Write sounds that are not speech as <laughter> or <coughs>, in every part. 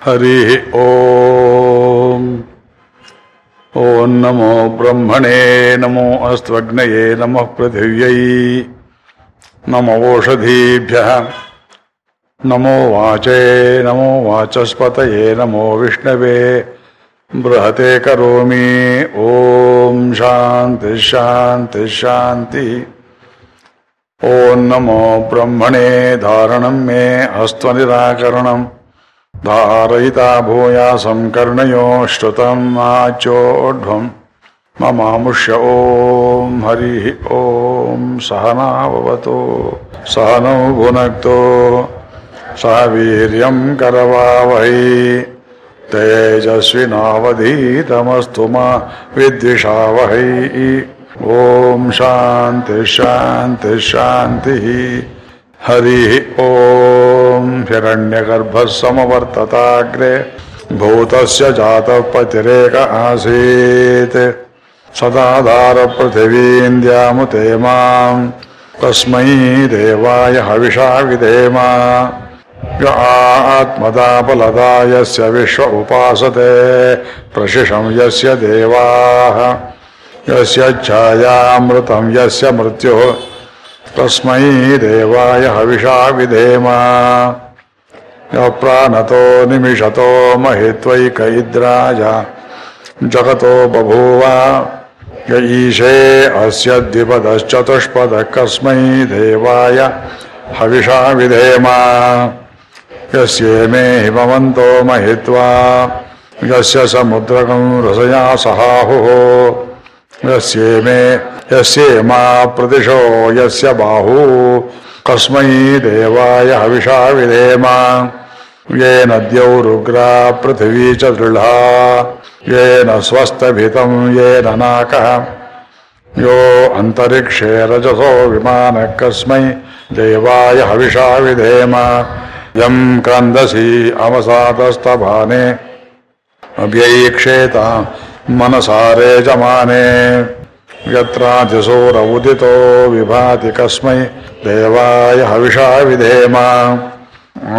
ಹರಿ ಓಂ ಓಂ ನಮೋ ಬ್ರಹ್ಮಣೇ ನಮೋ ಅಸ್ತ್ವಗ್ನಯೇ ನಮಃ ಪೃಥಿವ್ಯೈ ನಮೋ ಓಷಧೀಭ್ಯ ನಮೋ ವಾಚೇ ನಮೋ ವಾಚಸ್ಪತಯೇ ನಮೋ ವಿಷ್ಣವೇ ಬೃಹತೆ ಕರೋಮಿ ಓಂ ಶಾಂತಿ ಶಾಂತಿ ಶಾಂತಿ ಓಂ ನಮೋ ಬ್ರಹ್ಮಣೇ ಧಾರಣಂ ಮೇ ಹಸ್ತ್ವನಿರಾಕರಣಂ धारयिता भूयासं कर्णयो श्रुतं नाचोढ्वं ममामुष्य ॐ हरिः ॐ सहनाववतो। सहनौ भुनक्तो। सह वीर्यं करवावै तेजस्विनावधीतमस्तु मा विद्विषावहै। ॐ शान्तिः शान्तिः शान्तिः। हरि ओम ॐ हिरण्यगर्भः समवर्तताग्रे भूतस्य जातपतिरेक आसीत्। सदाधारपृथिवीन्द्यामुते माम्। तस्मै देवाय हविषा विधेम। य आत्मदापलदा यस्य विश्व उपासते प्रशिषं यस्य देवाः। यस्य छायामृतं यस्य मृत्युः। तस्मै देवाय हविषा विधेम। य प्राणतो निमिषतो महित्वैक इद्राज जगतो बभूव। य ईशे अस्य द्विपदश्चतुष्पदः कस्मै देवाय हविषा विधेम। यस्येमे हिमवन्तो महित्वा यस्य समुद्रकं रसया सहाहुः। यस्येमे यस्येमा प्रदिशो, यस्य बाहू, कस्मै देवाय हविषा विधेम ये द्यौरुग्रा पृथिवी च दृढा, येन स्वस्तभितं येन नाकः। यो अन्तरिक्षे रजसो विमानः कस्मै देवाय हविषा विधेम। यं क्रन्दसि अवसातस्तभाने अव्ययीक्षेत मनसारे जमाने यत्रातिसोर उदितो विभाति कस्मै देवाय हविषा विधेम।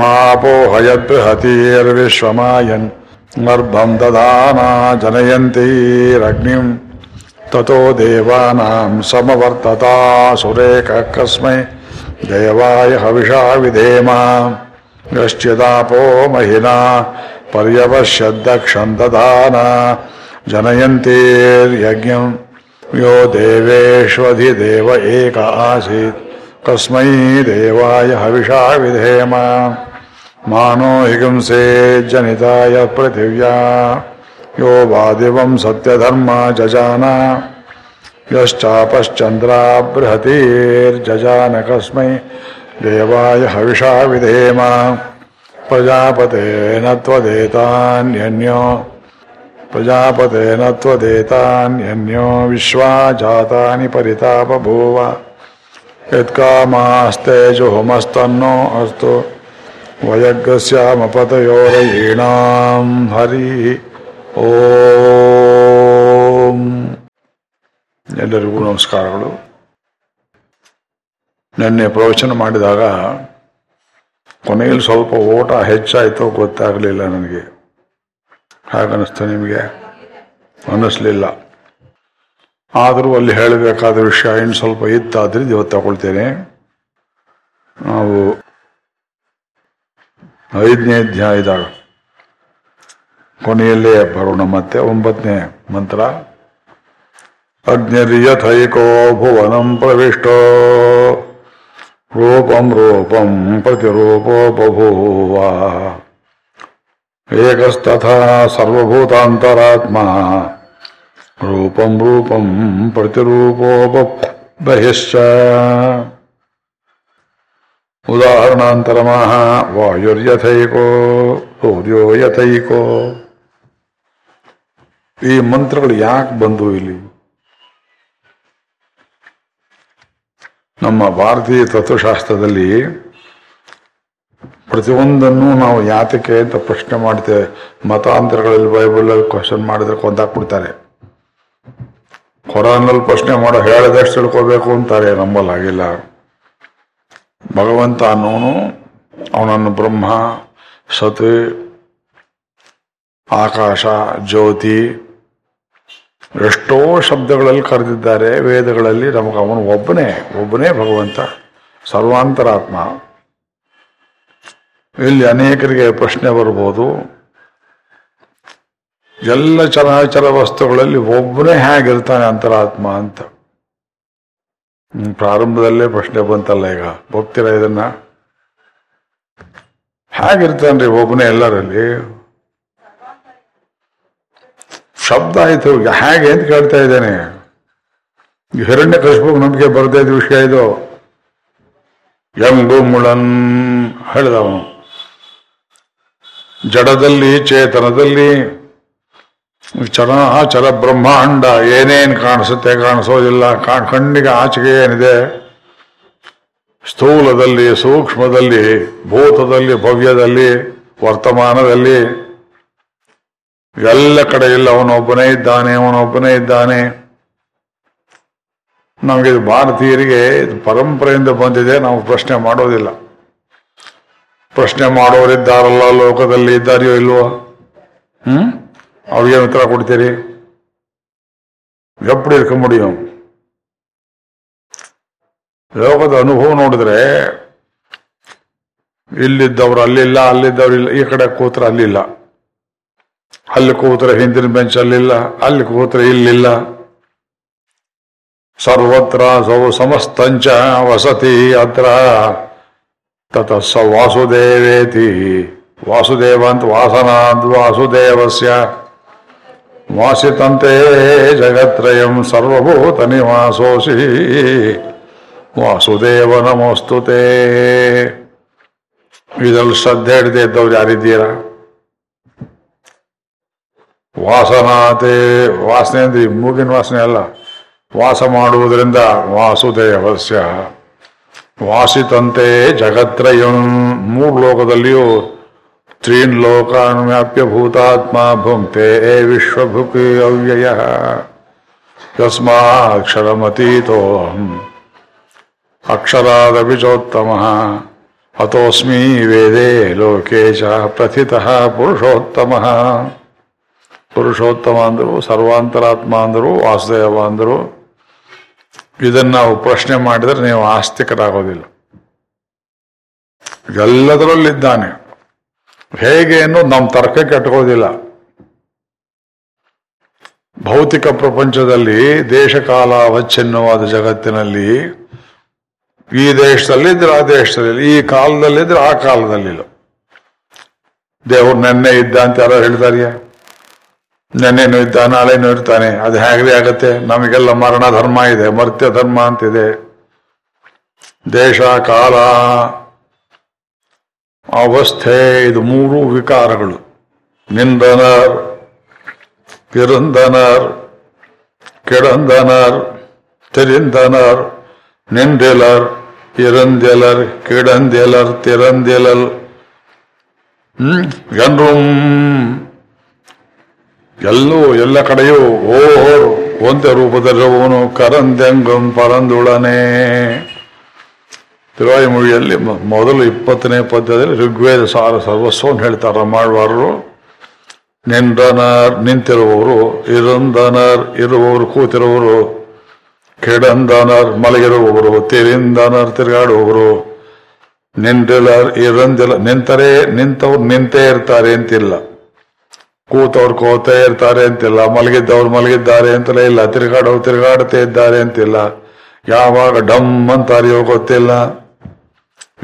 आपोहयद्बृहतीर्विश्वमायन् गर्भं दधाना जनयन्तीरग्निम् ततो देवानां समवर्तता सुरेखः कस्मै देवाय हविषा विधेम। यश्चिदापो महिना पर्यवश्यद्दक्षं दधाना जनयन्तीर्यज्ञम् यो देवेष्वधिदेव एक आसीत्। कस्मै देवाय हविषा विधेम। मानो हिंसे जनिताय पृथिव्या। यो वादिवं सत्यधर्मा जजान। यश्चापश्चन्द्रा बृहतीर्जजान कस्मै देवाय हविषा विधेम। प्रजापतेन त्वदेतान्यन्यो। प्रजापतेन त्वदेतान्यन्यो विश्वा जातानि परितापभूव यत्कामास्तेजुहुमस्तन्नो अस्तु वयग्स्यामपतयोरयीणां हरि ಓಂ ಎಲ್ಲರಿಗೂ ನಮಸ್ಕಾರಗಳು ನಿನ್ನೆ ಪ್ರವಚನ ಮಾಡಿದಾಗ ಕೊನೆಯಲ್ಲಿ ಸ್ವಲ್ಪ ಓಟ ಹೆಚ್ಚಾಯಿತು ಗೊತ್ತಾಗಲಿಲ್ಲ ನನಗೆ ಹಾಗನ್ನಿಸ್ತು ನಿಮಗೆ? ಅನ್ನಿಸ್ಲಿಲ್ಲ. ಆದರೂ ಅಲ್ಲಿ ಹೇಳಬೇಕಾದ ವಿಷಯ ಇನ್ನು ಸ್ವಲ್ಪ ಇತ್ತಾದ್ರೆ ಇವತ್ತು ತಗೊಳ್ತೇನೆ. ನಾವು ಐದನೇ ಅಧ್ಯಾಯದ ಕೊನೆಯಲ್ಲೇ ಬರೋಣ ಮತ್ತೆ, ಒಂಬತ್ತನೇ ಮಂತ್ರ. ಅಗ್ನಿರ್ಯಥೈಕೋ ಭುವನಂ ಪ್ರವಿಷ್ಟೋ. ರೂಪಂ ರೂಪಂ ಪ್ರತಿರೂಪೋ ಬಭೂವ. ಏಕಸ್ತಥಾ ಸರ್ವಭೂತಾಂತರಾತ್ಮ ರೂಪಂ ರೂಪಂ ಪ್ರತಿರೂಪೋಪ ಬಹಿಶ್ಚ. ಉದಾಹರಣಾಂತರಮಃ ವಾಯುರ್ಯಥೈಕೋ, ಸೂರ್ಯೋ ಯಥೈಕೋ. ಈ ಮಂತ್ರಗಳು ಯಾಕೆ ಬಂದು ಇಲ್ಲಿ? ನಮ್ಮ ಭಾರತೀಯ ತತ್ವಶಾಸ್ತ್ರದಲ್ಲಿ ಪ್ರತಿಯೊಂದನ್ನು ನಾವು ಯಾತಕ್ಕೆ ಅಂತ ಪ್ರಶ್ನೆ ಮಾಡ್ತೇವೆ ಮತಾಂತರಗಳಲ್ಲಿ ಬೈಬಲಲ್ಲಿ ಕ್ವಶನ್ ಮಾಡಿದ್ರೆ ಕೊಂದಾಕ್ಬಿಡ್ತಾರೆ. ಕೊರಾನಲ್ಲಿ ಪ್ರಶ್ನೆ ಮಾಡೋ ಹೇಳದಷ್ಟು ತಿಳ್ಕೋಬೇಕು ಅಂತಾರೆ ನಂಬಲ್ ಆಗಿಲ್ಲ ಭಗವಂತ ಅನ್ನೋನು, ಅವನನ್ನು ಬ್ರಹ್ಮ ಸತ್ ಆಕಾಶ, ಜ್ಯೋತಿ, ಎಷ್ಟೋ ಶಬ್ದಗಳಲ್ಲಿ ಕರೆದಿದ್ದಾರೆ, ವೇದಗಳಲ್ಲಿ ನಮಗೆ ಅವನು ಒಬ್ಬನೇ ಒಬ್ಬನೇ ಭಗವಂತ, ಸರ್ವಾಂತರಾತ್ಮ. ಇಲ್ಲಿ ಅನೇಕರಿಗೆ ಪ್ರಶ್ನೆ ಬರ್ಬೋದು. ಎಲ್ಲ ಚರಾಚರ ವಸ್ತುಗಳಲ್ಲಿ ಒಬ್ಬನೇ ಹೇಗಿರ್ತಾನೆ ಅಂತರಾತ್ಮ ಅಂತ. ಪ್ರಾರಂಭದಲ್ಲೇ ಪ್ರಶ್ನೆ ಬಂತಲ್ಲ ಈಗ. ಹೋಗ್ತೀರಾ ಇದನ್ನ? ಹೇಗಿರ್ತಾನ್ರಿ ಒಬ್ಬನೇ ಎಲ್ಲರಲ್ಲಿ? ಶಬ್ದ ಆಯ್ತು, ಹೇಗೆ ಅಂತ ಕೇಳ್ತಾ ಇದ್ದೇನೆ. ಹಿರಣ್ಯ ಕಶ್ಯಪಕ್ಕೆ ನಂಬಿಕೆ ಬರ್ತಾ ಇದ್ದ ವಿಷಯ ಇದು. ಎಂಬು ಮುಳನ್ ಹೇಳಿದವನು. ಜಡದಲ್ಲಿ, ಚೇತನದಲ್ಲಿ, ಚರ ಚರ ಬ್ರಹ್ಮಾಂಡ ಏನೇನು ಕಾಣಿಸುತ್ತೆ, ಕಾಣಿಸೋದಿಲ್ಲ. ಕಣ್ಣಿಗೆ ಆಚೆಗೆ ಏನಿದೆ? ಸ್ಥೂಲದಲ್ಲಿ, ಸೂಕ್ಷ್ಮದಲ್ಲಿ, ಭೂತದಲ್ಲಿ, ಭವ್ಯದಲ್ಲಿ, ವರ್ತಮಾನದಲ್ಲಿ. ಎಲ್ಲ ಕಡೆಯಲ್ಲಿ ಅವನೊಬ್ಬನೇ ಇದ್ದಾನೆ ಅವನೊಬ್ಬನೇ ಇದ್ದಾನೆ. ನಮಗೆ ಭಾರತೀಯರಿಗೆ ಇದು ಪರಂಪರೆಯಿಂದ ಬಂದಿದೆ. ನಾವು ಪ್ರಶ್ನೆ ಮಾಡೋದಿಲ್ಲ. ಪ್ರಶ್ನೆ ಮಾಡೋರಿದ್ದಾರಲ್ಲ ಲೋಕದಲ್ಲಿ ಇದ್ದಾರೆಯೋ ಇಲ್ವೋ ಹ್ಮ್ ಅವ್ರಿಗೆ ಉತ್ತರ ಕೊಡ್ತೀರಿ ಎಪ್ಪಡಿ இருக்க முடியும் ಲೋಕದ ಅನುಭವ ನೋಡಿದ್ರೆ ಇಲ್ಲಿದ್ದವ್ರು ಅಲ್ಲಿಲ್ಲ ಅಲ್ಲಿದ್ದವ್ರು ಇಲ್ಲ ಈ ಕಡೆ ಕೂತ್ರೆ ಅಲ್ಲಿಲ್ಲ ಅಲ್ಲಿ ಕೂತ್ರೆ ಹಿಂದಿನ ಬೆಂಚ್ ಅಲ್ಲಿಲ್ಲ ಅಲ್ಲಿ ಕೂತ್ರೆ ಇಲ್ಲಿಲ್ಲ ಸರ್ವತ್ರ ಸೌ ಸಮಸ್ತಂಚ ವಸತಿ ಅತ್ರ ತತ ಸ ವಾಸುದೇವೇತಿ ವಾಸುದೇವಂತ ವಾಸನಾದ್ ವಾಸುದೇವಸ್ಯ ವಾಸಿತಂತೆ ಜಗತ್ರಯಂ ಸರ್ವಭೂತ ನಿವಾಸೋಸಿ ವಾಸುದೇವ ನಮೋಸ್ತುತೇ ಇದರಲ್ಲಿ ಶ್ರದ್ಧೆ ಹಿಡಿದೇ ಇದ್ದವ್ರು ಯಾರಿದ್ದೀರಾ ವಾಸನಾತೆ ವಾಸನೆ ಅಂದ್ರೆ ಮೂಗಿನ ವಾಸನೆ ಅಲ್ಲ ವಾಸ ಮಾಡುವುದರಿಂದ ವಾಸುದೇವಸ್ಯ ವಾಸಿತಂತೆ ಜಗತ್ರಯಂ. ಮೂರು ಲೋಕದಲ್ಲಿಯೂ ತ್ರೀನ್ ಲೋಕಾನ್ ವ್ಯಾಪ್ಯ ಭೂತಾತ್ಮ ಭುಂಕ್ತೆ ವಿಶ್ವಭುಕ್ ಅವ್ಯಯ. ಯಸ್ಮಾಕ್ಷರಮತೀತೋಹಂ. ಅಕ್ಷರಾದಪಿಚೋತ್ತಮ ಅತೋಸ್ಮಿ ವೇದೇ ಲೋಕೆ ಚ ಪ್ರಥಿತಃ ಪುರುಷೋತ್ತಮ. ಪುರುಷೋತ್ತಮ ಅಂದರು, ಸರ್ವಾಂತರಾತ್ಮ ಅಂದರು, ವಾಸುದೇವ ಅಂದರು ಇದನ್ನು ನಾವು ಪ್ರಶ್ನೆ ಮಾಡಿದರೆ ನೀವು ಆಸ್ತಿಕರಾಗೋದಿಲ್ಲ. ಎಲ್ಲದರಲ್ಲಿದ್ದಾನೆ. ಹೇಗೆ ಅನ್ನೋದು ನಮ್ಮ ತರ್ಕ ಅಟ್ಕೋದಿಲ್ಲ ಭೌತಿಕ ಪ್ರಪಂಚದಲ್ಲಿ ದೇಶಕಾಲ ಅವಚ್ಛಿನ್ನವಾದ ಜಗತ್ತಿನಲ್ಲಿ ಈ ದೇಶದಲ್ಲಿದ್ರೆ ಆ ದೇಶದಲ್ಲಿ ಈ ಕಾಲದಲ್ಲಿದ್ರೆ ಆ ಕಾಲದಲ್ಲಿಲ್ಲ. ದೇವ್ರು ನೆನ್ನೆ ಇದ್ದ ಅಂತ ಯಾರೋ ಹೇಳ್ತಾರಿಯಾ ನೆನ್ನೆನೂ ಇದ್ದ ನಾಳೆ ಇರ್ತಾನೆ ಅದು ಹೇಗೆ ಆಗತ್ತೆ? ನಮಗೆಲ್ಲ ಮರಣ ಧರ್ಮ ಇದೆ ಮರ್ತ್ಯ ಧರ್ಮ ಅಂತಿದೆ. ದೇಶ, ಕಾಲ, ಅವಸ್ಥೆ, ಇದು ಮೂರು ವಿಕಾರಗಳು. ನಿಂದನರ್ ಕಿರುಂದನರ್ ಕಿಡಂದನರ್ ತಿರಿಂದನರ್ ನಿಂದೆಲರ್ ಇರಂದೆಲರ್ ಕಿಡಂದೆಲರ್, ತಿರಂದೆಲಲ್. ಹ್ಮ್ ಎನ್rum ಎಲ್ಲೂ ಎಲ್ಲ ಕಡೆಯೂ ಓರ್ ಒಂದೇ ರೂಪದಲ್ಲಿರುವವನು ಕರಂದೆಂಗಂ ಪರಂದುಳನೆ. ತಿರುವಾಯಿ ಮುಳಿಯಲ್ಲಿ ಮೊದಲು ಇಪ್ಪತ್ತನೇ ಪದ್ಯದಲ್ಲಿ ಋಗ್ವೇದ ಸಾರ ಸರ್ವಸ್ವವನ್ನು ಹೇಳ್ತಾರೆ ಮಾಡುವಾರರು. ನಿಂದನರ್, ನಿಂತಿರುವವರು, ಇರಂದನರ್, ಇರುವವರು, ಕೂತಿರುವವರು, ಕೆಡಂದನರ್, ಮಲಗಿರುವವರು, ತಿರಿಂದನರ್, ತಿರುಗಾಡುವವರು. ನಿಂದಿಲರ್ ಇರಂದಿಲ್ಲ ನಿಂತರೇ, ನಿಂತವ್ರು ನಿಂತೇ ಇರ್ತಾರೆ ಅಂತಿಲ್ಲ. ಕೂತವ್ರು ಕೋತಾ ಇರ್ತಾರೆ ಅಂತಿಲ್ಲ. ಮಲಗಿದ್ದವ್ರು ಮಲಗಿದ್ದಾರೆ ಅಂತಲೇ ಇಲ್ಲ. ತಿರುಗಾಡೋರು ತಿರುಗಾಡ್ತಾ ಇದ್ದಾರೆ ಅಂತಿಲ್ಲ. ಯಾವಾಗ ಡಮ್ ಅಂತ ಅರಿಯೋ ಗೊತ್ತಿಲ್ಲ.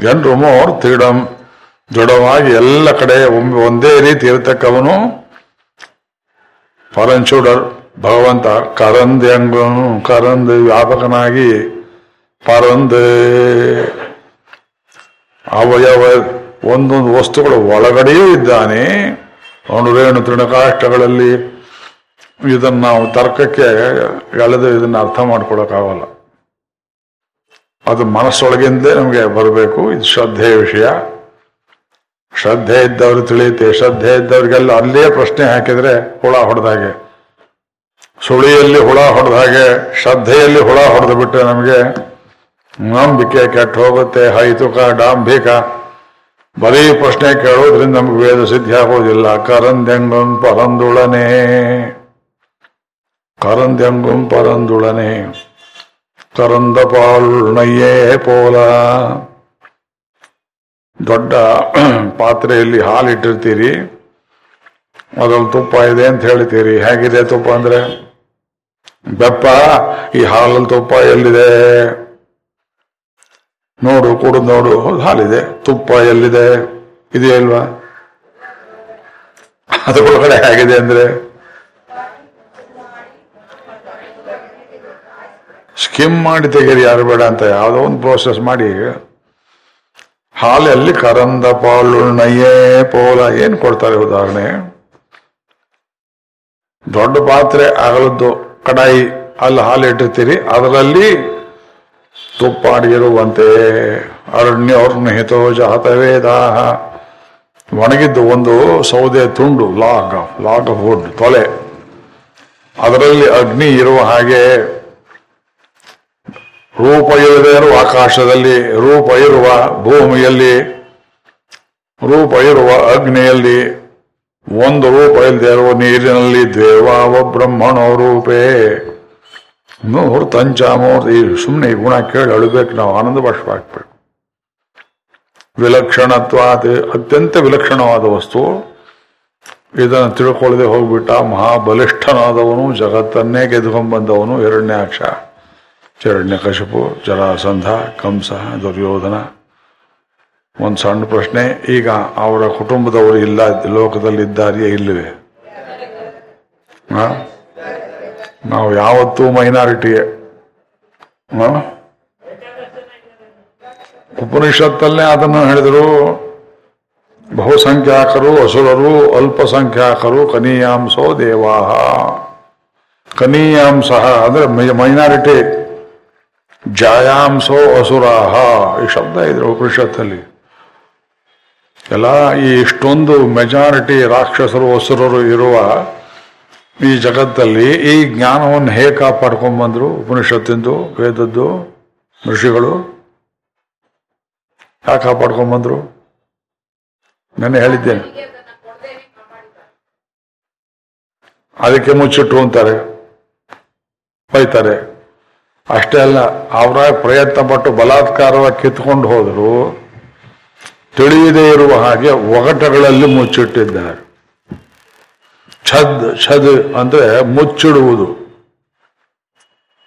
ಜನರು ಮೋರ್ ತಿಡಂ ದೃಢವಾಗಿ ಎಲ್ಲ ಕಡೆ ಒಂದೇ ರೀತಿ ಇರತಕ್ಕವನು ಪರಂಚೂಡರ್ ಭಗವಂತ. ಕರಂದ್ ಹೆಂಗನು ಕರಂದ್ ವ್ಯಾಪಕನಾಗಿ ಪರಂದ್. ಅವಯವ, ಒಂದೊಂದು ವಸ್ತುಗಳ ಒಳಗಡೆಯೂ ಇದ್ದಾನೆ. ಅವನು ರೇಣು ತೃಣಕಾಷ್ಟಗಳಲ್ಲಿ ಇದನ್ನು ನಾವು ತರ್ಕಕ್ಕೆ ಎಳೆದು ಇದನ್ನು ಅರ್ಥ ಮಾಡ್ಕೊಳಕ್ಕಾಗಲ್ಲ. ಅದು ಮನಸ್ಸೊಳಗಿಂದಲೇ ನಮಗೆ ಬರಬೇಕು, ಇದು ಶ್ರದ್ಧೆಯ ವಿಷಯ. ಶ್ರದ್ಧೆ ಇದ್ದವ್ರು ತಿಳಿಯುತ್ತೆ, ಶ್ರದ್ಧೆ ಇದ್ದವ್ರಿಗೆಲ್ಲ ಅಲ್ಲೇ ಪ್ರಶ್ನೆ ಹಾಕಿದ್ರೆ ಹುಳ ಹೊಡೆದಾಗೆ ಸುಳಿಯಲ್ಲಿ ಹುಳ ಹೊಡೆದಾಗೆ ಶ್ರದ್ಧೆಯಲ್ಲಿ ಹುಳ ಹೊಡೆದು ಬಿಟ್ಟರೆ ನಮಗೆ ನಂಬಿಕೆ ಕೆಟ್ಟ ಹೋಗುತ್ತೆ ಹೈತುಕ, ಡಾಂಭಿಕ. ಬರೀ ಪ್ರಶ್ನೆ ಕೇಳೋದ್ರಿಂದ ನಮ್ಗೆ ವೇದ ಸಿದ್ಧಿ ಆಗೋದಿಲ್ಲ. ಕರಂದೆಂಗಂ ಪರಂದುಳನೆ. ಕರಂದೆಂಗಂ ಪರಂದುಳನೆ. ಕರಂದ ಪಾಳುಣಯ್ಯೇ ಪೋಲ. ದೊಡ್ಡ ಪಾತ್ರೆಯಲ್ಲಿ ಹಾಲಿಟ್ಟಿರ್ತೀರಿ. ಅದ್ರಲ್ಲಿ ತುಪ್ಪ ಇದೆ ಅಂತ ಹೇಳ್ತೀರಿ ಹೇಗಿದೆ ತುಪ್ಪ ಅಂದ್ರೆ? ಬೆಪ್ಪ, ಈ ಹಾಲಲ್ಲಿ ತುಪ್ಪ ಎಲ್ಲಿದೆ? ನೋಡು ಕುಡಿದು ನೋಡು, ಹಾಲಿದೆ, ತುಪ್ಪ ಎಲ್ಲಿದೆ? ಇದೆಯಲ್ವಾ ಅದು ಅದ್ರೊಳಗಡೆ ಹೇಗಿದೆ ಅಂದ್ರೆ? ಸ್ಕಿಮ್ ಮಾಡಿ ತೆಗೀರಿ, ಯಾರು ಬೇಡ ಅಂತ ಯಾವುದೋ ಒಂದು ಪ್ರೋಸೆಸ್ ಮಾಡಿ. ಹಾಲಲ್ಲಿ ಕರಂದ ಪಾಲು, ನಯ್ಯೇ ಪೋಲ, ಏನು ಕೊಡ್ತಾರೆ ಉದಾಹರಣೆ? ದೊಡ್ಡ ಪಾತ್ರೆ ಅಗಲದ್ದು ಕಡಾಯಿ, ಅಲ್ಲಿ ಹಾಲು ಇಟ್ಟಿರ್ತೀರಿ, ಅದರಲ್ಲಿ ತುಪ್ಪ ಅಡಿಗಿರುವಂತೆ ಜಾತ ವೇದ ಒಣಗಿದ್ದು ಒಂದು ಸೌದೆ ತುಂಡು ಲಾಗ್ ಲಾಗ್ ವುಡ್ ತೊಲೆ. ಅದರಲ್ಲಿ ಅಗ್ನಿ ಇರುವ ಹಾಗೆ ರೂಪ ಇಲ್ಲದೆ ಇರುವ ಆಕಾಶದಲ್ಲಿ, ರೂಪ ಇರುವ ಭೂಮಿಯಲ್ಲಿ, ರೂಪ ಇರುವ ಅಗ್ನಿಯಲ್ಲಿ, ಒಂದು ರೂಪ ಇಲ್ಲದೆ ಇರುವ ನೀರಿನಲ್ಲಿ ದೇವಾವ ಬ್ರಹ್ಮಣೋ ರೂಪೇ. ಮೂರು ತಂಚಾ ಈ ಸುಮ್ಮನೆ ಈ ಗುಣ ಕೇಳಿ ಅಳಬೇಕು, ನಾವು ಆನಂದ ಭಾಷೆ ಹಾಕ್ಬೇಕು. ವಿಲಕ್ಷಣತ್ವಾದ, ಅತ್ಯಂತ ವಿಲಕ್ಷಣವಾದ ವಸ್ತು. ಇದನ್ನು ತಿಳ್ಕೊಳ್ಳದೆ ಹೋಗ್ಬಿಟ್ಟ ಮಹಾಬಲಿಷ್ಠನಾದವನು, ಜಗತ್ತನ್ನೇ ಗೆದ್ಕೊಂಡ್ಬಂದವನು ಎರಡನೇ ಚರಣ್ಯ ಕಶಪು, ಜರಾಸಂಧ, ಕಂಸ, ದುರ್ಯೋಧನ. ಒಂದು ಸಣ್ಣ ಪ್ರಶ್ನೆ, ಈಗ ಅವರ ಕುಟುಂಬದವರು ಇಲ್ಲ, ಲೋಕದಲ್ಲಿದ್ದಾರೆಯೇ ಇಲ್ಲವೇ? ಹಾ ನಾವು ಯಾವತ್ತೂ ಮೈನಾರಿಟಿಯೇ? ಉಪನಿಷತ್ತಲ್ಲೇ ಅದನ್ನು ಹೇಳಿದರು. ಬಹುಸಂಖ್ಯಾಕರು, ಅಸುರರು, ಅಲ್ಪಸಂಖ್ಯಾಕರು, ಕನೀಯಾಂಸೋ ದೇವಾಹ. ಕನೀಯಾಂಸ ಅಂದ್ರೆ ಮೈನಾರಿಟಿ. ಜಾಯಾಂಸೋ ಅಸುರಾಹ ಈ ಶಬ್ದ ಇದ್ರು ಉಪನಿಷತ್ತಲ್ಲಿ. ಎಲ್ಲ ಈ ಇಷ್ಟೊಂದು ಮೆಜಾರಿಟಿ ರಾಕ್ಷಸರು, ಅಸುರರು ಇರುವ ಈ ಜಗತ್ತಲ್ಲಿ ಈ ಜ್ಞಾನವನ್ನು ಹೇಗೆ ಕಾಪಾಡ್ಕೊಂಡ್ಬಂದ್ರು? ಉಪನಿಷತ್ತಿಂದು, ವೇದದ್ದು, ಋಷಿಗಳು ಯಾಕೆ ಕಾಪಾಡ್ಕೊಂಡ್ಬಂದ್ರು? ನಾನು ಹೇಳಿದ್ದೇನೆ. ಅದಕ್ಕೆ ಮುಚ್ಚಿಟ್ಟು ಅಂತಾರೆ, ಬೈತಾರೆ. ಅಷ್ಟೇ ಅಲ್ಲ ಅವರ ಪ್ರಯತ್ನ ಪಟ್ಟು ಬಲಾತ್ಕಾರವಾಗಿ ಕಿತ್ಕೊಂಡು ಹೋದ್ರು, ತಿಳಿಯದೇ ಇರುವ ಹಾಗೆ ಒಗಟಗಳಲ್ಲಿ ಮುಚ್ಚಿಟ್ಟಿದ್ದಾರೆ. ಛದ್ ಛದ್ ಅಂದ್ರೆ ಮುಚ್ಚಿಡುವುದು.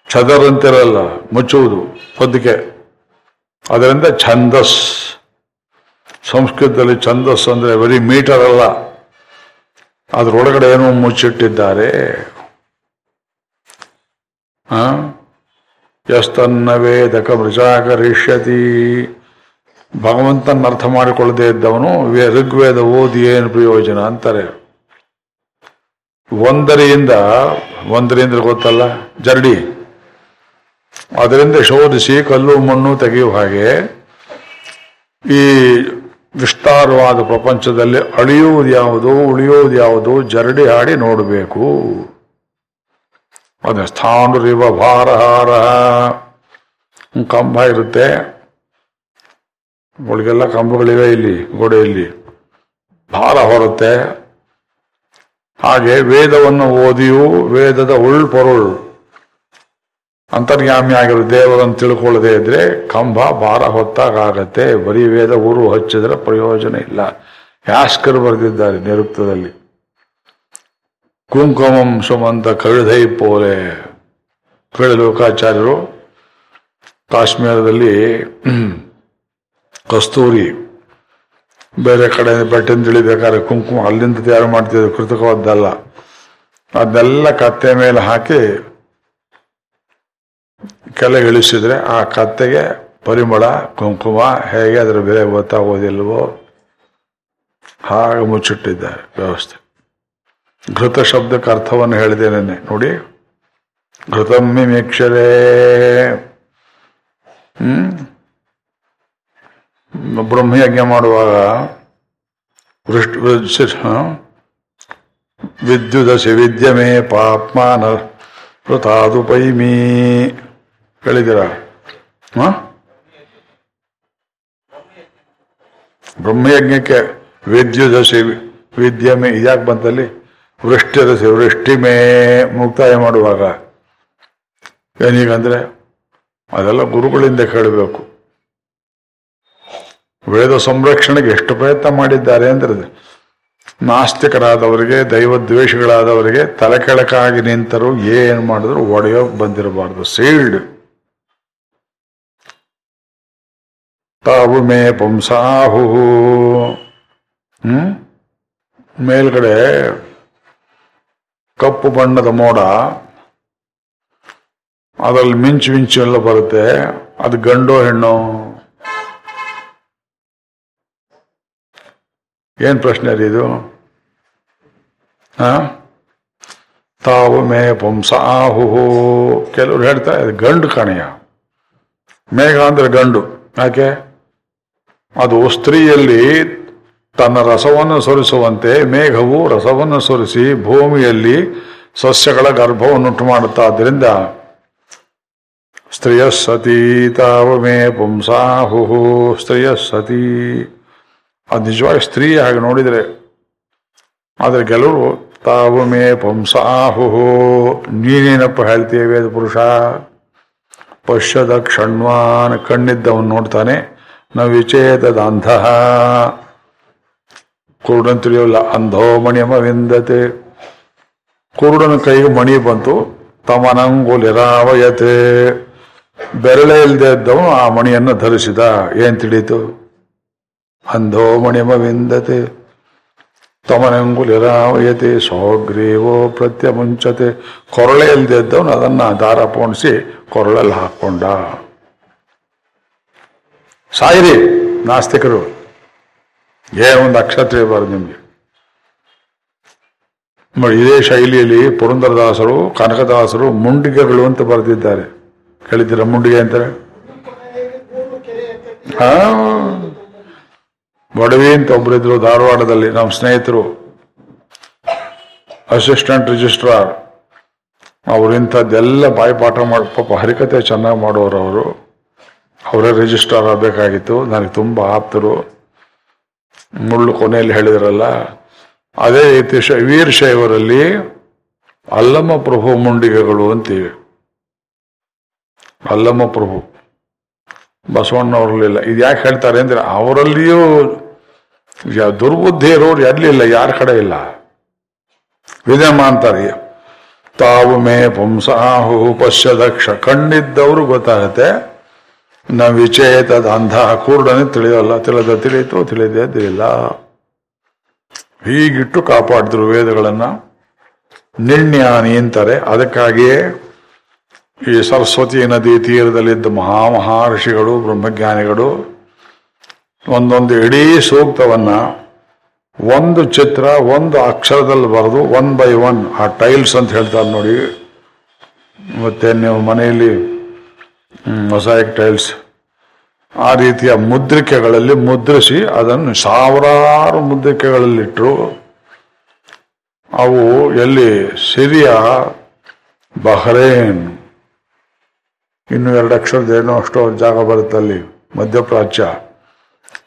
ಛದರಂತಿರಲ್ಲ, ಮುಚ್ಚುವುದು ಹೊದ್ದಿಕೆ ಅದರಿಂದ ಛಂದಸ್. ಸಂಸ್ಕೃತದಲ್ಲಿ ಛಂದಸ್ ಅಂದ್ರೆ ಬರೀ ಮೀಟರ್ ಅಲ್ಲ. ಅದರೊಳಗಡೆ ಏನೋ ಮುಚ್ಚಿಟ್ಟಿದ್ದಾರೆ. ಎಸ್ತನ್ನ ವೇದಕ ಮೃಜಾಕರಿಷ್ಯತಿ. ಭಗವಂತನ ಅರ್ಥ ಮಾಡಿಕೊಳ್ಳದೆ ಇದ್ದವನು ಋಗ್ವೇದ ಓದಿ ಏನು ಪ್ರಯೋಜನ ಅಂತಾರೆ. ಒಂದರಿಂದ ಒಂದರಿಂದ ಗೊತ್ತಲ್ಲ, ಜರಡಿ. ಅದರಿಂದ ಶೋಧಿಸಿ ಕಲ್ಲು ಮಣ್ಣು ತೆಗೆಯುವ ಹಾಗೆ ಈ ವಿಸ್ತಾರವಾದ ಪ್ರಪಂಚದಲ್ಲಿ ಅಳಿಯುವುದು ಯಾವುದು, ಉಳಿಯುವುದು ಯಾವುದು, ಜರಡಿ ಹಾಡಿ ನೋಡಬೇಕು. ಅದೇ ಸ್ಥಾನುರಿವ ಭಾರಹಾರ. ಕಂಬ ಇರುತ್ತೆ. ಒಳಗೆಲ್ಲ ಕಂಬಗಳಿವೆ ಇಲ್ಲಿ, ಗೋಡೆಯಲ್ಲಿ. ಭಾರ ಹೊರುತ್ತೆ. ಹಾಗೆ ವೇದವನ್ನು ಓದಿಯೂ ವೇದದ ಉಳ್ಪೊರುಳು. ಅಂತರ್ಯಾಮಿ ಆಗಿರುವ ದೇವರನ್ನು ತಿಳ್ಕೊಳ್ಳದೆ ಇದ್ರೆ ಕಂಬ, ಭಾರ ಹೊತ್ತಾಗತ್ತೆ ಬರೀ ವೇದ ಊರು ಹಚ್ಚಿದ್ರೆ ಪ್ರಯೋಜನ ಇಲ್ಲ. ಯಾಸ್ಕರ್ ಬರೆದಿದ್ದಾರೆ ನಿರುಕ್ತದಲ್ಲಿ. ಕುಂಕುಮಂ ಸುಮಂತ ಕವಿಧೈ ಪೋಲೆ. ಲೋಕಾಚಾರ್ಯರು ಕಾಶ್ಮೀರದಲ್ಲಿ ಕಸ್ತೂರಿ ಬೇರೆ ಕಡೆ ಬಟ್ಟೆ ತಿಳಿಬೇಕಾದ್ರೆ ಕುಂಕುಮ ಅಲ್ಲಿಂದ ತಯಾರು ಮಾಡ್ತಿದ್ರು ಕೃತಕವಾದ್ದಲ್ಲ. ಅದನ್ನೆಲ್ಲ ಕತ್ತೆ ಮೇಲೆ ಹಾಕಿ ಕೆಳಗೆ ಇಳಿಸಿದ್ರೆ ಆ ಕತ್ತೆಗೆ ಪರಿಮಳ, ಕುಂಕುಮ ಹೇಗೆ ಅದರ ಬೆಲೆ ಗೊತ್ತಾಗೋದಿಲ್ವೋ ಹಾಗೆ ಮುಚ್ಚಿಟ್ಟಿದ್ದಾರೆ ವ್ಯವಸ್ಥೆ. ಘೃತ ಶಬ್ದಕ್ಕೆ ಅರ್ಥವನ್ನು ಹೇಳಿದ್ದೇನೆ. ನೋಡಿ ಘೃತಮ್ಮಿ ಮಿಕ್ಷರೇ ಹ್ಮ್? ಬ್ರಹ್ಮಯಜ್ಞ ಮಾಡುವಾಗ? ವಿದ್ಯುದಸಿ ವಿದ್ಯಮೇ ಪಾಪ್ಮಾನ ವೃತಾದು ಪೈಮಿ ಹೇಳಿದ್ದೀರ ಹ? ಬ್ರಹ್ಮಯಜ್ಞಕ್ಕೆ ವಿದ್ಯುದಸಿ ವಿದ್ಯಮೇ ಇದ್ಯಾಕೆ ಬಂತಲ್ಲಿ ವೃಷ್ಟಿರಸಿ ವೃಷ್ಟಿಮೇ ಮುಕ್ತಾಯ ಮಾಡುವಾಗ ಏನೀಗಂದ್ರೆ ಅದೆಲ್ಲ ಗುರುಗಳಿಂದ ಕೇಳಬೇಕು ವೇದ ಸಂರಕ್ಷಣೆಗೆ ಎಷ್ಟು ಪ್ರಯತ್ನ ಮಾಡಿದ್ದಾರೆ ಅಂದ್ರೆ ನಾಸ್ತಿಕರಾದವರಿಗೆ ದೈವದ್ವೇಷಗಳಾದವರಿಗೆ ತಲೆ ಕೆಳಕಾಗಿ ನಿಂತರು ಏನು ಮಾಡಿದ್ರು ಒಡೆಯೋಗ ಬಂದಿರಬಾರ್ದು. ಸೀಲ್ಡ್. ತಾವು ಮೇ ಪುಂಸಾಹು. ಹ್ಮ್? ಮೇಲ್ಗಡೆ ಕಪ್ಪು ಬಣ್ಣದ ಮೋಡ. ಅದರಲ್ಲಿ ಮಿಂಚು ಮಿಂಚು ಎಲ್ಲ ಬರುತ್ತೆ. ಅದು ಗಂಡೋ ಹೆಣ್ಣು? ಏನ್ ಪ್ರಶ್ನೆ ರೀ ಇದು ತಾವು ಮೇ ಪುಂಸಾಹುಹು. ಕೆಲವರು ಹೇಳ್ತಾರೆ ಅದು ಗಂಡು ಕಣೆಯ. ಮೇಘ ಅಂದರೆ ಗಂಡು, ಯಾಕೆ? ಅದು ಸ್ತ್ರೀಯಲ್ಲಿ ತನ್ನ ರಸವನ್ನು ಸುರಿಸುವಂತೆ, ಮೇಘವು ರಸವನ್ನು ಸುರಿಸಿ ಭೂಮಿಯಲ್ಲಿ ಸಸ್ಯಗಳ ಗರ್ಭವನ್ನುಂಟು ಮಾಡುತ್ತಾದ್ದರಿಂದ ಸ್ತ್ರೀಯ ಸತಿ ತಾವು ಮೇ ಪುಂಸಾಹುಹು ಸ್ತ್ರೀಯ ಸತಿ ಅದು ನಿಜವಾಗಿ ಸ್ತ್ರೀ ಹಾಗೆ ನೋಡಿದರೆ, ಆದರೆ ಕೆಲವರು ತಾವು ಮೇ ಪುಂಸಾಹು ನೀನೇನಪ್ಪ ಹೇಳ್ತೀಯ ವೇದ ಪುರುಷ? ಪಶ್ಯದ ಕ್ಷಣ್ವಾನ್ ಕಣ್ಣಿದ್ದವನು ನೋಡ್ತಾನೆ, ನ ವಿಚೇತದ ಅಂಧ ಕುರುಡನ್ ತಿಳಿಯೋಲ್ಲ, ಅಂಧೋ ಮಣಿಯಮ ವಿಂದತೆ. ಕುರುಡನ ಕೈಗೆ ಮಣಿ ಬಂತು, ತಮನಂಗುಲಿರಾವಯತೆ. ಬೆರಳೆ ಇಲ್ಲದೆ ಇದ್ದವನು ಆ ಮಣಿಯನ್ನು ಧರಿಸಿದ. ಏನ್ ತಿಳಿತು? ಅಂಧೋ ಮಣಿಮವಿಂದತೆ, ತಮನಂಗುಲಿರಾವಯತೆ ಸೋಗ್ರೀವೋ ಪ್ರತ್ಯಮುಂಚತೆ. ಕೊರಳೆ ಇಲ್ದಿದ್ದವನು ಅದನ್ನ ದಾರ ಪೋಣಿಸಿ ಕೊರಳಲ್ಲಿ ಹಾಕೊಂಡ. ಸಾಯಿರಿ ನಾಸ್ತಿಕರು ಒಂದು ಅಕ್ಷತ್ರ ತಿಳಿಬಾರ್ದು ನಿಮ್ಗೆ. ಇದೇ ಶೈಲಿಯಲ್ಲಿ ಪುರಂದರದಾಸರು, ಕನಕದಾಸರು ಮುಂಡಿಗೆಗಳು ಅಂತ ಬರೆದಿದ್ದಾರೆ. ಕೇಳಿದ್ದೀರ ಮುಂಡಿಗೆ ಅಂತಾರೆ? ಹಾ. ಬಡವಿ ಅಂತ ಒಬ್ಬರಿದ್ರು ಧಾರವಾಡದಲ್ಲಿ ನಮ್ಮ ಸ್ನೇಹಿತರು ಅಸಿಸ್ಟೆಂಟ್ ರಿಜಿಸ್ಟ್ರಾರ್ ಅವರು ಇಂಥದ್ದೆಲ್ಲ ಬಾಯಿಪಾಠ ಮಾಡಿ, ಪಾಪ ಹರಿಕತೆ ಚೆನ್ನಾಗಿ ಮಾಡೋರು ಅವರು. ಅವರೇ ರಿಜಿಸ್ಟ್ರಾರ್ ಆಗಬೇಕಾಗಿತ್ತು. ನನಗೆ ತುಂಬ ಆಪ್ತರು. ಮುಳ್ಳು ಕೊನೆಯಲ್ಲಿ ಹೇಳಿದ್ರಲ್ಲ, ಅದೇ ರೀತಿ ವೀರಶೈವರಲ್ಲಿ ಅಲ್ಲಮ್ಮ ಪ್ರಭು ಮುಂಡಿಗೆಗಳು ಅಂತೀವಿ. ಅಲ್ಲಮ್ಮ ಪ್ರಭು. ಬಸವಣ್ಣವ್ರಲ್ಲಿಲ್ಲ. ಇದು ಯಾಕೆ ಹೇಳ್ತಾರೆ ಅಂದರೆ ಅವರಲ್ಲಿಯೂ ದುರ್ಬುದ್ಧಿ ಇರೋರು ಎಲ್ಲಿಲ್ಲ, ಯಾರ ಕಡೆ ಇಲ್ಲ? ವಿದೇಮ ಅಂತಾರೆ, ತಾವು ಮೇ ಪುಂಸಾಹು ಪಶ್ಯದಕ್ಷ, ಕಣ್ಣಿದ್ದವರು ಗೊತ್ತಾಗತ್ತೆ ನ ವಿಚೇತದ ಅಂಧ ಕೂರ್ಡನೆ ತಿಳಿಯೋಲ್ಲ, ತಿಳಿದ ತಿಳಿಯಿತು, ತಿಳಿದೇ ತಿಳಿಲ್ಲ. ಹೀಗಿಟ್ಟು ಕಾಪಾಡಿದ್ರು ವೇದಗಳನ್ನ. ನಿರ್ಣ್ಯಾನಿ ಅಂತಾರೆ, ಅದಕ್ಕಾಗಿಯೇ ಈ ಸರಸ್ವತಿ ನದಿ ತೀರದಲ್ಲಿದ್ದ ಮಹಾ ಮಹರ್ಷಿಗಳು ಬ್ರಹ್ಮಜ್ಞಾನಿಗಳು ಒಂದೊಂದು ಇಡೀ ಸೂಕ್ತವನ್ನ ಒಂದು ಚಿತ್ರ, ಒಂದು ಅಕ್ಷರದಲ್ಲಿ ಬರೆದು ಒನ್ ಬೈ ಒನ್ ಆ ಟೈಲ್ಸ್ ಅಂತ ಹೇಳ್ತಾರೆ ನೋಡಿ. ಮತ್ತೆ ನೀವು ಮನೆಯಲ್ಲಿ ಮೊಸಾಯಿಕ್ ಟೈಲ್ಸ್ ಆ ರೀತಿಯ ಮುದ್ರಿಕೆಗಳಲ್ಲಿ ಮುದ್ರಿಸಿ ಅದನ್ನು ಸಾವಿರಾರು ಮುದ್ರಿಕೆಗಳಲ್ಲಿಟ್ಟರು. ಅವು ಎಲ್ಲಿ ಸಿರಿಯಾ, ಬಹ್ರೇನ್, ಇನ್ನು ಎರಡು ಅಕ್ಷರದ ಏನೋ ಅಷ್ಟೋ ಜಾಗ ಬರುತ್ತಲ್ಲಿ, ಮಧ್ಯಪ್ರಾಚ್ಯ.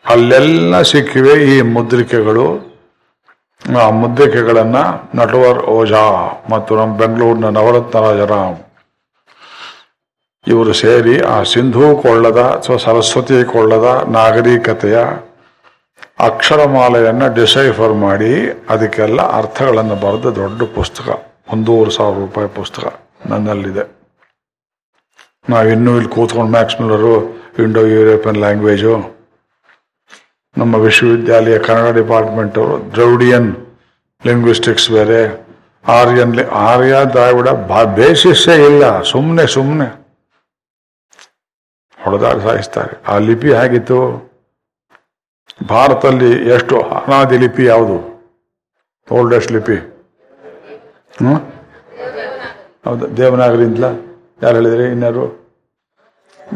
ಅಲ್ಲೆಲ್ಲ ಸಿಕ್ಕಿವೆ ಈ ಮುದ್ರಿಕೆಗಳು. ಆ ಮುದ್ರಿಕೆಗಳನ್ನ ನಟವರ್ ಓಜಾ ಮತ್ತು ನಮ್ಮ ಬೆಂಗಳೂರಿನ ನವರತ್ನ ರಾಜರಾಮ್ ಇವರು ಸೇರಿ ಆ ಸಿಂಧೂ ಕೊಳ್ಳದ ಅಥವಾ ಸರಸ್ವತಿ ಕೊಳ್ಳದ ನಾಗರಿಕತೆಯ ಅಕ್ಷರಮಾಲೆಯನ್ನು ಡಿಸೈಫರ್ ಮಾಡಿ ಅದಕ್ಕೆಲ್ಲ ಅರ್ಥಗಳನ್ನು ಬರೆದ ದೊಡ್ಡ ಪುಸ್ತಕ. ಒಂದೂವರೆ ಸಾವಿರ ರೂಪಾಯಿ ಪುಸ್ತಕ ನನ್ನಲ್ಲಿದೆ. ನಾವಿನ್ನೂ ಇಲ್ಲಿ ಕೂತ್ಕೊಂಡು Max Muller Indo European language ನಮ್ಮ ವಿಶ್ವವಿದ್ಯಾಲಯ ಕನ್ನಡ ಡಿಪಾರ್ಟ್ಮೆಂಟ್ ಅವರು ದ್ರೌಡಿಯನ್ ಲಿಂಗ್ವಿಸ್ಟಿಕ್ಸ್ ಬೇರೆ, ಆರ್ಯನ್ ಆರ್ಯ ದ್ರಾವಿಡ ಬಾ- ಬೇಸಿಸ್ಸೇ ಇಲ್ಲ ಸುಮ್ಮನೆ ಸುಮ್ಮನೆ ಹೊಡೆದಾಡಿ ಸಾಯಿಸ್ತಾರೆ. ಆ ಲಿಪಿ ಹೇಗಿತ್ತು? ಭಾರತದಲ್ಲಿ ಎಷ್ಟು ಅನಾದಿ ಲಿಪಿ ಯಾವುದು? ಓಲ್ಡೆಸ್ಟ್ ಲಿಪಿ. ಹ್ಞೂ ಹೌದು ದೇವನಾಗರಿ ಅಂತಲ ಯಾರು ಹೇಳಿದ್ರಿ ಇನ್ಯಾರು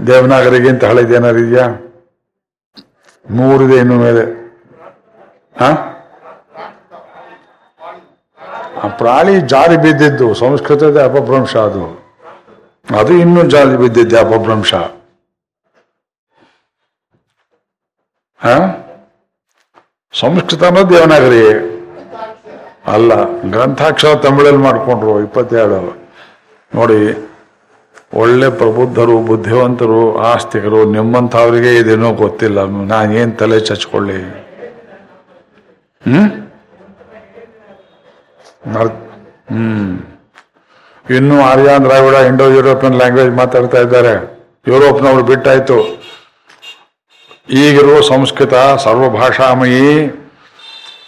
ದೇವನಾಗರಿಗಿಂತ ಹಳೆದು ಏನಾರು ಇದೆಯಾ? ಮೂರಿದೆ ಇನ್ನು ಮೇಲೆ. ಆ? ಪ್ರಾಣಿ ಜಾರಿ ಬಿದ್ದಿದ್ದು, ಸಂಸ್ಕೃತದ ಅಪಭ್ರಂಶ ಅದು. ಅದು ಇನ್ನೂ ಜಾರಿ ಬಿದ್ದಿದ್ದೆ, ಅಪಭ್ರಂಶ. ಸಂಸ್ಕೃತ ಅನ್ನೋದು ದೇವನಾಗರಿ. ಅಲ್ಲ, ಗ್ರಂಥಾಕ್ಷರ ತಮಿಳಲ್ಲಿ ಮಾಡಿಕೊಂಡ್ರು ಇಪ್ಪತ್ತೇಳು ನೋಡಿ ಒಳ್ಳೆ ಪ್ರಬುದ್ಧರು, ಬುದ್ಧಿವಂತರು ಆಸ್ತಿಕರು ನಿಮ್ಮಂಥವ್ರಿಗೆ ಇದೇನೋ ಗೊತ್ತಿಲ್ಲ. ನಾನೇನ್ ತಲೆ ಚಚ್ಕೊಳ್ಳಿ? ಹ್ಮ್? ಹ್ಮ್. ಇನ್ನು Aryan Dravida, Indo, European language ಮಾತಾಡ್ತಾ ಇದ್ದಾರೆ. ಯುರೋಪ್ನವ್ರು ಬಿಟ್ಟಾಯ್ತು. ಈಗಿರುವ ಸಂಸ್ಕೃತ, ಸರ್ವಭಾಷಾಮಯಿ,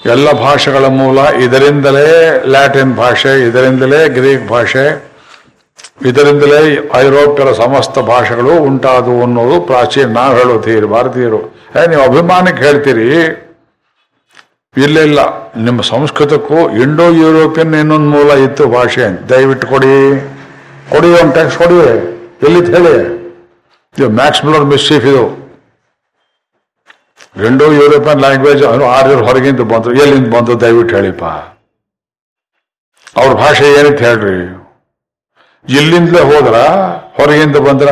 ಎಲ್ಲ ಭಾಷೆಗಳ ಮೂಲ ಇದರಿಂದಲೇ ಲ್ಯಾಟಿನ್ ಭಾಷೆ, ಇದರಿಂದಲೇ ಗ್ರೀಕ್ ಭಾಷೆ. ಇದರಿಂದಲೇ ಐರೋಪ್ಯರ ಸಮಸ್ತ ಭಾಷೆಗಳು ಉಂಟಾದವು ಅನ್ನೋದು ಪ್ರಾಚೀನ ನಾವು ಹೇಳುತ್ತೀರಿ ಭಾರತೀಯರು. ಏ, ನೀವು ಅಭಿಮಾನಕ್ಕೆ ಹೇಳ್ತೀರಿ? ಇಲ್ಲ ಇಲ್ಲ ನಿಮ್ಮ ಸಂಸ್ಕೃತಕ್ಕೂ ಇಂಡೋ ಯುರೋಪಿಯನ್ ಇನ್ನೊಂದು ಮೂಲ ಇತ್ತು ಭಾಷೆ. ದಯವಿಟ್ಟು ಕೊಡಿ. ಕೊಡಿ ಒಂದು ಟೆಕ್ಸ್ಟ್ ಕೊಡಿ. ಎಲ್ಲಿತ್ತು ಹೇಳಿ? ಇದು ಮ್ಯಾಕ್ಸ್ ಮಿಲರ್ ಮಿಸ್ಚೀಫ್ ಇದು. ಇಂಡೋ ಯುರೋಪಿಯನ್ ಲ್ಯಾಂಗ್ವೇಜ್ ಆರ್ಯರು ಹೊರಗಿಂದ ಬಂತು ಎಲ್ಲಿಂದ ಬಂತು ದಯವಿಟ್ಟು ಹೇಳಿಪ್ಪ. ಅವ್ರ ಭಾಷೆ ಏನಂತ ಹೇಳ್ರಿ? ಇಲ್ಲಿಂದಲೇ ಹೋದ್ರ? ಹೊರಗಿಂದ ಬಂದ್ರ?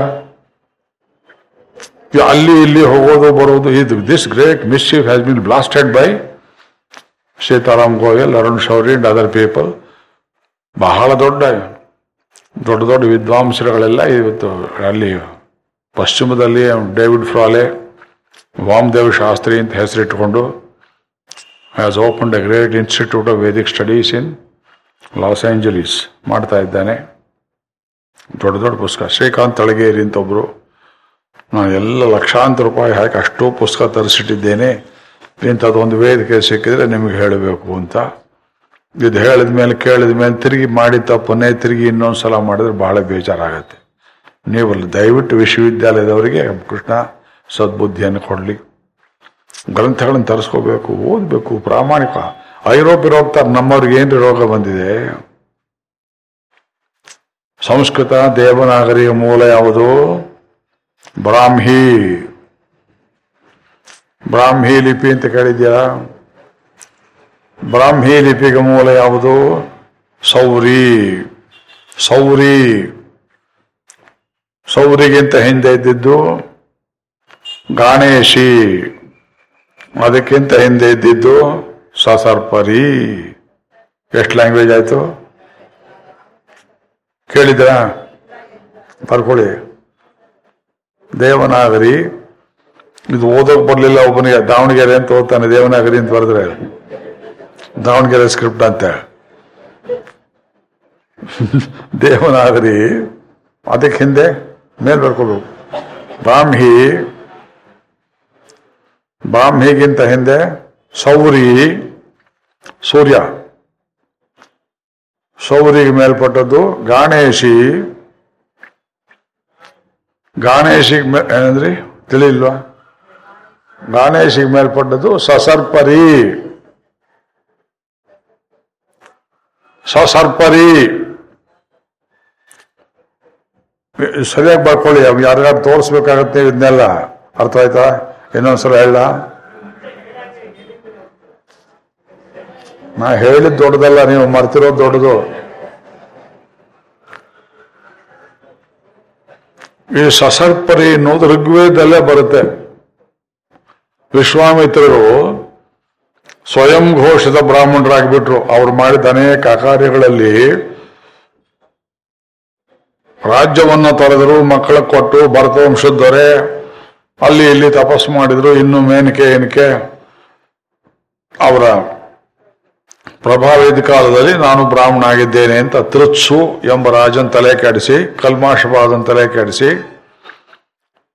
ಅಲ್ಲಿ ಇಲ್ಲಿ ಹೋಗೋದು ಬರೋದು, ಇದು this great mischief has been blasted by Sitaram Goel, Arun Shourie and other people ಬಹಳ ದೊಡ್ಡ ದೊಡ್ಡ ದೊಡ್ಡ ವಿದ್ವಾಂಸರುಗಳೆಲ್ಲ ಇವತ್ತು ಅಲ್ಲಿ ಪಶ್ಚಿಮದಲ್ಲಿ ಡೇವಿಡ್ ಫ್ರಾಲೆ, ವಾಮದೇವ್ ಶಾಸ್ತ್ರಿ ಅಂತ ಹೆಸರಿಟ್ಟುಕೊಂಡು has open a great institute of Vedic studies in Los Angeles ಮಾಡ್ತಾ ಇದ್ದಾನೆ. ದೊಡ್ಡ ದೊಡ್ಡ ಪುಸ್ತಕ. ಶ್ರೀಕಾಂತ್ ತಳಗೇರಿ ಅಂತ ಒಬ್ಬರು ನಾನು ಎಲ್ಲ ಲಕ್ಷಾಂತರ ರೂಪಾಯಿ ಹಾಕಿ ಅಷ್ಟು ಪುಸ್ತಕ ತರಿಸಿಟ್ಟಿದ್ದೇನೆ. ಇಂಥದ್ದೊಂದು ವೇದಿಕೆ ಸಿಕ್ಕಿದ್ರೆ ನಿಮಗೆ ಹೇಳಬೇಕು ಅಂತ. ಇದು ಹೇಳಿದ ಮೇಲೆ ಕೇಳಿದ ಮೇಲೆ ತಿರುಗಿ ಮಾಡಿ ತಪ್ಪನ್ನೇ ತಿರುಗಿ ಇನ್ನೊಂದು ಸಲ ಮಾಡಿದ್ರೆ ಬಹಳ ಬೇಜಾರಾಗತ್ತೆ. ನೀವು ದಯವಿಟ್ಟು ವಿಶ್ವವಿದ್ಯಾಲಯದವರಿಗೆ ಕೃಷ್ಣ ಸದ್ಬುದ್ಧಿಯನ್ನು ಕೊಡಲಿ. ಗ್ರಂಥಗಳನ್ನು ತರಿಸ್ಕೋಬೇಕು, ಓದಬೇಕು, ಪ್ರಾಮಾಣಿಕ. ಐರೋಪ್ಯರು ಹೋಗ್ತಾರೆ ನಮ್ಮವ್ರಿಗೆ ಏನ್ರಿ ರೋಗ ಬಂದಿದೆ? ಸಂಸ್ಕೃತ ದೇವನಾಗರಿಯ ಮೂಲ ಯಾವುದು? ಬ್ರಾಹ್ಮಿ. ಬ್ರಾಹ್ಮಿ ಲಿಪಿ ಅಂತ ಕೇಳಿದ್ಯಾ? ಬ್ರಾಹ್ಮಿ ಲಿಪಿಗೆ ಮೂಲ ಯಾವುದು? ಸೌರಿ. ಸೌರಿ. ಸೌರಿಗಿಂತ ಹಿಂದೆ ಇದ್ದಿದ್ದು ಗಾಣೇಶಿ. ಅದಕ್ಕಿಂತ ಹಿಂದೆ ಇದ್ದಿದ್ದು ಸಸರ್ಪರಿ. ಎಷ್ಟು ಲ್ಯಾಂಗ್ವೇಜ್ ಆಯ್ತು? ಕೇಳಿದ್ರ ಬರ್ಕೊಳ್ಳಿ ದೇವನಾಗರಿ. ಇದು ಓದೋಕ್ ಬರ್ಲಿಲ್ಲ ಒಬ್ಬನಿಗೆ. ದಾವಣಗೆರೆ ಅಂತ ಓದ್ತಾನೆ. ದೇವನಾಗರಿ ಅಂತ ಬರೆದ್ರೆ. ದಾವಣಗೆರೆ ಸ್ಕ್ರಿಪ್ಟ್ ಅಂತ. <laughs> ದೇವನಾಗರಿ. ಅದಕ್ಕೆ ಹಿಂದೆ ಮೇಲ್ ಬರ್ಕೊಳ್ಳು. ಬ್ರಾಹ್ಮಿ ಬ್ರಾಹ್ಮಿಗಿಂತ ಹಿಂದೆ? ಸೌರಿ. ಸೂರ್ಯ. ಸೌರಿಗೆ ಮೇಲ್ಪಟ್ಟದ್ದು ಗಾಣೇಶಿ. ಗಾಣೇಶಿಗೆ ಮೇ ಏನಂದ್ರಿ? ತಿಳಿಲ್ವಾ? ಗಾಣೇಶಿಗೆ ಮೇಲ್ಪಟ್ಟದ್ದು ಸಸರ್ಪರಿ. ಸಸರ್ಪರಿ. ಸರಿಯಾಗಿ ಬರ್ಕೊಳ್ಳಿ ಅವ್ ಯಾರ್ಯಾರು ತೋರಿಸ್ಬೇಕಾಗತ್ತೆ ಇದನ್ನೆಲ್ಲ. ಅರ್ಥ ಆಯ್ತಾ? ಇನ್ನೊಂದ್ಸಲ ಹೇಳ ನಾ ಹೇಳಿದ್ ದೊಡ್ಡದಲ್ಲ, ನೀವು ಮರ್ತಿರೋದು ದೊಡ್ಡದು. ಈ ಸಸರ್ಪರಿ ಅನ್ನೋದು ಋಗ್ವೇದಲ್ಲೇ ಬರುತ್ತೆ. ವಿಶ್ವಾಮಿತ್ರರು ಸ್ವಯಂ ಘೋಷಿತ ಬ್ರಾಹ್ಮಣರಾಗ್ಬಿಟ್ರು. ಅವ್ರು ಮಾಡಿದ ಅನೇಕ ಕಾರ್ಯಗಳಲ್ಲಿ ರಾಜ್ಯವನ್ನ ತೊರೆದರು, ಮಕ್ಕಳ ಕೊಟ್ಟು ಭರತವಂಶದೊರೆ ಅಲ್ಲಿ ಇಲ್ಲಿ ತಪಸ್ಸು ಮಾಡಿದ್ರು, ಇನ್ನು ಮೇನಿಕೆ ಏನಕ್ಕೆ ಅವರ ಪ್ರಭಾವಿತ ಕಾಲದಲ್ಲಿ ನಾನು ಬ್ರಾಹ್ಮಣ ಆಗಿದ್ದೇನೆ ಅಂತ ತೃತ್ಸು ಎಂಬ ರಾಜನ್ ತಲೆ ಕೆಡಿಸಿ ಕಲ್ಮಾಶಪಾದನ್ ತಲೆ ಕೆಡಿಸಿ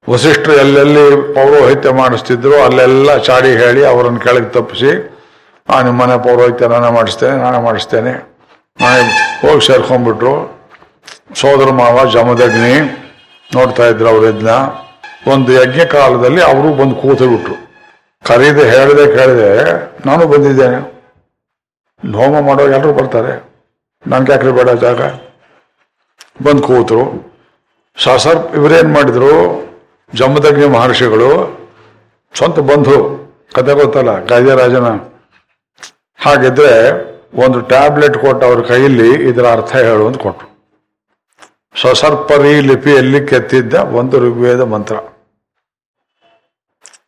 ವಸಿಷ್ಠರು ಎಲ್ಲೆಲ್ಲಿ ಪೌರೋಹಿತ್ಯ ಮಾಡಿಸ್ತಿದ್ರು ಅಲ್ಲೆಲ್ಲ ಚಾಡಿ ಹೇಳಿ ಅವರನ್ನು ಕೆಳಗೆ ತಪ್ಪಿಸಿ, ಆ ನಿಮ್ಮನೆ ಪೌರೋಹಿತ್ಯ ನಾನೇ ಮಾಡಿಸ್ತೇನೆ ನಾನೇ ಮಾಡಿಸ್ತೇನೆ. ನಾನೇ ಹೋಗಿ ಸೇರ್ಕೊಂಡ್ಬಿಟ್ರು. ಸೋದರ ಮಾವ ಜಮದಗ್ನಿ ನೋಡ್ತಾ ಇದ್ರು ಅವ್ರ ಇದನ್ನ ಒಂದು ಯಜ್ಞ ಕಾಲದಲ್ಲಿ ಅವರು ಬಂದು ಕೂತು ಬಿಟ್ರು ಕರೀದೆ ಹೇಳಿದೆ ಕೇಳಿದೆ, ನಾನು ಬಂದಿದ್ದೇನೆ. ಹೋಮ ಮಾಡೋರು ಎಲ್ಲರೂ ಬರ್ತಾರೆ. ನನ್ಗೆ ಯಾಕ್ರಿ ಬೇಡ ಜಾಗ? ಬಂದು ಕೂತರು. ಸಸರ್ ಇವರೇನು ಮಾಡಿದ್ರು? ಜಮದಗ್ನಿ ಮಹರ್ಷಿಗಳು ಸ್ವಂತ ಬಂಧು. ಕತೆ ಗೊತ್ತಲ್ಲ, ಗಾಜರಾಜನ. ಹಾಗಿದ್ರೆ ಒಂದು ಟ್ಯಾಬ್ಲೆಟ್ ಕೊಟ್ಟು ಅವ್ರ ಕೈಯಲ್ಲಿ ಇದರ ಅರ್ಥ ಹೇಳು ಅಂತ ಕೊಟ್ರು. ಸಸರ್ಪರಿ ಲಿಪಿಯಲ್ಲಿ ಕೆತ್ತಿದ್ದ ಒಂದು ಋಗ್ವೇದ ಮಂತ್ರ.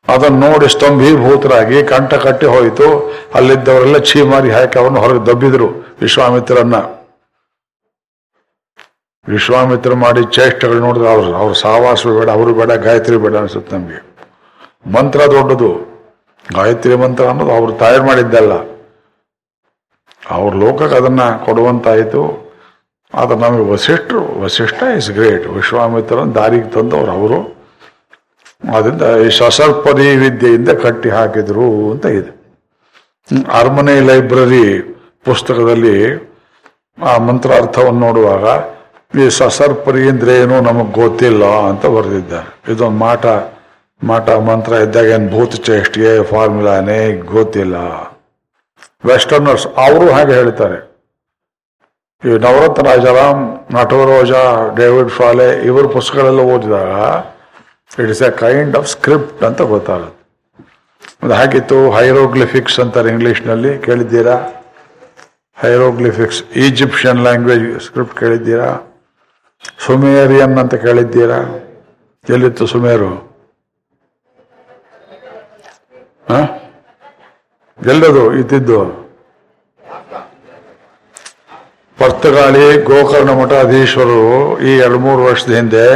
ಅದನ್ನು ನೋಡಿ ಸ್ತಂಭೀಭೂತರಾಗಿ ಕಂಠ ಕಟ್ಟಿ ಹೋಯಿತು. ಅಲ್ಲಿದ್ದವರೆಲ್ಲ ಛೀಮಾರಿ ಹಾಕಿ ಅವನು ಹೊರಗೆ ದಬ್ಬಿದ್ರು ವಿಶ್ವಾಮಿತ್ರನ್ನ ವಿಶ್ವಾಮಿತ್ರ ಮಾಡಿ ಚೇಷ್ಟೆಗಳು ನೋಡಿದ್ರೆ ಅವ್ರು, ಅವ್ರ ಸಾವಾಸ ಬೇಡ, ಅವರು ಬೇಡ, ಗಾಯತ್ರಿ ಬೇಡ ಅನಿಸುತ್ತೆ ನಮಗೆ. ಮಂತ್ರ ದೊಡ್ಡದು. ಗಾಯತ್ರಿ ಮಂತ್ರ ಅನ್ನೋದು ಅವ್ರು ತಯಾರು ಮಾಡಿದ್ದಲ್ಲ. ಅವ್ರ ಲೋಕಕ್ಕೆ ಅದನ್ನ ಕೊಡುವಂತಾಯಿತು. ಆದ್ರೆ ನಮಗೆ ವಸಿಷ್ಠರು, ವಸಿಷ್ಠ ಇಸ್ ಗ್ರೇಟ್ ವಿಶ್ವಾಮಿತ್ರನ ದಾರಿಗೆ ತಂದವರು ಅವರು. ಅದರಿಂದ ಈ ಸಸರ್ಪರಿ ವಿದ್ಯೆಯಿಂದ ಕಟ್ಟಿ ಹಾಕಿದ್ರು ಅಂತ ಇದೆ. ಅರಮನೆ ಲೈಬ್ರರಿ ಪುಸ್ತಕದಲ್ಲಿ ಆ ಮಂತ್ರಾರ್ಥವನ್ನು ನೋಡುವಾಗ ಈ ಸಸರ್ಪರಿ ಅಂದ್ರೆ ಏನು ನಮಗೆ ಗೊತ್ತಿಲ್ಲ ಅಂತ ಬರೆದಿದ್ದಾರೆ. ಇದೊಂದು ಮಾಟ ಮಾಟ ಮಂತ್ರ ಇದ್ದಾಗ ಏನು ಭೂತ ಚೇಷ್ಟಿಗೆ ಫಾರ್ಮುಲಾನೇ ಗೊತ್ತಿಲ್ಲ. ವೆಸ್ಟರ್ನರ್ಸ್ ಅವರು ಹಾಗೆ ಹೇಳ್ತಾರೆ. ಈ ನವರತ್ನ ರಾಜಾರಾಮ್ ನಟವರೋಜ ಡೇವಿಡ್ ಫಾಲೆ ಇವ್ರ ಪುಸ್ತಕಗಳೆಲ್ಲ ಓದಿದಾಗ it is a kind of script ಅಂತ ಗೊತ್ತಾಗುತ್ತೆ. ಅದು ಹಾಗಿತ್ತು ಹೈರೋಗ್ಲಿಫಿಕ್ಸ್ ಅಂತಾರೆ ಇಂಗ್ಲೀಷ್ನಲ್ಲಿ ಕೇಳಿದ್ದೀರಾ? ಹೈರೋಗ್ಲಿಫಿಕ್ಸ್ ಈಜಿಪ್ಷಿಯನ್ ಲ್ಯಾಂಗ್ವೇಜ್ ಸ್ಕ್ರಿಪ್ಟ್ ಕೇಳಿದ್ದೀರಾ? ಸುಮೇರಿಯನ್ ಅಂತ ಕೇಳಿದ್ದೀರಾ? ಎಲ್ಲಿತ್ತು ಸುಮೇರು? ಎಲ್ಲದು, ಇದ್ದಿದ್ದು? ಪರ್ತಗಾಳಿ, ಗೋಕರ್ಣ ಮಠಾಧೀಶ್ವರು ಈ ಎರಡು ಮೂರು ವರ್ಷದ ಹಿಂದೆ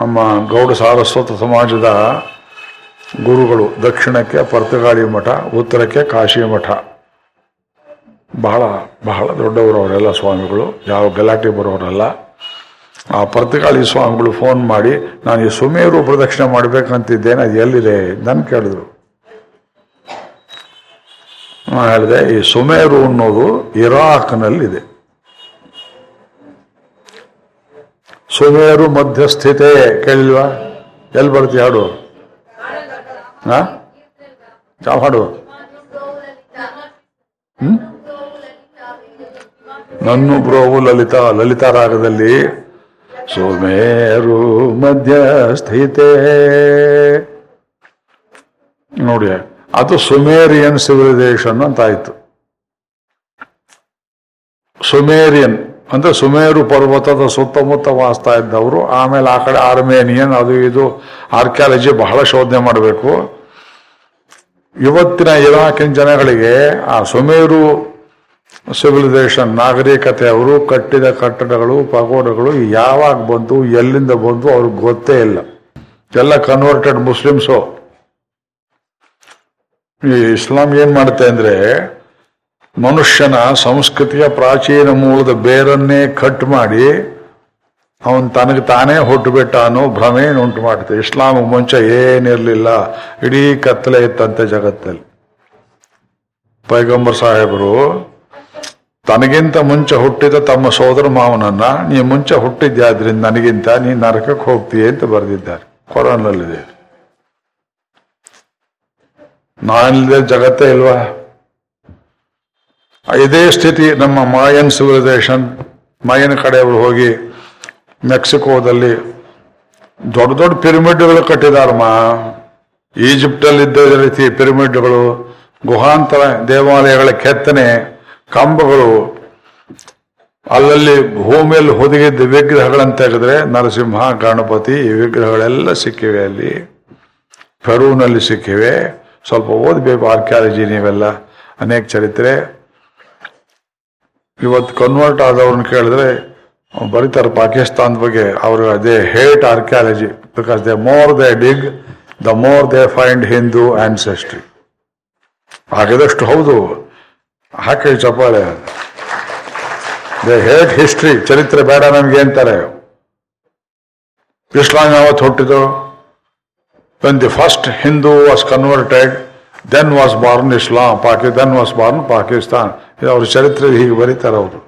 ನಮ್ಮ ಗೌಡ ಸಾರಸ್ವತ ಸಮಾಜದ ಗುರುಗಳು ದಕ್ಷಿಣಕ್ಕೆ ಪರ್ತಗಾಳಿ ಮಠ, ಉತ್ತರಕ್ಕೆ ಕಾಶಿ ಮಠ. ಬಹಳ ಬಹಳ ದೊಡ್ಡವರು ಅವರೆಲ್ಲ ಸ್ವಾಮಿಗಳು, ಯಾವ ಗಲಾಟೆ ಬರೋರೆಲ್ಲ. ಆ ಪರ್ತಗಾಳಿ ಸ್ವಾಮಿಗಳು ಫೋನ್ ಮಾಡಿ, ನಾನು ಈ ಸುಮೇರು ಪ್ರದಕ್ಷಿಣೆ ಮಾಡಬೇಕಂತಿದ್ದೇನೆ ಅದು ಎಲ್ಲಿದೆ? ನಾನು ಕೇಳಿದ್ರು. ನಾನು ಹೇಳಿದೆ, ಈ ಸುಮೇರು ಅನ್ನೋದು ಇರಾಕ್ನಲ್ಲಿದೆ. ಸುಮೇರು ಮಧ್ಯಸ್ಥಿತೆ ಕೇಳಿಲ್ವಾ? ಎಲ್ಲಿ ಬರ್ತೀಯ ಹಾಡು? ಯಾವ ಹಾಡು? ಹ್ಮ್? ನನ್ನು ಬ್ರೋವು ಲಲಿತಾ ಲಲಿತಾ ರಾಗದಲ್ಲಿ, ಸುಮೇರು ಮಧ್ಯಸ್ಥಿತೆ. ನೋಡಿ, ಅದು ಸುಮೇರಿಯನ್ ಸಿವಿಲೈಸೇಷನ್ ಅಂತ ಆಯ್ತು. ಸುಮೇರಿಯನ್. ಅಂದ್ರೆ ಸುಮೇರು ಪರ್ವತದ ಸುತ್ತಮುತ್ತ ವಾಸ್ತಾ ಇದ್ದವರು, ಆಮೇಲೆ ಆ ಕಡೆ ಆರ್ಮೇನಿಯನ್, ಅದು ಇದು ಆರ್ಕಿಯಾಲಜಿ ಬಹಳ ಶೋಧನೆ ಮಾಡಬೇಕು. ಇವತ್ತಿನ ಇರಾಕಿನ ಜನಗಳಿಗೆ ಆ ಸುಮೇರು ಸಿವಿಲೈಸೇಷನ್ ನಾಗರಿಕತೆ ಅವರು ಕಟ್ಟಿದ ಕಟ್ಟಡಗಳು, ಪಗೋಡಗಳು ಯಾವಾಗ ಬಂತು, ಎಲ್ಲಿಂದ ಬಂತು ಅವ್ರಿಗೆ ಗೊತ್ತೇ ಇಲ್ಲ. ಎಲ್ಲ ಕನ್ವರ್ಟೆಡ್ ಮುಸ್ಲಿಮ್ಸು ಈ ಇಸ್ಲಾಂ ಏನ್ ಮಾಡುತ್ತೆ ಅಂದ್ರೆ ಮನುಷ್ಯನ ಸಂಸ್ಕೃತಿಯ ಪ್ರಾಚೀನ ಮೂಲದ ಬೇರನ್ನೇ ಕಟ್ ಮಾಡಿ ಅವನು ತನಗೆ ತಾನೇ ಹುಟ್ಟುಬಿಟ್ಟ ಅನ್ನೋ ಭ್ರಮೆಯನ್ನು ಉಂಟು ಮಾಡುತ್ತೆ ಇಸ್ಲಾಂ ಮುಂಚೆ ಏನಿರಲಿಲ್ಲ. ಇಡೀ ಕತ್ತಲೆ ಇತ್ತಂತೆ ಜಗತ್ತಲ್ಲಿ. ಪೈಗಂಬರ್ ಸಾಹೇಬರು, ತನಗಿಂತ ಮುಂಚೆ ಹುಟ್ಟಿದ ತಮ್ಮ ಸೋದರ ಮಾವನನ್ನ ನೀ ಮುಂಚೆ ಹುಟ್ಟಿದ್ಯಾದ್ರಿಂದ ನನಗಿಂತ ನೀ ನರಕಕ್ಕೆ ಹೋಗ್ತೀಯ ಅಂತ ಬರೆದಿದ್ದಾರೆ. ಕೊರೋನಲ್ಲಿದೆ. ನಾನಿಲ್ಲದೆ ಜಗತ್ತೇ ಇಲ್ವಾ? ಇದೇ ಸ್ಥಿತಿ ನಮ್ಮ ಮಾಯನ್ ಸಿವಿಲೈಸೇಷನ್ ಮಾಯನ್ ಕಡೆಯವರು ಹೋಗಿ ಮೆಕ್ಸಿಕೋದಲ್ಲಿ ದೊಡ್ಡ ದೊಡ್ಡ ಪಿರಮಿಡ್ಗಳು ಕಟ್ಟಿದಾರಮ್ಮ. ಈಜಿಪ್ಟಲ್ಲಿದ್ದ ರೀತಿ ಪಿರಮಿಡ್ಗಳು, ಗುಹಾಂತರ ದೇವಾಲಯಗಳ ಕೆತ್ತನೆ, ಕಂಬಗಳು, ಅಲ್ಲಲ್ಲಿ ಭೂಮಿಯಲ್ಲಿ ಹೊದಗಿದ್ದ ವಿಗ್ರಹಗಳನ್ನು ತೆಗೆದ್ರೆ ನರಸಿಂಹ, ಗಣಪತಿ ಈ ವಿಗ್ರಹಗಳೆಲ್ಲ ಸಿಕ್ಕಿವೆ ಅಲ್ಲಿ. ಪೆರೂನಲ್ಲಿ ಸಿಕ್ಕಿವೆ. ಸ್ವಲ್ಪ ಓದಬೇಕು, ಆರ್ಕಿಯಾಲಜಿ ನೀವೆಲ್ಲ ಅನೇಕ ಚರಿತ್ರೆ. ಇವತ್ತು ಕನ್ವರ್ಟ್ ಆದವ್ರನ್ನ ಕೇಳಿದ್ರೆ ಬರೀತಾರೆ ಪಾಕಿಸ್ತಾನದ ಬಗ್ಗೆ ಅವರು they hate archaeology because they more they dig the more they find Hindu ancestry ಆಗಿದಷ್ಟು ಹೌದು. ಹಾಕಿ ಚಪ್ಪಾಳೆ. ದೇ ಹೇಟ್ ಹಿಸ್ಟ್ರಿ ಚರಿತ್ರೆ ಬೇಡ ನಮ್ಗೆ ಅಂತಾರೆ. ಇಸ್ಲಾಂ ಯಾವತ್ತು ಹುಟ್ಟಿದ್ರು when the first Hindu was converted, then was born Islam, ಪಾಕಿ, then was born Pakistan. ಇದು ಅವ್ರ ಚರಿತ್ರೆ ಹೀಗೆ ಬರೀತಾರೆ ಅವರು.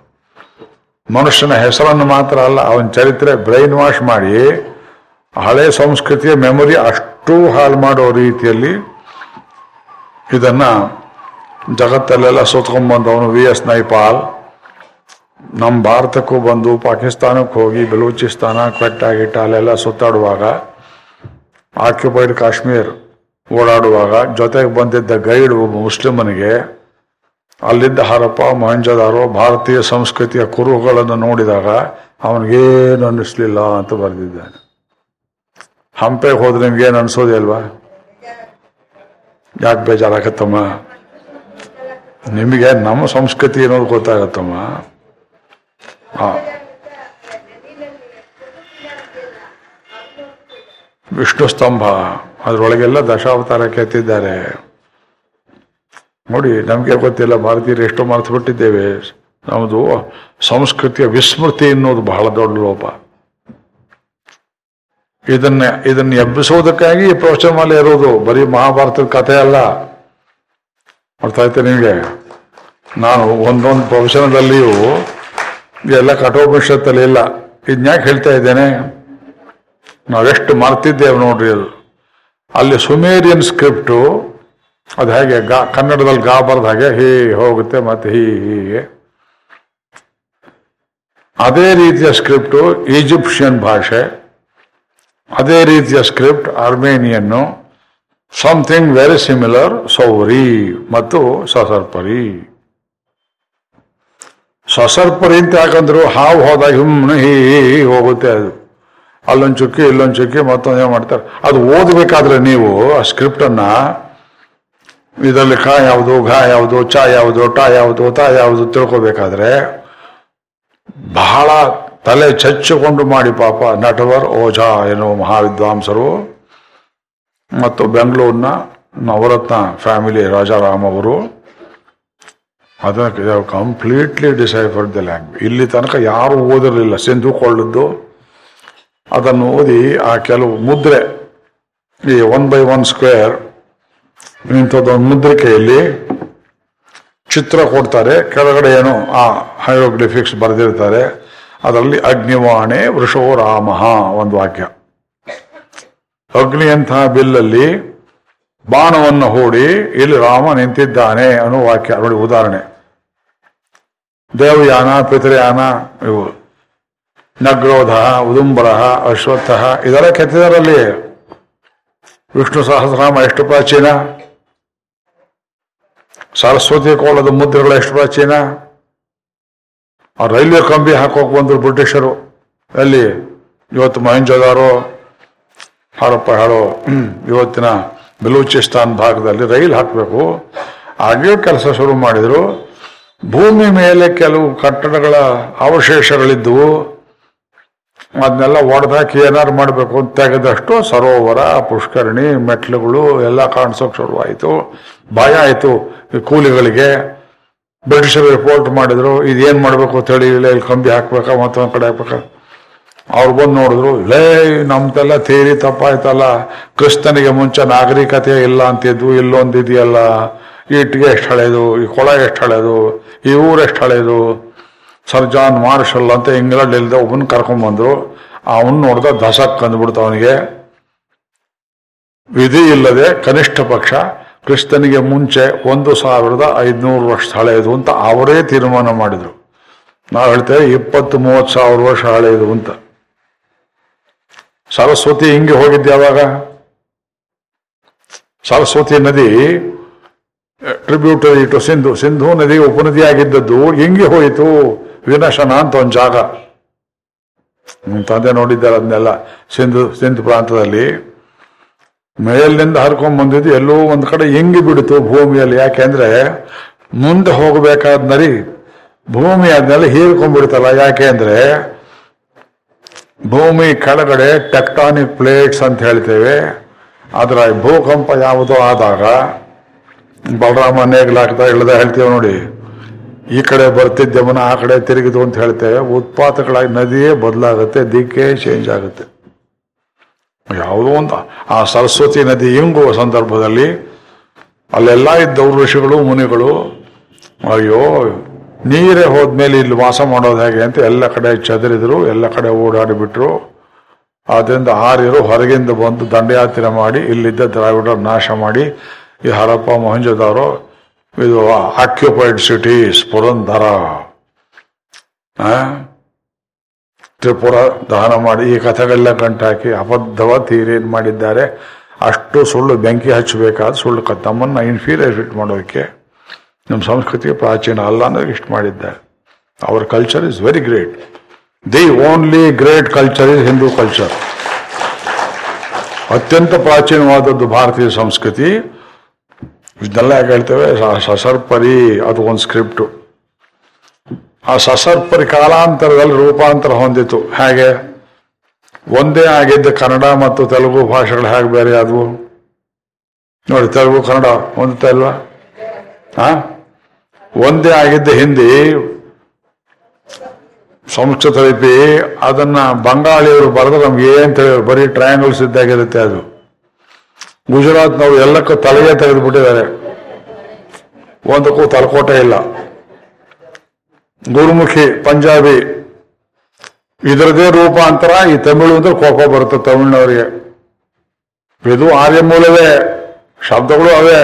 ಮನುಷ್ಯನ ಹೆಸರನ್ನು ಮಾತ್ರ ಅಲ್ಲ, ಅವನ ಚರಿತ್ರೆ ಬ್ರೈನ್ ವಾಶ್ ಮಾಡಿ, ಹಳೆ ಸಂಸ್ಕೃತಿಯ ಮೆಮೊರಿ ಅಷ್ಟು ಹಾಳು ಮಾಡೋ ರೀತಿಯಲ್ಲಿ ಇದನ್ನ ಜಗತ್ತಲ್ಲೆಲ್ಲ ಸುತ್ಕೊಂಡ್ಬಂದವನು ವಿ ಎಸ್ ನೈಪಾಲ್. ನಮ್ಮ ಭಾರತಕ್ಕೂ ಬಂದು ಪಾಕಿಸ್ತಾನಕ್ಕೆ ಹೋಗಿ ಬೆಲೂಚಿಸ್ತಾನ, ಕ್ವೆಟ್ಟ ಗಿಟ್ಟ ಅಲ್ಲೆಲ್ಲ ಸುತ್ತಾಡುವಾಗ ಆಕ್ಯುಪೈಡ್ ಕಾಶ್ಮೀರ್. ಓಡಾಡುವಾಗ ಜೊತೆಗೆ ಬಂದಿದ್ದ ಗೈಡ್ ಒಬ್ಬ ಮುಸ್ಲಿಮನಿಗೆ, ಅಲ್ಲಿದ್ದ ಹರಪ್ಪ, ಮೊಹಂಜದಾರೋ, ಭಾರತೀಯ ಸಂಸ್ಕೃತಿಯ ಕುರುಹುಗಳನ್ನು ನೋಡಿದಾಗ ಅವನಿಗೇನು ಅನ್ನಿಸ್ಲಿಲ್ಲ ಅಂತ ಬರೆದಿದ್ದಾನೆ. ಹಂಪೆಗೆ ಹೋದ್ರೆ ನಿಮ್ಗೆ ಏನು ಅನ್ಸೋದೇ ಅಲ್ವಾ? ಯಾಕೆ ಬೇಜಾರಾಗತ್ತಮ್ಮ? ನಿಮಗೆ ನಮ್ಮ ಸಂಸ್ಕೃತಿ ಅನ್ನೋದು ಗೊತ್ತಾಗತ್ತಮ್ಮ. ವಿಷ್ಣು ಸ್ತಂಭ ಅದರೊಳಗೆಲ್ಲ ದಶಾವತಾರ ಕೆತ್ತಿದ್ದಾರೆ ನೋಡಿ, ನಮಗೆ ಗೊತ್ತಿಲ್ಲ, ಭಾರತೀಯರು ಎಷ್ಟೋ ಮರೆತು ಬಿಟ್ಟಿದ್ದೇವೆ. ನಮ್ಮದು ಸಂಸ್ಕೃತಿಯ ವಿಸ್ಮೃತಿ ಅನ್ನೋದು ಬಹಳ ದೊಡ್ಡ ಲೋಪ. ಇದನ್ನ ಇದನ್ನ ಎಬ್ಬಿಸೋದಕ್ಕಾಗಿ ಈ ಪ್ರವಚನಮಾಲೆ ಇರೋದು. ಬರೀ ಮಹಾಭಾರತದ ಕಥೆ ಅಲ್ಲ. ಅರ್ಥ ಆಯ್ತು ನಿಮಗೆ? ನಾನು ಒಂದೊಂದು ಪ್ರವಚನದಲ್ಲಿಯೂ ಎಲ್ಲ ಕಠೋಪನಿಷತ್ತಲ್ಲಿ ಇಲ್ಲ. ಇದನ್ಯಾಕೆ ಹೇಳ್ತಾ ಇದ್ದೇನೆ? ನಾವೆಷ್ಟು ಮರ್ತಿದ್ದೇವೆ ನೋಡ್ರಿ ಅದು. ಅಲ್ಲಿ ಸುಮೇರಿಯನ್ ಸ್ಕ್ರಿಪ್ಟು, ಅದು ಹೇಗೆ ಗಾ, ಕನ್ನಡದಲ್ಲಿ ಗಾ ಬರ್ದ ಹಾಗೆ ಹೀ ಹೋಗುತ್ತೆ ಮತ್ತೆ ಹೀ ಹೀಗೆ. ಅದೇ ರೀತಿಯ ಸ್ಕ್ರಿಪ್ಟು ಈಜಿಪ್ಷಿಯನ್ ಭಾಷೆ, ಅದೇ ರೀತಿಯ ಸ್ಕ್ರಿಪ್ಟ್ ಅರ್ಮೇನಿಯನ್ನು ಸಮಥಿಂಗ್ ವೆರಿ ಸಿಮಿಲರ್ ಸೌರಿ ಮತ್ತು ಸಸರ್ಪರಿ. ಸಸರ್ಪರಿ ಅಂತ ಯಾಕಂದ್ರು ಹಾವು ಹೋದಾಗ ಹೀ ಹೋಗುತ್ತೆ ಅದು. ಅಲ್ಲೊಂದು ಚುಕ್ಕಿ ಇಲ್ಲೊಂದು ಚುಕ್ಕಿ ಮತ್ತೊಂದು ಮಾಡ್ತಾರೆ? ಅದು ಓದಬೇಕಾದ್ರೆ ನೀವು ಆ ಸ್ಕ್ರಿಪ್ಟನ್ನು ಇದರಲ್ಲಿ ಖಾ ಯಾವುದು, ಘಾ ಯಾವುದು, ಚ ಯಾವುದು, ಟ ಯಾವುದು, ತ ಯಾವುದು ತಿಳ್ಕೊಬೇಕಾದ್ರೆ ಬಹಳ ತಲೆ ಚಚ್ಚಿಕೊಂಡು ಮಾಡಿ ಪಾಪ ನಟವರ್ ಓಝಾ ಎನ್ನುವ ಮಹಾವಿದ್ವಾಂಸರು ಮತ್ತು ಬೆಂಗಳೂರಿನ ನವರತ್ನ ಫ್ಯಾಮಿಲಿ ರಾಜಾರಾಮ್ ಅವರು. ಅದಕ್ಕೆ ಕಂಪ್ಲೀಟ್ಲಿ ಡಿಸೈಫರ್ಡ್ ದ ಲ್ಯಾಂಗ್ವೇಜ್. ಇಲ್ಲಿ ತನಕ ಯಾರು ಓದಿರಲಿಲ್ಲ. ಸಿಂಧು ಕೊಳ್ಳದ್ದು ಅದನ್ನು ಓದಿ ಆ ಕೆಲವು ಮುದ್ರೆ, ಈ ಒನ್ ಬೈ ಒನ್ ಸ್ಕ್ವೇರ್ ಇಂಥದ್ದೊಂದು ಮುದ್ರಿಕೆಯಲ್ಲಿ ಚಿತ್ರ ಕೊಡ್ತಾರೆ. ಕೆಳಗಡೆ ಏನು, ಆ ಹೈರೋಗ್ಲಿಫಿಕ್ಸ್ ಬರೆದಿರ್ತಾರೆ. ಅದರಲ್ಲಿ ಅಗ್ನಿವಾಣೆ ವೃಷೋ ರಾಮ ಒಂದು ವಾಕ್ಯ. ಅಗ್ನಿಯಂತಹ ಬಿಲ್ಲಲ್ಲಿ ಬಾಣವನ್ನು ಹೂಡಿ ಇಲ್ಲಿ ರಾಮ ನಿಂತಿದ್ದಾನೆ ಅನ್ನೋ ವಾಕ್ಯ. ನೋಡಿ ಉದಾಹರಣೆ. ದೇವಯಾನ, ಪಿತೃಯಾನ, ಇವು. ನಗ್ರೋಧ ಉದುಂಬರ ಅಶ್ವತ್ಥ ಇದೆಲ್ಲ ಕೆತ್ತಿದಾರಲ್ಲಿ ವಿಷ್ಣು ಸಹಸ್ರನಾಮ ಎಷ್ಟು ಪ್ರಾಚೀನ? ಸರಸ್ವತಿ ಕೋಲದ ಮುದ್ರೆಗಳು ಎಷ್ಟು ಪ್ರಾಚೀನ? ಆ ರೈಲ್ವೆ ಕಂಬಿ ಹಾಕೋಕ್ ಬಂದರು ಬ್ರಿಟಿಷರು. ಅಲ್ಲಿ ಇವತ್ತು ಮಹೇಂಜೋದಾರೋ ಹಾರಪ್ಪ ಹೇಳೋ ಇವತ್ತಿನ ಬಲೂಚಿಸ್ತಾನ್ ಭಾಗದಲ್ಲಿ ರೈಲ್ ಹಾಕಬೇಕು. ಹಾಗೆ ಕೆಲಸ ಶುರು ಮಾಡಿದ್ರು. ಭೂಮಿ ಮೇಲೆ ಕೆಲವು ಕಟ್ಟಡಗಳ ಅವಶೇಷಗಳಿದ್ದವು. ಅದನ್ನೆಲ್ಲ ಒಡೆದಾಕಿ ಏನಾರು ಮಾಡಬೇಕು ಅಂತ ತೆಗೆದಷ್ಟು ಸರೋವರ, ಪುಷ್ಕರಣಿ ಮೆಟ್ಲುಗಳು ಎಲ್ಲ ಕಾಣಿಸೋಕೆ ಶುರುವಾಯಿತು. ಭಯ ಆಯಿತು ಕೂಲಿಗಳಿಗೆ. ಬ್ರಿಟಿಷರು ರಿಪೋರ್ಟ್ ಮಾಡಿದ್ರು, ಇದೇನ್ ಮಾಡಬೇಕು ಅಂತ ಹೇಳಿ, ಇಲ್ಲ ಕಂಬಿ ಹಾಕ್ಬೇಕಾ, ಮತ್ತೊಂದು ಕಡೆ ಹಾಕ್ಬೇಕಾ? ಅವ್ರು ಬಂದು ನೋಡಿದ್ರು, ಲೇ, ನಮ್ದೆಲ್ಲ ತೇರಿ ತಪ್ಪಾಯ್ತಲ್ಲ, ಕ್ರಿಸ್ತನಿಗೆ ಮುಂಚೆ ನಾಗರಿಕತೆ ಇಲ್ಲ ಅಂತಿದ್ವು, ಇಲ್ಲೊಂದಿದೆಯಲ್ಲ ಇಟ್ಟಿಗೆ ಎಷ್ಟು ಹಳೆಯದು ಈ ಕೊಳ ಎಷ್ಟು ಹಳೆಯದು ಈ ಊರು ಎಷ್ಟು ಹಳೇದು ಸರ್ ಜಾನ್ ಮಾರ್ಷಲ್ ಅಂತ ಇಂಗ್ಲೆಂಡ್ ಇಲ್ಲದ ಒಬ್ಬನ ಕರ್ಕೊಂಡ್ಬಂದ್ರು ಅವನ್ ನೋಡ್ದ ದಸಕ್ ಅಂದ್ಬಿಡ್ತು ಅವನಿಗೆ. ವಿಧಿ ಇಲ್ಲದೆ ಕನಿಷ್ಠ ಪಕ್ಷ ಕ್ರಿಸ್ತನಿಗೆ ಮುಂಚೆ ಒಂದು ಸಾವಿರದ ಐದುನೂರು ವರ್ಷ ಹಳೆಯದು ಅಂತ ಅವರೇ ತೀರ್ಮಾನ ಮಾಡಿದ್ರು. ನಾವು ಹೇಳ್ತೇವೆ ಇಪ್ಪತ್ತು ಮೂವತ್ತು ಸಾವಿರ ವರ್ಷ ಹಳೆಯದು ಅಂತ. ಸರಸ್ವತಿ ಹಿಂಗೆ ಹೋಗಿದ್ದೆ ಯಾವಾಗ ಸರಸ್ವತಿ ನದಿ ಟ್ರಿಬ್ಯೂಟರಿ ಟು ಸಿಂಧು ಸಿಂಧು ನದಿ ಉಪನದಿ ಆಗಿದ್ದದ್ದು ಹೆಂಗೆ ಹೋಯಿತು. ವಿನಶನ ಅಂತ ಒಂದು ಜಾಗ. ತಂದೆ ನೋಡಿದ್ದಾರೆ ಅದನ್ನೆಲ್ಲ. ಸಿಂಧು ಸಿಂಧು ಪ್ರಾಂತದಲ್ಲಿ ಮೇಲಿನಿಂದ ಹರ್ಕೊಂಡ್ ಬಂದಿದ್ದು ಎಲ್ಲೋ ಒಂದು ಕಡೆ ಹೆಂಗಿ ಬಿಡಿತು ಭೂಮಿಯಲ್ಲಿ. ಯಾಕೆಂದ್ರೆ ಮುಂದೆ ಹೋಗಬೇಕಾದ ನರಿ ಭೂಮಿ ಅದನ್ನೆಲ್ಲ ಹೀರ್ಕೊಂಡ್ಬಿಡ್ತಲ್ಲ. ಯಾಕೆ ಅಂದ್ರೆ ಭೂಮಿ ಕೆಳಗಡೆ ಟೆಕ್ಟಾನಿಕ್ ಪ್ಲೇಟ್ಸ್ ಅಂತ ಹೇಳ್ತೇವೆ. ಅದರ ಭೂಕಂಪ ಯಾವುದೋ ಆದಾಗ, ಬಲರಾಮ ನೇಗ್ಲಾಗ್ತಾ ಇಳ್ದ ಹೇಳ್ತೇವೆ ನೋಡಿ. ಈ ಕಡೆ ಬರ್ತಿದ್ದವನ ಆ ಕಡೆ ತಿರುಗಿದು ಅಂತ ಹೇಳ್ತೇವೆ. ಉತ್ಪಾತಗಳಾಗಿ ನದಿಯೇ ಬದಲಾಗುತ್ತೆ, ದಿಕ್ಕೇ ಚೇಂಜ್ ಆಗುತ್ತೆ. ಯಾವುದೋ ಒಂದು ಆ ಸರಸ್ವತಿ ನದಿ ಇಂಗುವ ಸಂದರ್ಭದಲ್ಲಿ ಅಲ್ಲೆಲ್ಲ ಇದ್ದವ್ರು ಋಷಿಗಳು, ಮುನಿಗಳು, ಅಯ್ಯೋ, ನೀರೇ ಹೋದ್ಮೇಲೆ ಇಲ್ಲಿ ವಾಸ ಮಾಡೋದು ಹೇಗೆ ಅಂತ ಎಲ್ಲ ಕಡೆ ಚದರಿದ್ರು, ಎಲ್ಲ ಕಡೆ ಓಡಾಡಿಬಿಟ್ರು. ಆದ್ರಿಂದ ಆರ್ಯರು ಹೊರಗಿಂದ ಬಂದು ದಂಡಯಾತ್ರೆ ಮಾಡಿ, ಇಲ್ಲಿದ್ದ ದ್ರಾವಿಡರ ನಾಶ ಮಾಡಿ, ಈ ಹರಪ್ಪ ಮೊಹಂಜದಾರೋ ಇದು ಆಕ್ಯುಪೈಡ್ ಸಿಟೀಸ್ ಪುರಂದರ? ತ್ರಿಪುರ ದಹನ ಮಾಡಿ, ಈ ಕಥೆಗಳೆಲ್ಲ ಗಂಟಾಕಿ ಅಬದ್ಧವ ತೀರೇನ್ ಮಾಡಿದ್ದಾರೆ? ಅಷ್ಟು ಸುಳ್ಳು ಬೆಂಕಿ ಹಚ್ಚಬೇಕಾದ ಸುಳ್ಳು ಕ, ತಮ್ಮನ್ನು ಇನ್ಫೀರಿಯರ್ ಮಾಡೋಕೆ ನಮ್ಮ ಸಂಸ್ಕೃತಿ ಪ್ರಾಚೀನ ಅಲ್ಲ ಅನ್ನೋದಕ್ಕೆ ಇಷ್ಟು ಮಾಡಿದ್ದಾರೆ. Our culture is very great the only great culture is Hindu culture ಅತ್ಯಂತ ಪ್ರಾಚೀನವಾದದ್ದು ಭಾರತೀಯ ಸಂಸ್ಕೃತಿ. ಇದನ್ನೆಲ್ಲ ಯಾಕೆ ಹೇಳ್ತೇವೆ ಸಸರ್ಪರಿ ಅದು ಒಂದು ಸ್ಕ್ರಿಪ್ಟು ಆ ಸಸರ್ಪರಿ ಕಾಲಾಂತರದಲ್ಲಿ ರೂಪಾಂತರ ಹೊಂದಿತ್ತು ಹೇಗೆ? ಒಂದೇ ಆಗಿದ್ದ ಕನ್ನಡ ಮತ್ತು ತೆಲುಗು ಭಾಷೆಗಳು ಹೇಗೆ ಬೇರೆ ಆದವು? ನೋಡಿ, ತೆಲುಗು, ಕನ್ನಡ ಹೊಂದುತ್ತಾ ಇಲ್ವಾ ಹಾ ಒಂದೇ ಆಗಿದ್ದ ಹಿಂದಿ, ಸಂಸ್ಕೃತ ಲಿಪಿ, ಅದನ್ನ ಬಂಗಾಳಿಯವರು ಬರೆದ್ರೆ ನಮ್ಗೆ ಏನ್ ತಿಳಿಯೋರು ಬರೀ ಟ್ರಯಾಂಗಲ್ಸ್ ಇದ್ದಾಗಿರುತ್ತೆ ಅದು. ಗುಜರಾತ್ನವರು ಎಲ್ಲಕ್ಕೂ ತಲೆಗೆ ತೆಗೆದುಬಿಟ್ಟಿದ್ದಾರೆ. ಒಂದಕ್ಕೂ ತಲಕೋಟೆ ಇಲ್ಲ. ಗುರುಮುಖಿ, ಪಂಜಾಬಿ ಇದರದೇ ರೂಪಾಂತರ, ಈ ತಮಿಳು ಅಂದ್ರೆ ಕೋಪ ಬರುತ್ತೆ ತಮಿಳಿನವರಿಗೆ. ಇದು ಆರ್ಯ ಮೂಲವೇ, ಶಬ್ದಗಳು ಅವೇ.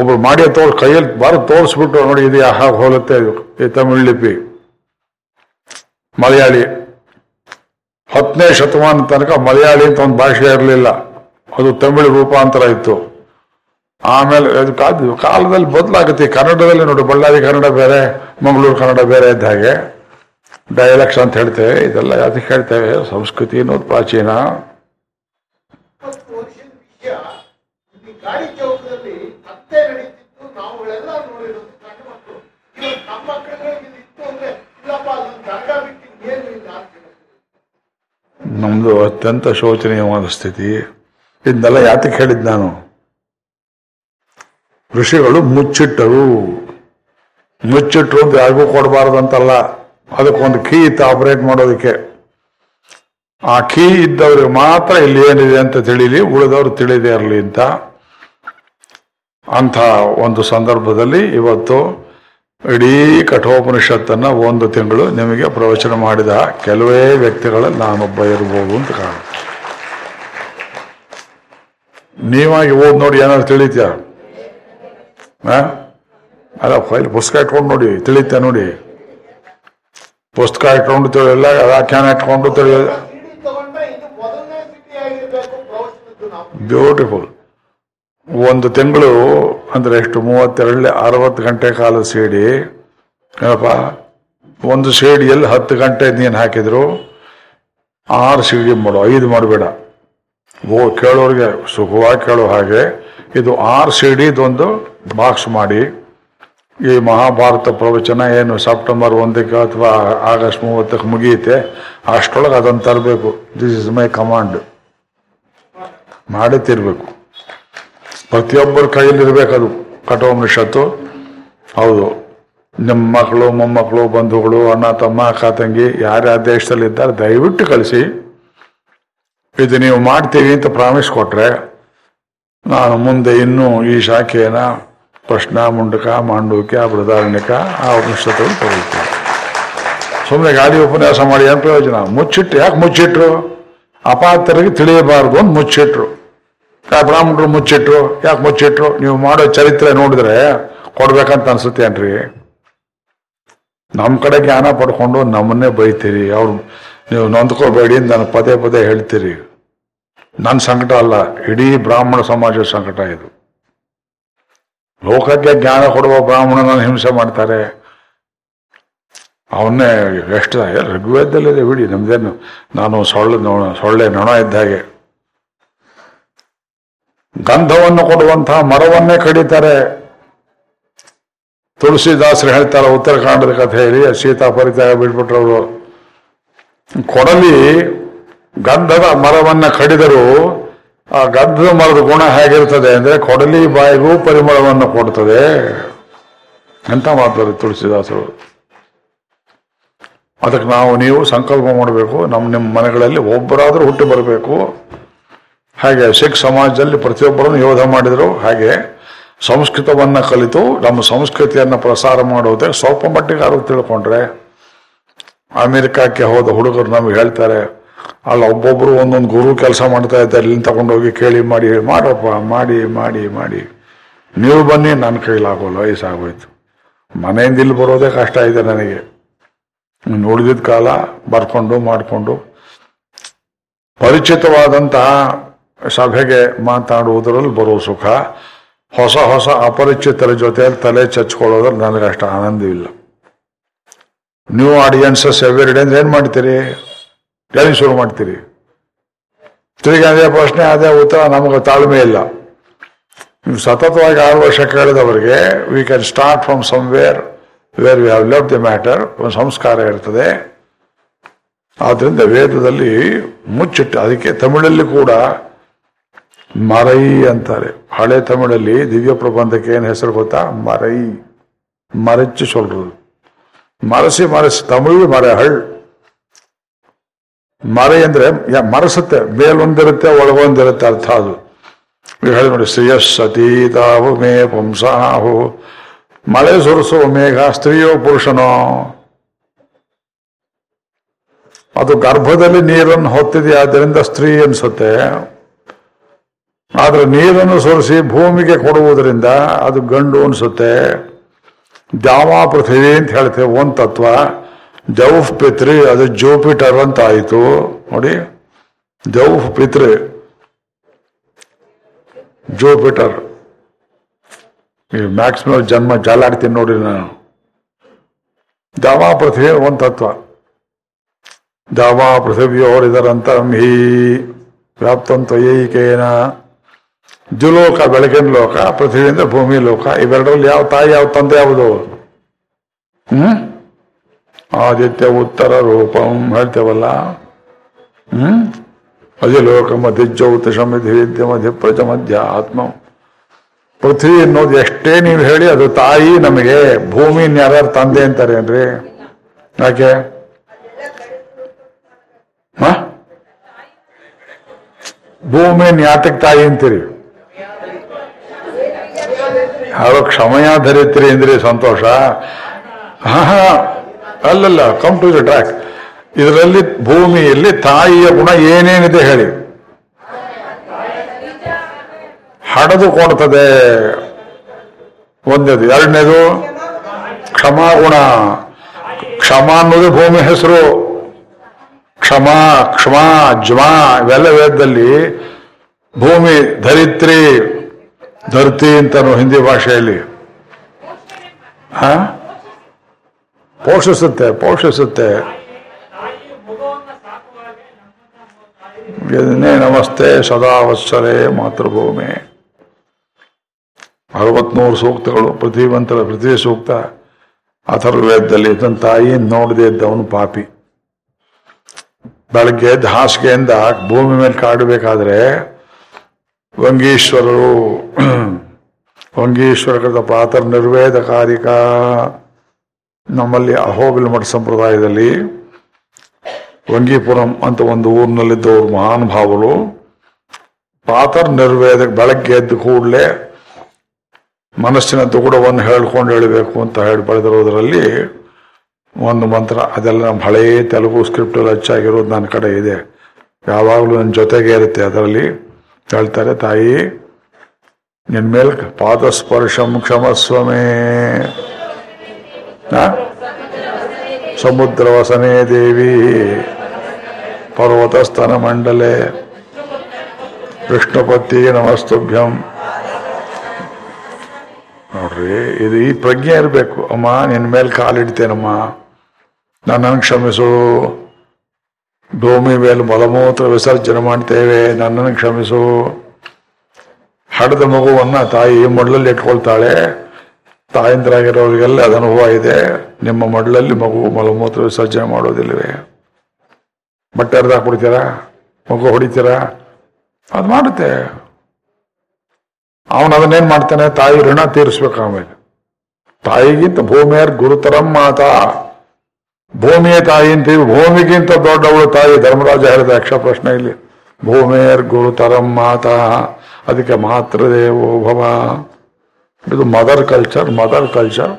ಒಬ್ರು ಮಾಡಿ ತೋರ್, ಕೈಯಲ್ಲಿ ಬಾರ ತೋರಿಸ್ಬಿಟ್ಟು ನೋಡಿ ಇದು ಹಾಗೆ ಹೋಲುತ್ತೆ ಈ ತಮಿಳು ಲಿಪಿ. ಮಲಯಾಳಿ. ಹತ್ತನೇ ಶತಮಾನ ತನಕ ಮಲಯಾಳಿ ಅಂತ ಒಂದು ಭಾಷೆ ಇರಲಿಲ್ಲ. ಅದು ತಮಿಳು ರೂಪಾಂತರ ಇತ್ತು. ಆಮೇಲೆ ಅದು ಕಾಲದಲ್ಲಿ ಬದಲಾಗುತ್ತೆ. ಕನ್ನಡದಲ್ಲಿ ನೋಡಿ, ಬಳ್ಳಾರಿ ಕನ್ನಡ ಬೇರೆ, ಮಂಗಳೂರು ಕನ್ನಡ ಬೇರೆ ಇದ್ದ ಹಾಗೆ. ಡೈಲೆಕ್ಟ್ಸ್ ಅಂತ ಹೇಳ್ತೇವೆ. ಇದೆಲ್ಲ ಯಾತಕ್ಕೆ ಹೇಳ್ತೇವೆ? ಸಂಸ್ಕೃತಿ ಅನ್ನೋದು ಪ್ರಾಚೀನ. ನಮ್ದು ಅತ್ಯಂತ ಶೋಚನೀಯವಾದ ಸ್ಥಿತಿ. ಇದನ್ನೆಲ್ಲ ಯಾತಕ್ಕೆ ಹೇಳಿದ್ ನಾನು? ಋಷಿಗಳು ಮುಚ್ಚಿಟ್ಟರು. ಮುಚ್ಚಿಟ್ಟರು ಅಂತ ಯಾರಿಗೂ ಕೊಡಬಾರ್ದಂತಲ್ಲ. ಅದಕ್ಕೊಂದು ಕೀ ಇತ್ತು ಆಪರೇಟ್ ಮಾಡೋದಕ್ಕೆ. ಆ ಕೀ ಇದ್ದವ್ರಿಗೆ ಮಾತ್ರ ಇಲ್ಲಿ ಏನಿದೆ ಅಂತ ತಿಳಿಲಿ, ಉಳಿದವರು ತಿಳಿದೇ ಇರಲಿ ಅಂತ. ಅಂಥ ಒಂದು ಸಂದರ್ಭದಲ್ಲಿ ಇವತ್ತು ಇಡೀ ಕಠೋಪನಿಷತ್ತನ್ನು ಒಂದು ತಿಂಗಳು ನಿಮಗೆ ಪ್ರವಚನ ಮಾಡಿದ ಕೆಲವೇ ವ್ಯಕ್ತಿಗಳಲ್ಲಿ ನಾನೊಬ್ಬ ಇರ್ಬೋದು ಅಂತ ಕಾಣುತ್ತೆ. ನೀವಾಗಿ ಓದ್ ನೋಡಿ ಏನಾದ್ರು ತಿಳಿತೀಯ? ಅಲ್ಲ, ಫೈಲ್ ಪುಸ್ತಕ ಇಟ್ಕೊಂಡು ನೋಡಿ ತಿಳಿತ ನೋಡಿ? ಪುಸ್ತಕ ಇಟ್ಕೊಂಡು ತಿಳಿಯಲ್ಲ ವ್ಯಾಖ್ಯಾನ ಇಟ್ಕೊಂಡು ತಿಳಿಯಲ್ಲ ಬ್ಯೂಟಿಫುಲ್ ಒಂದು ತಿಂಗಳು, ಅಂದ್ರೆ ಎಷ್ಟು ಮೂವತ್ತೆರಡು ಅರವತ್ತು ಗಂಟೆ ಕಾಲ ಸೇಡಿ, ಏನಪ್ಪ? ಒಂದು ಸೇಡಿಯಲ್ಲಿ ಹತ್ತು ಗಂಟೆ ನೀನು ಹಾಕಿದ್ರು? ಆರು ಸಿಡಿ ಮಾಡು, ಐದು ಮಾಡಬೇಡ ಓ ಕೇಳೋರಿಗೆ ಸುಖವಾಗಿ ಕೇಳೋ ಹಾಗೆ ಇದು ಆರ್ ಸಿ ಡಿದೊಂದು ಬಾಕ್ಸ್ ಮಾಡಿ. ಈ ಮಹಾಭಾರತ ಪ್ರವಚನ ಏನು ಸೆಪ್ಟೆಂಬರ್ ಒಂದಕ್ಕೆ ಅಥವಾ ಆಗಸ್ಟ್ ಮೂವತ್ತಕ್ಕೆ ಮುಗಿಯುತ್ತೆ, ಅಷ್ಟೊಳಗೆ ಅದನ್ನು ತರಬೇಕು. ದಿಸ್ ಇಸ್ ಮೈ ಕಮಾಂಡ್ ಮಾಡುತ್ತಿರ್ಬೇಕು ಪ್ರತಿಯೊಬ್ಬರ ಕಟೋ ಕಠೋಪನಿಷತ್ತು. ಹೌದು. ನಿಮ್ಮ ಮಕ್ಕಳು, ಮೊಮ್ಮಕ್ಕಳು, ಬಂಧುಗಳು, ಅಣ್ಣ, ತಮ್ಮ, ಅಕ್ಕ, ತಂಗಿ, ಯಾರ್ಯಾರ ದೇಶದಲ್ಲಿ ಇದ್ದಾರೆ ದಯವಿಟ್ಟು ಕಳಿಸಿ. ಇದು ನೀವು ಮಾಡ್ತೀವಿ ಅಂತ ಪ್ರಾಮಿಸ್ ಕೊಟ್ರೆ, ನಾನು ಮುಂದೆ ಇನ್ನೂ ಈ ಶಾಖೆಯನ್ನ ಪ್ರಶ್ನ ಮುಂಡಕ, ಮಾಂಡೂಕ್ಯ, ಬೃದಾರಣ್ಯಕ ಆ ಉಪನಿಷತ್ತುಗಳು ತಗೊಳ್ತೀನಿ ಸುಮ್ಮನೆ ಗಾಡಿ ಉಪನ್ಯಾಸ ಮಾಡಿ ಏನು ಪ್ರಯೋಜನ? ಮುಚ್ಚಿಟ್ಟು ಯಾಕೆ ಮುಚ್ಚಿಟ್ರು? ಅಪಾತರಿಗೆ ತಿಳಿಯಬಾರದು ಅಂತ ಮುಚ್ಚಿಟ್ರು. ಬ್ರಾಹ್ಮಣರು ಮುಚ್ಚಿಟ್ರು. ಯಾಕೆ ಮುಚ್ಚಿಟ್ರು? ನೀವು ಮಾಡೋ ಚರಿತ್ರೆ ನೋಡಿದ್ರೆ ಕೊಡ್ಬೇಕಂತ ಅನ್ಸುತ್ತೆ ಏನ್ರಿ? ನಮ್ಮ ಕಡೆ ಜ್ಞಾನ ಪಡ್ಕೊಂಡು ನಮ್ಮನ್ನೇ ಬೈತೀರಿ. ಅವ್ರು ನೀವು ನೊಂದ್ಕೋಬೇಡಿ ನಾನು ಪದೇ ಪದೇ ಹೇಳ್ತೀರಿ. ನನ್ನ ಸಂಕಟ ಅಲ್ಲ, ಇಡೀ ಬ್ರಾಹ್ಮಣ ಸಮಾಜದ ಸಂಕಟ ಇದು. ಲೋಕಕ್ಕೆ ಜ್ಞಾನ ಕೊಡುವ ಬ್ರಾಹ್ಮಣನ ಹಿಂಸೆ ಮಾಡ್ತಾರೆ. ಅವನ್ನೇ ಎಷ್ಟು ಋಗ್ವೇದಲ್ಲಿದೆ ಬಿಡಿ, ನಮ್ದೇನು, ನಾನು ಸೊಳ್ಳೆ ನೊಣ ಸೊಳ್ಳೆ ನೊಣ ಇದ್ದ ಹಾಗೆ. ಗಂಧವನ್ನು ಕೊಡುವಂತಹ ಮರವನ್ನೇ ಕಡಿತಾರೆ. ತುಳಸಿದಾಸರು ಹೇಳ್ತಾರೆ ಉತ್ತರಾಖಂಡದ ಕಥೆ ಹೇಳಿ ಸೀತಾ ಪರಿತ್ಯಾಗ ಬಿಟ್ಬಿಟ್ರು ಅವರು ಕೊಡಲಿ, ಗಂಧದ ಮರವನ್ನ ಕಡಿದರೂ ಆ ಗಂಧದ ಮರದ ಗುಣ ಹೇಗಿರ್ತದೆ ಅಂದ್ರೆ ಕೊಡಲಿ ಬಾಯಿಗೂ ಪರಿಮಳವನ್ನು ಕೊಡ್ತದೆ ಅಂತ ಮಾಡ್ತಾರೆ ತುಳಸಿದಾಸರು. ಅದಕ್ಕೆ ನಾವು ನೀವು ಸಂಕಲ್ಪ ಮಾಡಬೇಕು. ನಮ್ಮ ನಿಮ್ಮ ಮನೆಗಳಲ್ಲಿ ಒಬ್ಬರಾದರೂ ಹುಟ್ಟಿ ಬರಬೇಕು. ಹಾಗೆ ಸಿಖ್ ಸಮಾಜದಲ್ಲಿ ಪ್ರತಿಯೊಬ್ಬರನ್ನು ಯೋಧ ಮಾಡಿದರು. ಹಾಗೆ ಸಂಸ್ಕೃತವನ್ನು ಕಲಿತು ನಮ್ಮ ಸಂಸ್ಕೃತಿಯನ್ನ ಪ್ರಸಾರ ಮಾಡೋದೇ ಸ್ವಲ್ಪ ಮಟ್ಟಿಗೆ ಅರಿವು ತಿಳ್ಕೊಂಡ್ರೆ ಅಮೆರಿಕಕ್ಕೆ ಹೋದ ಹುಡುಗರು ನಮಗೆ ಹೇಳ್ತಾರೆ, ಅಲ್ಲ ಒಬ್ಬೊಬ್ರು ಒಂದೊಂದು ಗುರು ಕೆಲಸ ಮಾಡ್ತಾ ಇದ್ದಾರೆ ಇಲ್ಲಿ ತಗೊಂಡೋಗಿ ಕೇಳಿ ಮಾಡಿ ಮಾಡಪ್ಪ, ಮಾಡಿ ಮಾಡಿ ಮಾಡಿ. ನೀವು ಬನ್ನಿ, ನನ್ನ ಕೈಲಾಗೋಲ್ಲ ವಯಸ್ಸಾಗೋಯ್ತು ಮನೆಯಿಂದ ಇಲ್ಲಿ ಬರೋದೇ ಕಷ್ಟ ಇದೆ ನನಗೆ. ಉಳಿದಿದ್ದ ಕಾಲ ಬರ್ಕೊಂಡು, ಮಾಡಿಕೊಂಡು. ಪರಿಚಿತವಾದಂತಹ ಸಭೆಗೆ ಮಾತಾಡುವುದರಲ್ಲಿ ಬರೋ ಸುಖ, ಹೊಸ ಹೊಸ ಅಪರಿಚಿತರ ಜೊತೆ ತಲೆ ಚಚ್ಕೊಳ್ಳೋದ್ರಲ್ಲಿ ಅಷ್ಟು ಆನಂದವಿಲ್ಲ. ನ್ಯೂ ಆಡಿಯನ್ಸಸ್ ಎವ್ರಿ ಡೇ ಅಂದ್ರೆ ಏನು ಮಾಡ್ತೀರಿ? ಟ್ರೈನಿಂಗ್ ಶುರು ಮಾಡ್ತೀರಿ? ತಿರುಗಿ ಅದೇ ಪ್ರಶ್ನೆ, ಅದೇ ಉತ್ತರ ನಮಗೆ ತಾಳ್ಮೆ ಇಲ್ಲ. ನೀವು ಸತತವಾಗಿ ಆರು ವರ್ಷ ಕೇಳಿದವರಿಗೆ we can start from somewhere where we have love the matter ಒಂದು ಸಂಸ್ಕಾರ ಇರ್ತದೆ. ಆದ್ದರಿಂದ ವೇದದಲ್ಲಿ ಮುಚ್ಚಿಟ್ಟು, ಅದಕ್ಕೆ ತಮಿಳಲ್ಲಿ ಕೂಡ ಮರೈ ಅಂತಾರೆ. ಹಳೆ ತಮಿಳಲ್ಲಿ ದಿವ್ಯ ಪ್ರಬಂಧಕ್ಕೆ ಏನು ಹೆಸರು ಗೊತ್ತಾ? ಮರೈ. ಮರೆಚ್ಚು ಸೊಲ್ರು ಮರಸಿ ಮರಸಿ, ತಮಿಳು ಮರಹಳ್ ಮರೆ ಅಂದ್ರೆ ಮರಸುತ್ತೆ, ಮೇಲೊಂದಿರುತ್ತೆ, ಒಳಗೊಂದಿರುತ್ತೆ ಅರ್ಥ ಅದು. ಈಗ ಹೇಳಿ ನೋಡಿ ಶ್ರೇಯಸ್ ಸತೀ ತಾವು ಮೇ ಪುಂಸಾಹು, ಮಳೆ ಸುರಿಸುವ ಮೇಘ, ಸ್ತ್ರೀಯೋ ಪುರುಷನೋ. ಅದು ಗರ್ಭದಲ್ಲಿ ನೀರನ್ನು ಹೊತ್ತಿದೆ, ಆದ್ದರಿಂದ ಸ್ತ್ರೀ ಅನ್ಸುತ್ತೆ ಆದ್ರೆ ನೀರನ್ನು ಸುರಿಸಿ ಭೂಮಿಗೆ ಕೊಡುವುದರಿಂದ ಅದು ಗಂಡು ಅನ್ಸುತ್ತೆ. ದ್ಯಾವ ಪೃಥ್ವಿ ಅಂತ ಹೇಳ್ತೇವೆ ಒಂದು ತತ್ವ. ಜೌಫ್ ಪಿತ್ರಿ, ಅದು ಜೋಪಿಟರ್ ಅಂತ ಆಯಿತು. ನೋಡಿ, ಜೌಫ್ ಪಿತ್ರಿ, ಜೋಪಿಟರ್. ಈ ಮ್ಯಾಕ್ಸಿಮಮ್ ಜನ್ಮ ಜಾಲಾಡ್ತೀನಿ ನೋಡಿ ನಾನು. ದಾವಾ ಪೃಥ್ವಿ ಒಂದು ತತ್ವ. ದಾವಾ ಪೃಥಿವಿಯೋರಿದರಂತರಂ ಹೀ ವ್ಯಾಪ್ತಂತ ಏಕೇನ. ದ್ಯುಲೋಕ ಬೆಳಗಿನ ಲೋಕ, ಪೃಥ್ವಿಯಿಂದ ಭೂಮಿ ಲೋಕ, ಇವೆರಡರಲ್ಲಿ ಯಾವ ತಾಯಿ, ಯಾವ ತಂದೆ ಯಾವುದು? ಹ್ಮ್? ಆದಿತ್ಯ, ಉತ್ತರ ರೂಪಂ ಹೇಳ್ತೇವಲ್ಲ? ಹ್ಮ್? ಅಧಿಲೋಕ ಲೋಕ, ಮಧ್ಯ ವಿದ್ಯ, ಮಧ್ಯ ಪ್ರಜ, ಮಧ್ಯ ಆತ್ಮ. ಪೃಥ್ವಿ ಅನ್ನೋದು ಎಷ್ಟೇ ನೀವು ಹೇಳಿ, ಅದು ತಾಯಿ ನಮಗೆ ಭೂಮಿ ಯಾರ್ಯಾರು ತಂದೆ ಅಂತಾರೇನ್ರಿ ಯಾಕೆ? ಭೂಮಿ ಯಾತಕ್ ತಾಯಿ ಅಂತೀರಿ? ಯಾರೋ ಕ್ಷಮಯ ಧರಿತ್ರಿ ಅಂದ್ರೆ ಸಂತೋಷ? ಹಾ ಅಲ್ಲಲ್ಲ ಕಮ್ ಟು ದ ಟ್ರ್ಯಾಕ್ ಇದರಲ್ಲಿ ಭೂಮಿಯಲ್ಲಿ ತಾಯಿಯ ಗುಣ ಏನೇನಿದೆ ಹೇಳಿ. ಹಡದು ಕೊಡ್ತದೆ. ಒಂದೇದು. ಎರಡನೇದು ಕ್ಷಮಾಗುಣ ಕ್ಷಮ ಅನ್ನೋದು ಭೂಮಿ ಹೆಸರು. ಕ್ಷಮ, ಕ್ಷಮಾ ಜ್ವಾ ಇವೆಲ್ಲ ವೇದದಲ್ಲಿ ಭೂಮಿ ಧರಿತ್ರಿ ಧರ್ತಿ ಅಂತ ಹಿಂದಿ ಭಾಷೆಯಲ್ಲಿ. ಹಾ? ಪೋಷಿಸುತ್ತೆ ಪೋಷಿಸುತ್ತೆ. ನಮಸ್ತೆ ಸದಾ ಮಾತೃಭೂಮಿ. ಅರವತ್ಮೂರು ಸೂಕ್ತಗಳು, ಪೃಥ್ವಿವಂತರ ಪೃಥ್ವಿ ಸೂಕ್ತ. ಅಥರ್ವೇದದಲ್ಲಿ ತನ್ನ ತಾಯಿ ನೋಡದೆ ಇದ್ದವನು ಪಾಪಿ. ಬೆಳಗ್ಗೆ ಹಾಸಿಗೆಯಿಂದ ಭೂಮಿ ಮೇಲೆ ಕಾಡಬೇಕಾದ್ರೆ ವಂಗೀಶ್ವರರು, ವಂಗೀಶ್ವರ ಪ್ರಾತರ್ ನಿರ್ವೇದ ಕಾರಿಕ. ನಮ್ಮಲ್ಲಿ ಅಹೋಬಿಲ್ ಮಠ ಸಂಪ್ರದಾಯದಲ್ಲಿ ವಂಗೀಪುರಂ ಅಂತ ಒಂದು ಊರಿನಲ್ಲಿದ್ದವರು ಮಹಾನುಭಾವರು ಪಾತರ್ ನಿರ್ವೇದ ಬೆಳಗ್ಗೆ ಎದ್ದು ಕೂಡಲೇ ಮನಸ್ಸಿನ ದುಗುಡವನ್ನು ಹೇಳ್ಕೊಂಡು ಹೇಳಬೇಕು ಅಂತ ಹೇಳಿ ಬರೆದಿರೋದ್ರಲ್ಲಿ ಒಂದು ಮಂತ್ರ, ಅದೆಲ್ಲ ನಮ್ಮ ಹಳೆಯ ತೆಲುಗು ಸ್ಕ್ರಿಪ್ಟ್ ಅಲ್ಲಿ ಹೆಚ್ಚಾಗಿರೋದು ನನ್ನ ಕಡೆ ಇದೆ. ಯಾವಾಗಲೂ ನನ್ನ ಜೊತೆಗೆ ಇರುತ್ತೆ ಅದರಲ್ಲಿ. ಹೇಳ್ತಾರೆ, ತಾಯಿ, ನಿನ್ ಮೇಲೆ ಪಾದ ಸ್ಪರ್ಶಂ ಕ್ಷಮಸ್ವಮೇ? ಸಮುದ್ರ ವಸನೇ ದೇವಿ ಪರ್ವತಸ್ತನ ಮಂಡಲೆ ವಿಷ್ಣುಪತಿ ನಮಸ್ತುಭ್ಯಂ. ನೋಡ್ರಿ, ಇದು ಈ ಪ್ರಜ್ಞೆ ಇರಬೇಕು. ಅಮ್ಮ ನಿನ್ನ ಮೇಲೆ ಕಾಲಿಡ್ತೇನಮ್ಮ. ನನ್ನನ್ನು ಕ್ಷಮಿಸು. ಭೂಮಿ ಮೇಲೆ ಮಲಮೂತ್ರ ವಿಸರ್ಜನೆ ಮಾಡ್ತೇವೆ, ನನ್ನನ್ನು ಕ್ಷಮಿಸು. ಹಡದ ಮಗುವನ್ನ ತಾಯಿ ಮಡ್ಲಲ್ಲಿ ಇಟ್ಕೊಳ್ತಾಳೆ. ತಾಯಂದ್ರಾಗಿರೋರಿಗೆಲ್ಲ ಅದು ಅನುಭವ ಇದೆ. ನಿಮ್ಮ ಮಡ್ಲಲ್ಲಿ ಮಗು ಮಲಮೂತ್ರ ವಿಸರ್ಜನೆ ಮಾಡೋದಿಲ್ಲವೇ? ಬಟ್ಟೆ ಹರಿದಾಕ್ಬಿಡ್ತೀರಾ ಮಗು ಹೊಡಿತೀರಾ? ಅದು ಮಾಡುತ್ತೆ. ಅವನು ಅದನ್ನೇನು ಮಾಡ್ತಾನೆ? ತಾಯಿ ಋಣ ತೀರಿಸ್ಬೇಕು ಆಮೇಲೆ. ತಾಯಿಗಿಂತ ಭೂಮಿಯರ್ ಗುರುತರಂ ಮಾತಾ. ಭೂಮಿಯ ತಾಯಿ ಅಂತೀವಿ ಭೂಮಿಗಿಂತ ದೊಡ್ಡವಳು ತಾಯಿ ಧರ್ಮರಾಜ ಹೇಳಿದ ಯಕ್ಷ ಪ್ರಶ್ನೆ ಇಲ್ಲಿ. ಭೂಮಿಯರ್ ಗುರುತರಂ ಮಾತಾ, ಅದಕ್ಕೆ ಮಾತೃದೇವೋ ಭವ. ಇದು ಮದರ್ ಕಲ್ಚರ್ ಮದರ್ ಕಲ್ಚರ್.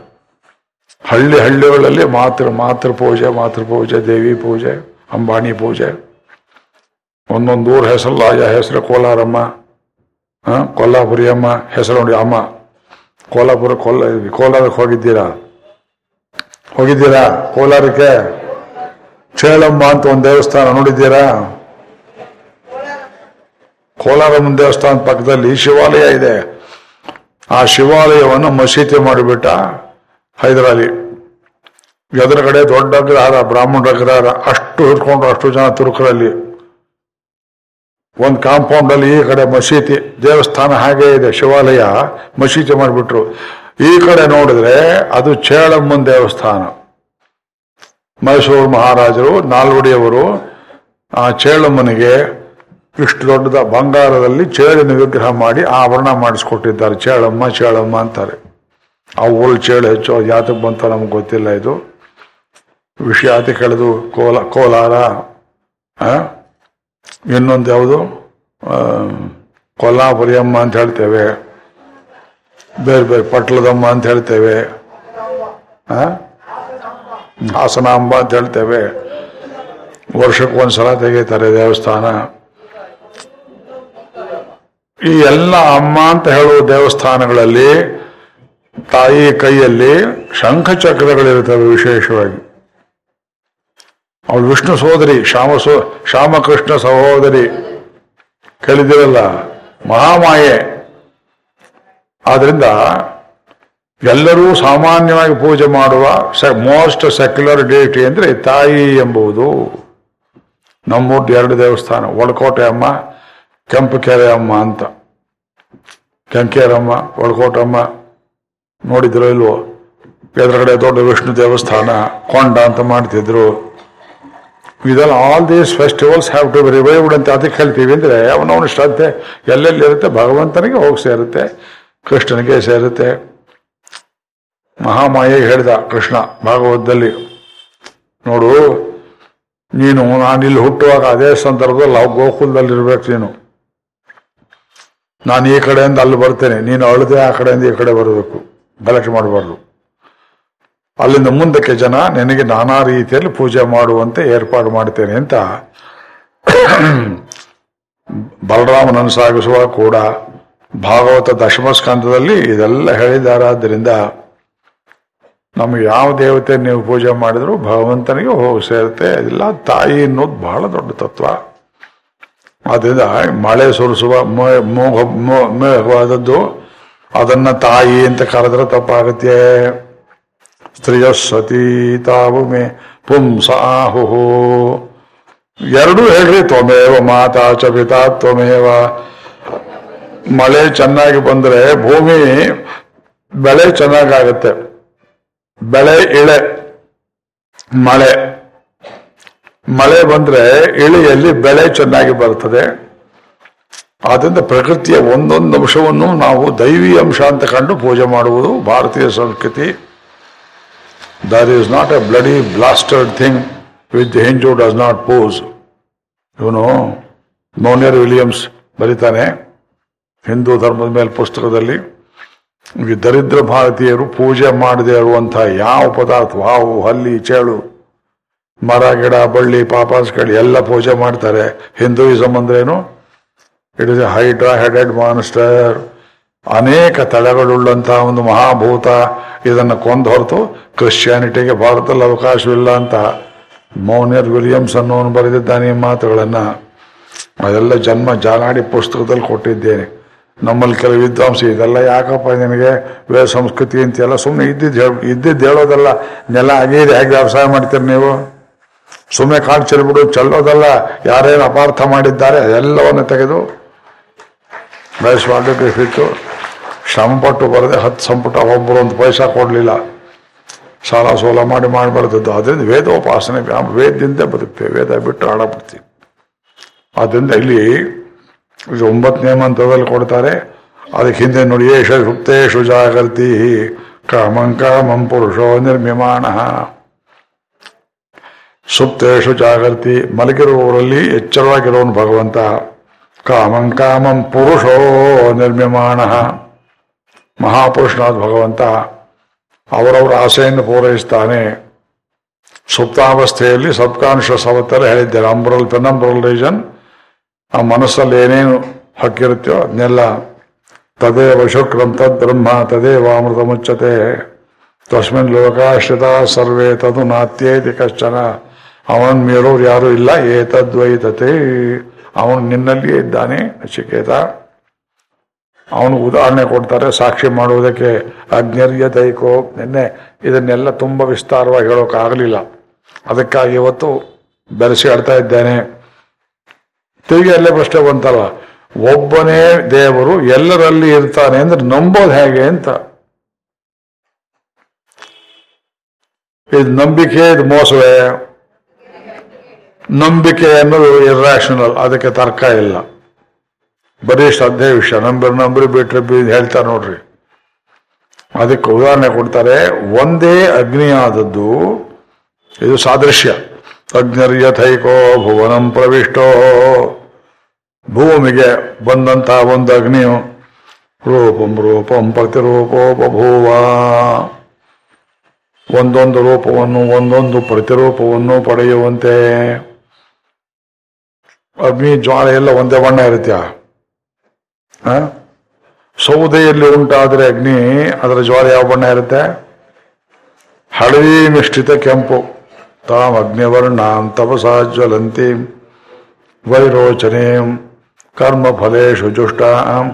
ಹಳ್ಳಿ ಹಳ್ಳಿಗಳಲ್ಲಿ ಮಾತೃ ಮಾತೃ ಪೂಜೆ ಮಾತೃ ಪೂಜೆ ದೇವಿ ಪೂಜೆ, ಅಂಬಾಣಿ ಪೂಜೆ. ಒಂದೊಂದು ಊರ ಹೆಸರು ಆಯಾ ಹೆಸರು ಕೋಲಾರಮ್ಮ? ಕೊಲ್ಲಾಪುರಿ ಅಮ್ಮ ಹೆಸರು ನೋಡಿ ಅಮ್ಮ. ಕೋಲಾಪುರ ಕೊಲ್ಲ ಕೋಲಾರಕ್ಕೆ ಹೋಗಿದ್ದೀರಾ? ಹೋಗಿದ್ದೀರಾ? ಕೋಲಾರಕ್ಕೆ? ಚೇಳಮ್ಮ ಅಂತ ಒಂದು ದೇವಸ್ಥಾನ ನೋಡಿದ್ದೀರಾ? ಕೋಲಾರಮ್ಮನ ದೇವಸ್ಥಾನ ಪಕ್ಕದಲ್ಲಿ ಶಿವಾಲಯ ಇದೆ. ಆ ಶಿವಾಲಯವನ್ನು ಮಸೀದಿ ಮಾಡಿಬಿಟ್ಟ ಹೈದರಾಲಿ. ಎದುರುಗಡೆ ದೊಡ್ಡ ಗ್ರಹಾರ ಬ್ರಾಹ್ಮಣರ ಗ್ರಹಾರ ಅಷ್ಟು ಹಿಡ್ಕೊಂಡ್ರು ಅಷ್ಟು ಜನ ತುರುಕರಲ್ಲಿ. ಒಂದು ಕಾಂಪೌಂಡ್ ಅಲ್ಲಿ ಈ ಕಡೆ ಮಸೀದಿ, ದೇವಸ್ಥಾನ ಹಾಗೆ ಇದೆ, ಶಿವಾಲಯ ಮಸೀದಿ ಮಾಡಿಬಿಟ್ರು. ಈ ಕಡೆ ನೋಡಿದ್ರೆ ಅದು ಚೇಳಮ್ಮನ ದೇವಸ್ಥಾನ. ಮೈಸೂರು ಮಹಾರಾಜರು, ನಾಲ್ವಡಿಯವರು, ಆ ಚೇಳಮ್ಮನಿಗೆ ಇಷ್ಟು ದೊಡ್ಡದ ಬಂಗಾರದಲ್ಲಿ ಚೇಳಿನ ವಿಗ್ರಹ ಮಾಡಿ ಆಭರಣ ಮಾಡಿಸ್ಕೊಟ್ಟಿದ್ದಾರೆ. ಚೇಳಮ್ಮ ಚೇಳಮ್ಮ ಅಂತಾರೆ. ಆ ಊರು ಚೇಳು ಹೆಚ್ಚು ಯಾತಕ್ಕೆ ಬಂತ ನಮ್ಗೆ ಗೊತ್ತಿಲ್ಲ ಇದು. ವಿಷಯ ಅತಿ ಕೇಳಿದು ಕೋಲ, ಕೋಲಾರ? ಇನ್ನೊಂದು ಯಾವುದು? ಕೊಲ್ಲಾಪುರಿಯಮ್ಮ ಅಂತ ಹೇಳ್ತೇವೆ. ಬೇರೆ ಬೇರೆ ಪಟ್ಲದಮ್ಮ ಅಂತ ಹೇಳ್ತೇವೆ. ಆ? ಹಾಸನಾಂಬ ಅಂತ ಹೇಳ್ತೇವೆ. ವರ್ಷಕ್ಕೆ ಒಂದ್ಸಲ ತೆಗೀತಾರೆ ದೇವಸ್ಥಾನ. ಈ ಎಲ್ಲ ಅಮ್ಮ ಅಂತ ಹೇಳುವ ದೇವಸ್ಥಾನಗಳಲ್ಲಿ ತಾಯಿ ಕೈಯಲ್ಲಿ ಶಂಖಚಕ್ರಗಳಿರ್ತವೆ ವಿಶೇಷವಾಗಿ. ಅವಳು ವಿಷ್ಣು ಸೋದರಿ, ಶ್ಯಾಮ ಸೋ, ಶ್ಯಾಮಕೃಷ್ಣ ಸಹೋದರಿ. ಕೇಳಿದಿರಲ್ಲ ಮಹಾಮಾಯೆ. ಆದ್ರಿಂದ ಎಲ್ಲರೂ ಸಾಮಾನ್ಯವಾಗಿ ಪೂಜೆ ಮಾಡುವ ಮೋಸ್ಟ್ ಸೆಕ್ಯುಲರ್ ಡೇಟಿ ಅಂದ್ರೆ ತಾಯಿ ಎಂಬುದು ನಮ್ಮೂರ್ದು ಎರಡು ದೇವಸ್ಥಾನ, ಒಳಕೋಟೆ ಅಮ್ಮ, ಕೆಂಪುಕೆರೆ ಅಮ್ಮ ಅಂತ. ಕೆಂಕೇರಮ್ಮ ಒಳಕೋಟಮ್ಮ ನೋಡಿದ್ರು ಇಲ್ವೋ? ಎದುರುಗಡೆ ದೊಡ್ಡ ವಿಷ್ಣು ದೇವಸ್ಥಾನ, ಕೊಂಡ ಅಂತ ಮಾಡ್ತಿದ್ರು. ಇದೆಲ್ಲ all these festivals have to revived ಅಂತ ಅದಕ್ಕೆ ಹೇಳ್ತೀವಿ ಅಂದ್ರೆ, ಅವನವನ ಶ್ರದ್ಧೆ ಎಲ್ಲೆಲ್ಲಿ ಇರುತ್ತೆ? ಭಗವಂತನಿಗೆ ಹೋಗಿ ಸೇರುತ್ತೆ. ಕೃಷ್ಣನಿಗೆ ಸೇರುತ್ತೆ. ಮಹಾಮಾಯೆ ಹೇಳಿದ ಕೃಷ್ಣ ಭಾಗವತದಲ್ಲಿ, ನೋಡು, ನೀನು ನಾನಿಲ್ಲಿ ಹುಟ್ಟುವಾಗ ಅದೇ ಸಂದರ್ಭದಲ್ಲಿ ನಾವು ಗೋಕುಲದಲ್ಲಿ ಇರ್ಬೇಕು ನೀನು. ನಾನು ಈ ಕಡೆಯಿಂದ ಅಲ್ಲಿ ಬರ್ತೇನೆ, ನೀನು ಅಳದೆ ಆ ಕಡೆಯಿಂದ ಈ ಕಡೆ ಬರಬೇಕು, ಗಲಾಟೆ ಮಾಡಬಾರ್ದು. ಅಲ್ಲಿಂದ ಮುಂದಕ್ಕೆ ಜನ ನಿನಗೆ ನಾನಾ ರೀತಿಯಲ್ಲಿ ಪೂಜೆ ಮಾಡುವಂತೆ ಏರ್ಪಾಡು ಮಾಡ್ತೇನೆ ಅಂತ, ಬಲರಾಮನನ್ನು ಸಾಗಿಸುವಾಗ ಕೂಡ ಭಾಗವತ ದಶಮ ಸ್ಕಂದದಲ್ಲಿ ಇದೆಲ್ಲ ಹೇಳಿದಾರಾದ್ದರಿಂದ ನಮ್ಗೆ ಯಾವ ದೇವತೆ ನೀವು ಪೂಜೆ ಮಾಡಿದ್ರು ಭಗವಂತನಿಗೆ ಹೋಗಿ ಸೇರುತ್ತೆ. ಇಲ್ಲ, ತಾಯಿ ಅನ್ನೋದು ಬಹಳ ದೊಡ್ಡ ತತ್ವ. ಅದರಿಂದ ಮಳೆ ಸುರಿಸುವ ಮೇಘವಾದದ್ದು ಅದನ್ನ ತಾಯಿ ಅಂತ ಕರೆದ್ರೆ ತಪ್ಪಾಗುತ್ತೆ. ಸ್ತ್ರೀಯ ಸತಿ ತಾವು ಮೇ ಎರಡೂ ಹೇಳ್ರಿ ತ್ವಮೇವ ಮಾತಾ ಚ ತ್ವಮೇವ ಮಳೆ ಚೆನ್ನಾಗಿ ಬಂದ್ರೆ ಭೂಮಿ ಬೆಳೆ ಚೆನ್ನಾಗಾಗತ್ತೆ. ಬೆಳೆ, ಇಳೆ, ಮಳೆ. ಮಳೆ ಬಂದ್ರೆ ಇಳಿಯಲ್ಲಿ ಬೆಳೆ ಚೆನ್ನಾಗಿ ಬರ್ತದೆ. ಆದ್ದರಿಂದ ಪ್ರಕೃತಿಯ ಒಂದೊಂದು ಅಂಶವನ್ನು ನಾವು ದೈವಿ ಅಂಶ ಅಂತ ಕಂಡು ಪೂಜೆ ಮಾಡುವುದು ಭಾರತೀಯ ಸಂಸ್ಕೃತಿ. There is not a bloody bastard thing with ಹಿಂಜು does not pose ಇವನು ಮೌನಿಯರ್ ವಿಲಿಯಮ್ಸ್ ಬರೀತಾನೆ ಹಿಂದೂ ಧರ್ಮದ ಮೇಲೆ ಪುಸ್ತಕದಲ್ಲಿ ದರಿದ್ರ ಭಾರತೀಯರು ಪೂಜೆ ಮಾಡದೇ ಇರುವಂತಹ ಯಾವ ಪದಾರ್ಥ, ಹಾವು, ಹಲ್ಲಿ, ಚೇಳು, ಮರ, ಗಿಡ, ಬಳ್ಳಿ ಪಾಪಾಸ್ಗಳು ಎಲ್ಲ ಪೂಜೆ ಮಾಡ್ತಾರೆ. ಹಿಂದೂಯಿಸಮ್ ಏನು it is a hydra headed monster ಅನೇಕ ತಲೆಗಳುಳ್ಳಂತಹ ಒಂದು ಮಹಾಭೂತ ಇದನ್ನು ಕೊಂದು ಹೊರತು ಕ್ರಿಶ್ಚಿಯಾನಿಟಿಗೆ ಭಾರತದಲ್ಲಿ ಅವಕಾಶವಿಲ್ಲ ಅಂತ ಮೌನಿಯರ್ ವಿಲಿಯಮ್ಸ್ ಅನ್ನೋನು ಬರೆದಿದ್ದಾನೆ ಈ ಮಾತುಗಳನ್ನು. ಅದೆಲ್ಲ ಜನ್ಮ ಜಾಲಾಡಿ ಪುಸ್ತಕದಲ್ಲಿ ಕೊಟ್ಟಿದ್ದೇನೆ. ನಮ್ಮಲ್ಲಿ ಕೆಲವು ವಿದ್ವಾಂಸ ಇದೆಲ್ಲ ಯಾಕಪ್ಪ ನಿನಗೆ ವೇದ ಸಂಸ್ಕೃತಿ ಅಂತೆಲ್ಲ ಸುಮ್ಮನೆ ಇದ್ದಿದ್ದು ಹೇಳ ಇದ್ದಿದ್ದು ಹೇಳೋದಲ್ಲ ನೆಲ ಆಗಿದೆ ಹೇಗೆ ವ್ಯವಸಾಯ ಮಾಡ್ತೀರಿ ನೀವು? ಸುಮ್ಮನೆ ಕಾಡು ಚೆಲ್ಬಿಡು ಚೆಲ್ಲೋದಲ್ಲ ಯಾರೇನು ಅಪಾರ್ಥ ಮಾಡಿದ್ದಾರೆ ಎಲ್ಲವನ್ನು ತೆಗೆದು ಬೆಳೆಸುವಾಗಿತ್ತು ಶ್ರಮಪಟ್ಟು ಬರದೆ ಹತ್ತು ಸಂಪುಟ ಒಬ್ಬರು ಒಂದು ಪೈಸಾ ಕೊಡಲಿಲ್ಲ. ಸಾಲ ಸೋಲ ಮಾಡಿ ಮಾಡಬಾರ್ದದ್ದು. ಅದರಿಂದ ವೇದೋಪಾಸನೆ, ವೇದದಿಂದ ಬದುಕ್ತೇವೆ, ವೇದ ಬಿಟ್ಟು ಆಡಬಿಡ್ತೀವಿ ಆದ್ದರಿಂದ ಇಲ್ಲಿ ಒಂಬತ್ತನೇ ಮಂತ್ರದಲ್ಲಿ ಕೊಡ್ತಾರೆ. ಅದಕ್ಕೆ ಹಿಂದೆ ನೋಡಿ, ಏಷ ಸುಪ್ತೇಶು ಜಾಗೃತಿ ಕಾಮಂ ಕಾಮಂ ಪುರುಷೋ ನಿರ್ಮಿಮಾಣ. ಸುಪ್ತೇಶು ಜಾಗೃತಿ ಮಲಗಿರುವವರಲ್ಲಿ ಎಚ್ಚರವಾಗಿರೋನು ಭಗವಂತ. ಕಾಮಂ ಕಾಮಂ ಪುರುಷೋ ನಿರ್ಮಿಮಾಣ. ಮಹಾಪುರುಷನಾದ ಭಗವಂತ ಅವರವರ ಆಸೆಯನ್ನು ಪೂರೈಸ್ತಾನೆ. ಸುಪ್ತಾವಸ್ಥೆಯಲ್ಲಿ ಸಬ್ಕಾನ್ಷಿಯಸ್ ಅವತ್ತೆಲ್ಲ ಹೇಳಿದ್ದಾರೆ. ಅಂಬ್ರಲ್ ಆ ಮನಸ್ಸಲ್ಲಿ ಏನೇನು ಹಕ್ಕಿರುತ್ತೋ ಅದನ್ನೆಲ್ಲ ತದೇವ ಶುಕ್ರಂ ತದ್ ಬ್ರಹ್ಮ ತದೇವ ಅಮೃತ ಮುಚ್ಚತೆ. ತಸ್ಮಿನ್ ಲೋಕಾಶ್ರಿತ ಸರ್ವೇ ತದು ನಾತ್ಯೇತಿ ಕಶ್ಚನ. ಅವನ ಮೇಲೋರು ಯಾರು ಇಲ್ಲ, ಏತದ್ವೈತತೆ. ಅವನು ನಿನ್ನಲ್ಲಿಯೇ ಇದ್ದಾನೆ, ನಚಿಕೇತ. ಅವನು ಉದಾಹರಣೆ ಕೊಡ್ತಾರೆ, ಸಾಕ್ಷಿ ಮಾಡುವುದಕ್ಕೆ ಅಜ್ಞರ್ಯ ದೈಕೋ ನಿನ್ನೆ ಇದನ್ನೆಲ್ಲ ತುಂಬ ವಿಸ್ತಾರವಾಗಿ ಹೇಳೋಕ್ಕಾಗಲಿಲ್ಲ ಅದಕ್ಕಾಗಿ ಇವತ್ತು ಬೆರೆಸಿ ಆಡ್ತಾ ಇದ್ದೇನೆ. ತಿರುಗಿ ಅಲ್ಲೇ ಪ್ರಶ್ನೆ ಬಂತಲ್ಲ, ಒಬ್ಬನೇ ದೇವರು ಎಲ್ಲರಲ್ಲಿ ಇರ್ತಾನೆ ಅಂದ್ರೆ ನಂಬೋದು ಹೇಗೆ ಅಂತ. ಇದು ನಂಬಿಕೆ, ಇದು ಮೋಸವೇ? ನಂಬಿಕೆ ಅನ್ನೋದು ಇರ್ರಾಷನಲ್ ಅದಕ್ಕೆ ತರ್ಕ ಇಲ್ಲ. ಬರೀ ಶ್ರದ್ಧೆ ವಿಷಯ, ನಂಬರ್ ನಂಬರ್ ಬಿಟ್ರೆ ಬಿ- ಹೇಳ್ತಾರೆ ನೋಡ್ರಿ. ಅದಕ್ಕೆ ಉದಾಹರಣೆ ಕೊಡ್ತಾರೆ, ಒಂದೇ ಅಗ್ನಿಯಾದದ್ದು, ಇದು ಸಾದೃಶ್ಯ. ಅಗ್ನಿರ್ಯಥೈಕೋ ಭುವನಂ ಪ್ರವಿಷ್ಟೋ. ಭೂಮಿಗೆ ಬಂದಂತ ಒಂದು ಅಗ್ನಿಯು ರೂಪಂ ರೂಪಂ ಪ್ರತಿರೂಪೋಪಭೂವ. ಒಂದೊಂದು ರೂಪವನ್ನು ಒಂದೊಂದು ಪ್ರತಿರೂಪವನ್ನು ಪಡೆಯುವಂತೆ. ಅಗ್ನಿ ಜ್ವಾಲೆ ಎಲ್ಲ ಒಂದೇ ಬಣ್ಣ ಇರುತ್ತೆ? ಸೌದೆಯಲ್ಲಿ ಉಂಟಾದರೆ ಅಗ್ನಿ, ಅದರ ಜ್ವಾಲೆ ಯಾವ ಬಣ್ಣ ಇರುತ್ತೆ? ಹಳದಿ ಮಿಶ್ರಿತ ಕೆಂಪು. ತಾಮ್ ಅಗ್ನಿವರ್ಣಾಂ ತಪಸಾ ಜ್ವಲಂತಿ ವೈರೋಚನೀಂ ಕರ್ಮ ಫಲೇಶು ಜುಷ್ಟಾಂ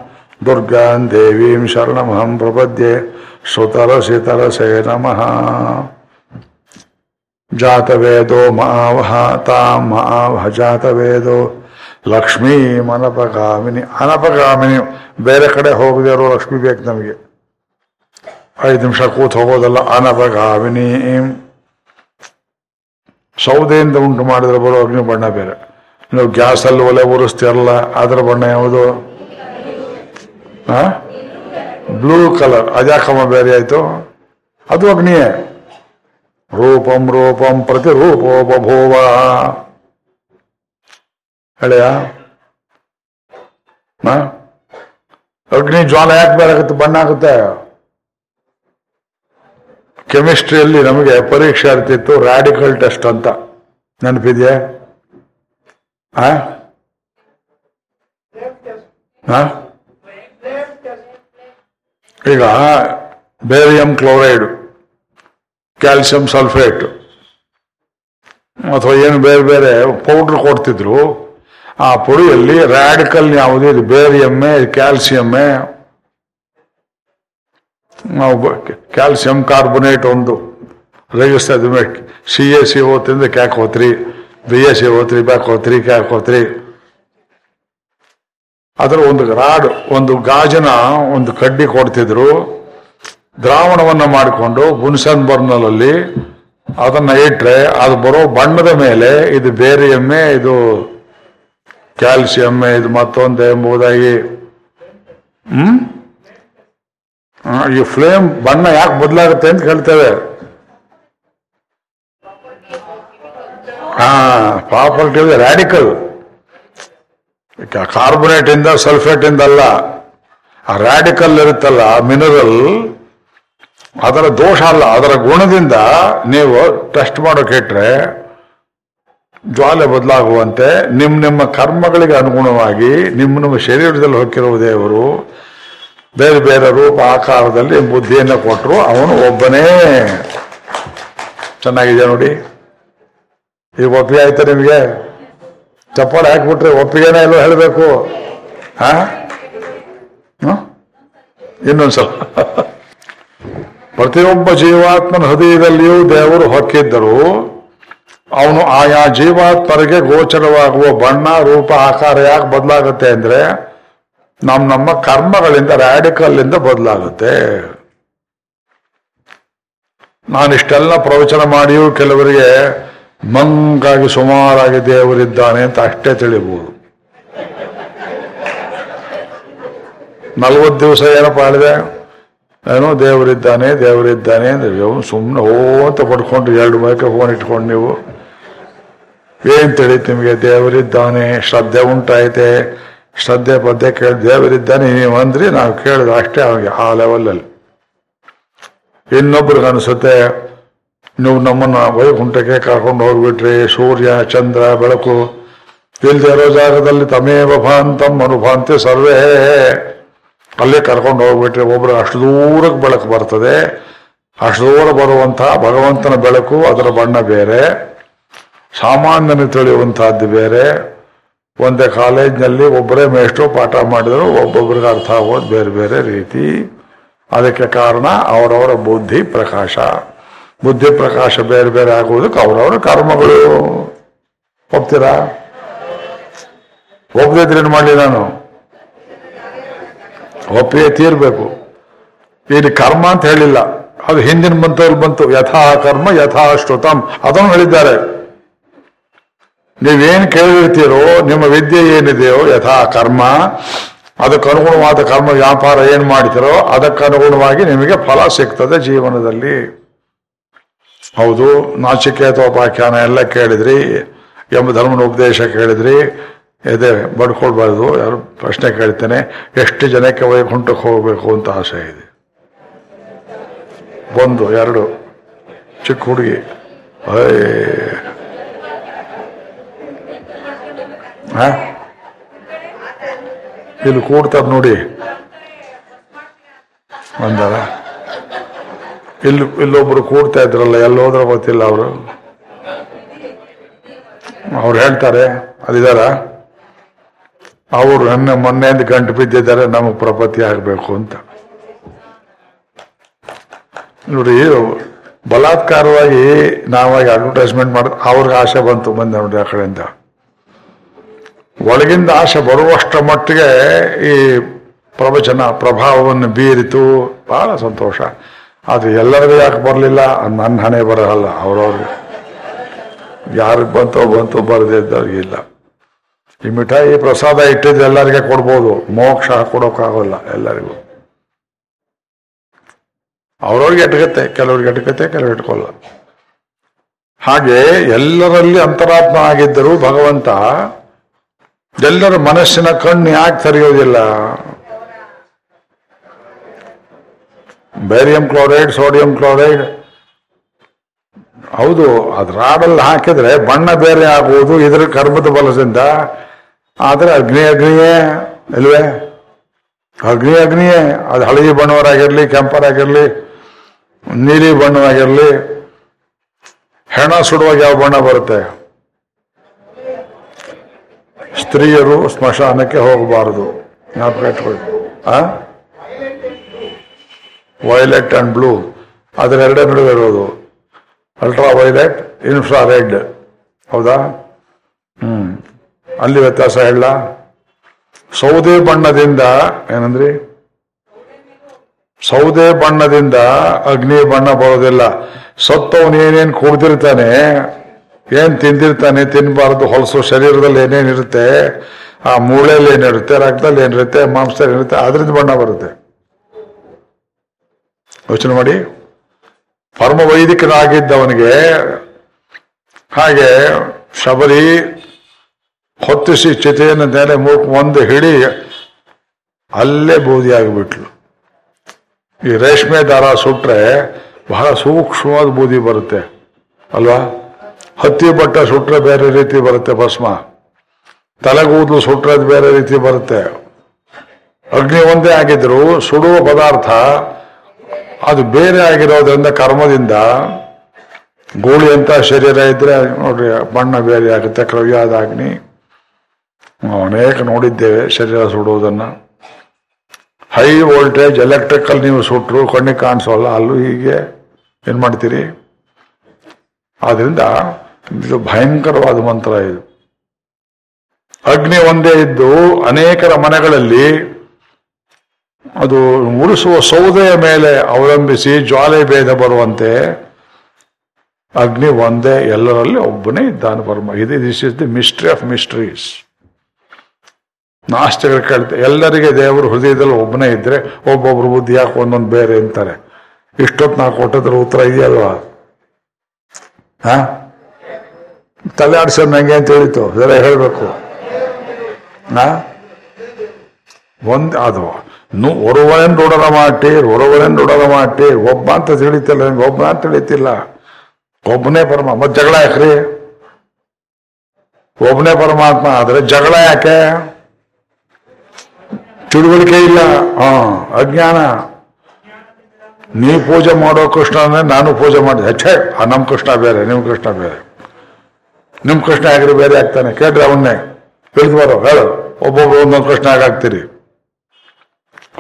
ದುರ್ಗಾಂ ದೇವೀಂ ಶರಣಮಹಂ ಪ್ರಪದ್ಯೆ ಸುತರಸಿ ತರಸೇ ನಮಃ ಜಾತವೇದೋ ಮಾವಹ ತಾಂ ಮಾವಹ ಜಾತವೇದೋ ಲಕ್ಷ್ಮೀ ಅನಪಗಾಮಿನಿ ಅನಪಗಾಮಿನಿ ಬೇರೆ ಕಡೆ ಹೋಗದೇ ಇರೋ ಲಕ್ಷ್ಮಿ ಬೇಕು ನಮಗೆ. ಐದು ನಿಮಿಷ ಕೂತ್ ಹೋಗೋದಲ್ಲ, ಅನಪಗಾಮಿನಿ. ಸೌದೆಯಿಂದ ಉಂಟು ಮಾಡಿದ್ರೆ ಬರೋ ಅಗ್ನಿ ಬಣ್ಣ ಬೇರೆ. ನೀವು ಗ್ಯಾಸಲ್ಲಿ ಒಲೆ ಉರಿಸ್ತೀರಲ್ಲ ಅದರ ಬಣ್ಣ ಯಾವುದು? Blue colour. ಅದ್ಯಾಕಮ್ಮ ಬೇರೆ ಆಯ್ತು? ಅದು ಅಗ್ನಿಯೇ. ರೂಪಂ ರೂಪಂ ಪ್ರತಿ ರೂಪೋಪಭೋವ ಹಳೆಯ ಅಗ್ನಿ ಜ್ವಾಲ ಯಾಕೆ ಬೇರೆ ಆಗುತ್ತೆ? ಬಣ್ಣ ಆಗುತ್ತೆ? ಕೆಮಿಸ್ಟ್ರಿಯಲ್ಲಿ ನಮಗೆ ಪರೀಕ್ಷೆ ಇರ್ತಿತ್ತು ರಾಡಿಕಲ್ ಟೆಸ್ಟ್ ಅಂತ. ನೆನಪಿದೆಯಾ? ಈಗ ಬೇರಿಯಂ ಕ್ಲೋರೈಡ್, ಕ್ಯಾಲ್ಸಿಯಂ ಸಲ್ಫೇಟ್, ಅಥವಾ ಏನು ಬೇರೆ ಬೇರೆ ಪೌಡ್ರ್ ಕೊಡ್ತಿದ್ರು, ಆ ಪುಡಿಯಲ್ಲಿ ರ್ಯಾಡಿಕಲ್ ಯಾವುದು? ಇದು ಬೇರಿಯಮ್ಮೆ ಕ್ಯಾಲ್ಸಿಯಮ್ಮೆ ನಾವು ಕ್ಯಾಲ್ಸಿಯಂ ಕಾರ್ಬೊನೇಟ್ ಒಂದು ಇದ್ವಿ ಸಿ ಎ ಸಿ ಓದ್ತಿಂದ ಕ್ಯಾಕ್ ಹೋತ್ರಿ ಬಿ ಎ ಸಿ ಓತ್ರಿ ಬ್ಯಾಕ್ ಹೋತ್ರಿ ಕ್ಯಾಕ್ ಹೋತ್ರಿ ಅದರ ಒಂದು ರಾಡ್, ಒಂದು ಗಾಜಿನ ಒಂದು ಕಡ್ಡಿ ಕೊಡ್ತಿದ್ರು. ದ್ರಾವಣವನ್ನು ಮಾಡಿಕೊಂಡು ಬುನ್ಸನ್ ಬರ್ನಲಲ್ಲಿ ಅದನ್ನ ಇಟ್ಟರೆ ಅದು ಬರೋ ಬಣ್ಣದ ಮೇಲೆ ಇದು ಬೇರೆ ಎಮ್ಮೆ, ಇದು ಕ್ಯಾಲ್ಸಿಯಮ್ಮೆ ಇದು ಮತ್ತೊಂದು ಎಂಬುದಾಗಿ. ಹ್ಮ್? ಈ ಫ್ಲೇಮ್ ಬಣ್ಣ ಯಾಕೆ ಬದಲಾಗುತ್ತೆ ಅಂತ ಕೇಳ್ತೇವೆ ಹಾ ಪ್ರಾಪರ್ಟಿ ರ್ಯಾಡಿಕಲ್ ಕಾರ್ಬೊನೇಟ್ ಇಂದ ಸಲ್ಫೇಟ್ ಇಂದ ಅಲ್ಲ, ಆ ರ್ಯಾಡಿಕಲ್ ಇರುತ್ತಲ್ಲ ಮಿನರಲ್ ಅದರ ದೋಷ ಅಲ್ಲ, ಅದರ ಗುಣದಿಂದ ನೀವು ಟೆಸ್ಟ್ ಮಾಡೋಕೆ ಇಟ್ರೆ ಜ್ವಾಲೆ ಬದಲಾಗುವಂತೆ ನಿಮ್ಮ ನಿಮ್ಮ ಕರ್ಮಗಳಿಗೆ ಅನುಗುಣವಾಗಿ ನಿಮ್ಮ ನಿಮ್ಮ ಶರೀರದಲ್ಲಿ ಹೊಕ್ಕಿರುವ ದೇವರು ಬೇರೆ ಬೇರೆ ರೂಪ ಆಕಾರದಲ್ಲಿ ಬುದ್ಧಿಯನ್ನು ಕೊಟ್ಟರು. ಅವನು ಒಬ್ಬನೇ. ಚೆನ್ನಾಗಿದೆ ನೋಡಿ? ಈಗ ಒಪ್ಪಿಗೆ ಆಯ್ತಾ ನಿಮಗೆ? ಚಪ್ಪಾಳೆ ಹಾಕ್ಬಿಟ್ರೆ ಒಪ್ಪಿಗೆನೇ ಇಲ್ವೋ ಹೇಳಬೇಕು. ಹಾ? ಇನ್ನೊಂದ್ಸಲ ಪ್ರತಿಯೊಬ್ಬ ಜೀವಾತ್ಮನ ಹೃದಯದಲ್ಲಿಯೂ ದೇವರು ಹೊಕ್ಕಿದ್ದರು, ಅವನು ಆಯಾ ಜೀವಾತ್ಮರಿಗೆ ಗೋಚರವಾಗುವ ಬಣ್ಣ, ರೂಪ, ಆಕಾರ ಯಾಕೆ ಬದಲಾಗುತ್ತೆ ಅಂದ್ರೆ ನಮ್ಮ ನಮ್ಮ ಕರ್ಮಗಳಿಂದ ರ್ಯಾಡಿಕಲ್ ಇಂದ ಬದಲಾಗುತ್ತೆ. ನಾನಿಷ್ಟೆಲ್ಲ ಪ್ರವಚನ ಮಾಡಿಯೂ ಕೆಲವರಿಗೆ ಮಂಗಾಗಿ ಸುಮಾರಾಗಿ ದೇವರಿದ್ದಾನೆ ಅಂತ ಅಷ್ಟೇ ತಿಳಿಬಹುದು ನಲ್ವತ್ತು ದಿವಸ ಏನಪ್ಪ ಹೇಳಿದೆ? ಏನೋ, ದೇವರಿದ್ದಾನೆ ದೇವರಿದ್ದಾನೆ ಅಂದ್ರೆ ಸುಮ್ಮನೆ ಓ ಅಂತ ಪಡ್ಕೊಂಡು ಎರಡು ಫೋನ್ ಇಟ್ಕೊಂಡು ನೀವು ಏನ್ ತಿಳಿತು ನಿಮಗೆ? ದೇವರಿದ್ದಾನೆ, ಶ್ರದ್ಧೆ ಉಂಟಾಯ್ತೆ. ಶ್ರದ್ಧೆ ಪದ್ಯ ಕೇಳಿ ದೇವರಿದ್ದಾನೆ ನೀವು ಅಂದ್ರಿ ನಾವು ಕೇಳಿದ್ರೆ ಅಷ್ಟೇ ಅವನಿಗೆ ಆ ಲೆವೆಲಲ್ಲಿ ಇನ್ನೊಬ್ರಿಗೆ ಅನಿಸುತ್ತೆ ನೀವು ನಮ್ಮನ್ನು ವೈಕುಂಠಕ್ಕೆ ಕರ್ಕೊಂಡು ಹೋಗ್ಬಿಟ್ರಿ, ಸೂರ್ಯ, ಚಂದ್ರ, ಬೆಳಕು, ಇಲ್ದೇ ಇರೋ ಜಾಗದಲ್ಲಿ ತಮೇವ ಭಾಂತಂ ಅನುಭಾಂತಿ ಸರ್ವೇ. ಅಲ್ಲೇ ಕರ್ಕೊಂಡು ಹೋಗ್ಬಿಟ್ರೆ, ಒಬ್ರು ಅಷ್ಟು ದೂರಕ್ಕೆ ಬೆಳಕು ಬರ್ತದೆ. ಅಷ್ಟು ದೂರ ಬರುವಂತಹ ಭಗವಂತನ ಬೆಳಕು, ಅದರ ಬಣ್ಣ ಬೇರೆ. ಸಾಮಾನ್ಯನ ತಿಳಿಯುವಂತಹದ್ದು ಬೇರೆ. ಒಂದೇ ಕಾಲೇಜ್ನಲ್ಲಿ ಒಬ್ಬರೇ ಮೇಷ್ಟ್ರು ಪಾಠ ಮಾಡಿದ್ರು, ಒಬ್ಬೊಬ್ರಿಗೆ ಅರ್ಥ ಆಗೋದು ಬೇರೆ ಬೇರೆ ರೀತಿ. ಅದಕ್ಕೆ ಕಾರಣ ಅವರವರ ಬುದ್ಧಿ ಪ್ರಕಾಶ. ಬುದ್ಧಿ ಪ್ರಕಾಶ ಬೇರೆ ಬೇರೆ ಆಗುವುದಕ್ಕೆ ಅವರವರ ಕರ್ಮಗಳು. ಒಪ್ತೀರಾ? ಒಪ್ಪದಿದ್ರೆ ಏನು ಮಾಡಲಿ ನಾನು? ಒಪ್ಪಿಗೆ ತೀರ್ಬೇಕು. ಇಲ್ಲಿ ಕರ್ಮ ಅಂತ ಹೇಳಿಲ್ಲ. ಅದು ಹಿಂದಿನ ಬಂತವ್ರು ಬಂತು. ಯಥಾ ಕರ್ಮ, ಯಥಾ ಶ್ರುತಂ. ಅದನ್ನು ಹೇಳಿದ್ದಾರೆ. ನೀವೇನ್ ಕೇಳಿರ್ತೀರೋ, ನಿಮ್ಮ ವಿದ್ಯೆ ಏನಿದೆಯೋ, ಯಥಾ ಕರ್ಮ ಅದಕ್ಕನುಗುಣವಾದ ಕರ್ಮ, ವ್ಯಾಪಾರ ಏನು ಮಾಡ್ತೀರೋ ಅದಕ್ಕನುಗುಣವಾಗಿ ನಿಮಗೆ ಫಲ ಸಿಗ್ತದೆ ಜೀವನದಲ್ಲಿ. ಹೌದು, ನಾಚಿಕೇತೋಪಾಖ್ಯಾನ ಎಲ್ಲ ಕೇಳಿದ್ರಿ, ಎಂಬ ಧರ್ಮನ ಉಪದೇಶ ಕೇಳಿದ್ರಿ. ಎದೆ ಬಡ್ಕೊಳ್ಬಾರ್ದು, ಯಾರು ಪ್ರಶ್ನೆ ಕೇಳ್ತೇನೆ, ಎಷ್ಟು ಜನಕ್ಕೆ ವೈಕುಂಠಕ್ಕೆ ಹೋಗಬೇಕು ಅಂತ ಆಸೆ ಇದೆ. ಒಂದು, ಎರಡು, ಚಿಕ್ಕ ಹುಡುಗಿ ಅಯ್ಯ. ಹ? ಇಲ್ಲಿ ಕೂಡ್ತಾರ ನೋಡಿ. ಬಂದಾರ? ಇಲ್ಲಿ, ಇಲ್ಲೊಬ್ರು ಕೂಡ್ತಾ ಇದ್ರಲ್ಲ, ಎಲ್ಲಿ ಹೋದ್ರೆ ಗೊತ್ತಿಲ್ಲ ಅವರು. ಅವ್ರು ಹೇಳ್ತಾರೆ, ಅದಿದಾರ? ಅವರು ನನ್ನ ಮೊನ್ನೆಯಿಂದ ಗಂಟು ಬಿದ್ದಿದ್ದಾರೆ, ನಮಗೆ ಪ್ರಪತಿ ಆಗಬೇಕು ಅಂತ. ನೋಡಿ, ಬಲಾತ್ಕಾರವಾಗಿ ನಾವಾಗಿ ಅಡ್ವರ್ಟೈಸ್ಮೆಂಟ್ ಮಾಡಿದ್ರೆ ಅವ್ರಿಗೆ ಆಸೆ ಬಂತು ಬಂದ ನೋಡಿ ಆ ಕಡೆಯಿಂದ. ಒಳಗಿಂದ ಆಸೆ ಬರುವಷ್ಟರ ಮಟ್ಟಿಗೆ ಈ ಪ್ರವಚನ ಪ್ರಭಾವವನ್ನು ಬೀರಿತು. ಬಹಳ ಸಂತೋಷ. ಅದು ಎಲ್ಲರಿಗೂ ಯಾಕೆ ಬರಲಿಲ್ಲ? ನನ್ನ ಹಣೆ ಬರಲ್ಲ. ಅವ್ರವ್ರಿಗೆ ಯಾರಿಗೆ ಬಂತೋ ಬಂತು ಬರದಿದ್ದವ್ರಿಗಿಲ್ಲ ಈ ಮಿಠಾಯಿ ಪ್ರಸಾದ ಇಟ್ಟಿದ್ದು ಎಲ್ಲರಿಗೆ ಕೊಡ್ಬೋದು. ಮೋಕ್ಷ ಕೊಡೋಕ್ಕಾಗೋಲ್ಲ ಎಲ್ಲರಿಗೂ. ಅವ್ರವ್ರಿಗೆ ಎಟ್ಕತ್ತೆ. ಕೆಲವ್ರಿಗೆ ಎಟ್ಕತ್ತೆ, ಕೆಲವ್ರು ಇಟ್ಕೊಲ್ಲ ಹಾಗೆ ಎಲ್ಲರಲ್ಲಿ ಅಂತರಾತ್ಮ ಆಗಿದ್ದರೂ ಭಗವಂತ ಎಲ್ಲರ ಮನಸ್ಸಿನ ಕಣ್ಣು ಯಾಕೆ ತೆರೆಯೋದಿಲ್ಲ ಬೇರಿಯಂ ಕ್ಲೋರೈಡ್, ಸೋಡಿಯಂ ಕ್ಲೋರೈಡ್. ಹೌದು, ಅದು ರಾಡಲ್ಲಿ ಹಾಕಿದ್ರೆ ಬಣ್ಣ ಬೇರೆ ಆಗುವುದು ಇದರ ಕರ್ಮದ ಬಲದಿಂದ. ಆದರೆ ಅಗ್ನಿ ಅಗ್ನಿಯೇ, ಇಲ್ವೇ? ಅಗ್ನಿ ಅಗ್ನಿಯೇ, ಅದು ಹಳದಿ ಬಣ್ಣವರಾಗಿರಲಿ, ಕೆಂಪರಾಗಿರಲಿ, ನೀಲಿ ಬಣ್ಣವಾಗಿರ್ಲಿ, ಹೆಣ ಸುಡುವಾಗ ಯಾವ ಬಣ್ಣ ಬರುತ್ತೆ? ಸ್ತ್ರೀಯರು ಸ್ಮಶಾನಕ್ಕೆ ಹೋಗಬಾರದು. ಜ್ಞಾಪಕ ಇಟ್ಕೊಳ್ಳಿ ಆ? ವೈಲೆಟ್ ಅಂಡ್ ಬ್ಲೂ ಅದರೆರಡೇ ನಡುವೆ ಇರೋದು. ಅಲ್ಟ್ರಾ ವೈಲೆಟ್ ಇನ್ಫ್ರಾ ರೆಡ್ ಹೌದಾ? ಹ್ಮ್. ಅಲ್ಲಿ ವ್ಯತ್ಯಾಸ ಹೇಳ. ಸೌದೆ ಬಣ್ಣದಿಂದ ಏನಂದ್ರಿ? ಸೌದೆ ಬಣ್ಣದಿಂದ ಅಗ್ನಿ ಬಣ್ಣ ಬರೋದಿಲ್ಲ. ಸತ್ತವನು ಏನೇನು ಕುಡ್ದಿರ್ತಾನೆ? ಏನ್ ತಿಂದಿರ್ತಾನೆ ತಿನ್ಬಾರದು, ಹೊಲಸು ಶರೀರದಲ್ಲಿ ಏನೇನಿರುತ್ತೆ ಆ ಮೂಳೆಯಲ್ಲಿ ಏನಿರುತ್ತೆ ರಕ್ತದಲ್ಲಿ ಏನಿರುತ್ತೆ ಮಾಂಸದಲ್ಲಿ ಏನಿರುತ್ತೆ ಅದರಿಂದ ಬಣ್ಣ ಬರುತ್ತೆ. ಯೋಚನೆ ಮಾಡಿ. ಪರಮ ವೈದಿಕನಾಗಿದ್ದವನಿಗೆ ಹಾಗೆ ಶಬರಿ ಹೊತ್ತಿಸಿ ಚಿತೆಯನ್ನು ನೆಲೆ ಮೂಕ್ ಒಂದು ಹಿಡಿ ಅಲ್ಲೇ ಬೂದಿ ಆಗಿಬಿಟ್ಲು ಈ ರೇಷ್ಮೆ ದಾರ ಸುಟ್ರೆ ಬಹಳ ಸೂಕ್ಷ್ಮವಾದ ಬೂದಿ ಬರುತ್ತೆ, ಅಲ್ವಾ? ಹತ್ತಿ ಬಟ್ಟ ಸುಟ್ರೆ ಬೇರೆ ರೀತಿ ಬರುತ್ತೆ ಭಸ್ಮ. ತಲೆಗೂದಲು ಸುಟ್ರೆ ಬೇರೆ ರೀತಿ ಬರುತ್ತೆ. ಅಗ್ನಿ ಒಂದೇ ಆಗಿದ್ರು, ಸುಡುವ ಪದಾರ್ಥ ಅದು ಬೇರೆ ಆಗಿರೋದ್ರಿಂದ ಕರ್ಮದಿಂದ ಗೂಳಿ ಅಂತ ಶರೀರ ಇದ್ರೆ ನೋಡ್ರಿ ಬಣ್ಣ ಬೇರೆ ಆಗುತ್ತೆ, ಕ್ರವ್ಯಾದ ಅಗ್ನಿ. ಅನೇಕ ನೋಡಿದ್ದೇವೆ ಶರೀರ ಸುಡುವುದನ್ನು. ಹೈ ವೋಲ್ಟೇಜ್, ಎಲೆಕ್ಟ್ರಿಕಲ್ ನೀವು ಸುಟ್ಟರು ಕಣ್ಣಿಗೆ ಕಾಣಿಸೋಲ್ಲ, ಅಲ್ಲೂ ಹೀಗೆ. ಏನು ಮಾಡ್ತೀರಿ? ಆದ್ರಿಂದ ಇದು ಭಯಂಕರವಾದ ಮಂತ್ರ ಇದು. ಅಗ್ನಿ ಒಂದೇ ಇದ್ದು ಅನೇಕರ ಮನೆಗಳಲ್ಲಿ ಅದು ಉಳಿಸುವ ಸೌದೆಯ ಮೇಲೆ ಅವಲಂಬಿಸಿ ಜ್ವಾಲೆ ಭೇದ ಬರುವಂತೆ ಅಗ್ನಿ ಒಂದೇ ಎಲ್ಲರಲ್ಲಿ ಒಬ್ಬನೇ ಇದ್ದಾನೆ ಪರಮ. ಇದು this is the mystery of mysteries ನಾಸ್ತಿಕರು ಕೇಳ್ತಾರೆ ಎಲ್ಲರಿಗೆ ದೇವರು ಹೃದಯದಲ್ಲಿ ಒಬ್ಬನೇ ಇದ್ರೆ ಒಬ್ಬೊಬ್ರು ಬುದ್ಧಿ ಯಾಕೆ ಒಂದೊಂದು ಬೇರೆ ಅಂತಾರೆ. ಇಷ್ಟೊತ್ತು ನಾ ಕೊಟ್ಟದ್ರ ಉತ್ತರ ಇದೆಯಲ್ವಾ? ಹಾ? ತಲೆ ಆಡ್ಸೋದು ನಂಗೆ ಅಂತ ಹೇಳಿತು ಜರ ಹೇಳ್ಬೇಕು. ಒಂದ್ ಅದು. ನು ಒರವನೆನ್ ರುಡರ ಮಾಟಿ ಒರವನೆನ್ ರುಡರ ಮಾಟಿ. ಒಬ್ಬ ಅಂತ ತಿಳಿತಿಲ್ಲ ನಂಗೆ, ಒಬ್ಬ ಅಂತ ತಿಳಿತಿಲ್ಲ. ಒಬ್ಬನೇ ಪರಮ ಮತ್ತೆ ಜಗಳ ಯಾಕ್ರಿ? ಒಬ್ಬನೇ ಪರಮಾತ್ಮ, ಆದರೆ ಜಗಳ ಯಾಕೆ? ತಿಳುವಳಿಕೆ ಇಲ್ಲ. ಹಾ, ಅಜ್ಞಾನ. ನೀ ಪೂಜೆ ಮಾಡೋ ಕೃಷ್ಣನೇ ನಾನು ಪೂಜೆ ಮಾಡಿದೆ. ಆ ನಮ್ ಕೃಷ್ಣ ಬೇರೆ, ನಿಮ್ ಕೃಷ್ಣ ಬೇರೆ. ನಿಮ್ ಕೃಷ್ಣ ಆಗಿರೋ ಬೇರೆ ಆಗ್ತಾನೆ. ಕೇಳ್ರಿ ಅವನ್ನೇ. ತಿಳಿದು ಬರೋ, ಹೇಳು. ಒಬ್ಬೊಬ್ಬ ಒಂದೊಂದು ಕೃಷ್ಣ ಆಗಾಗ್ತೀರಿ.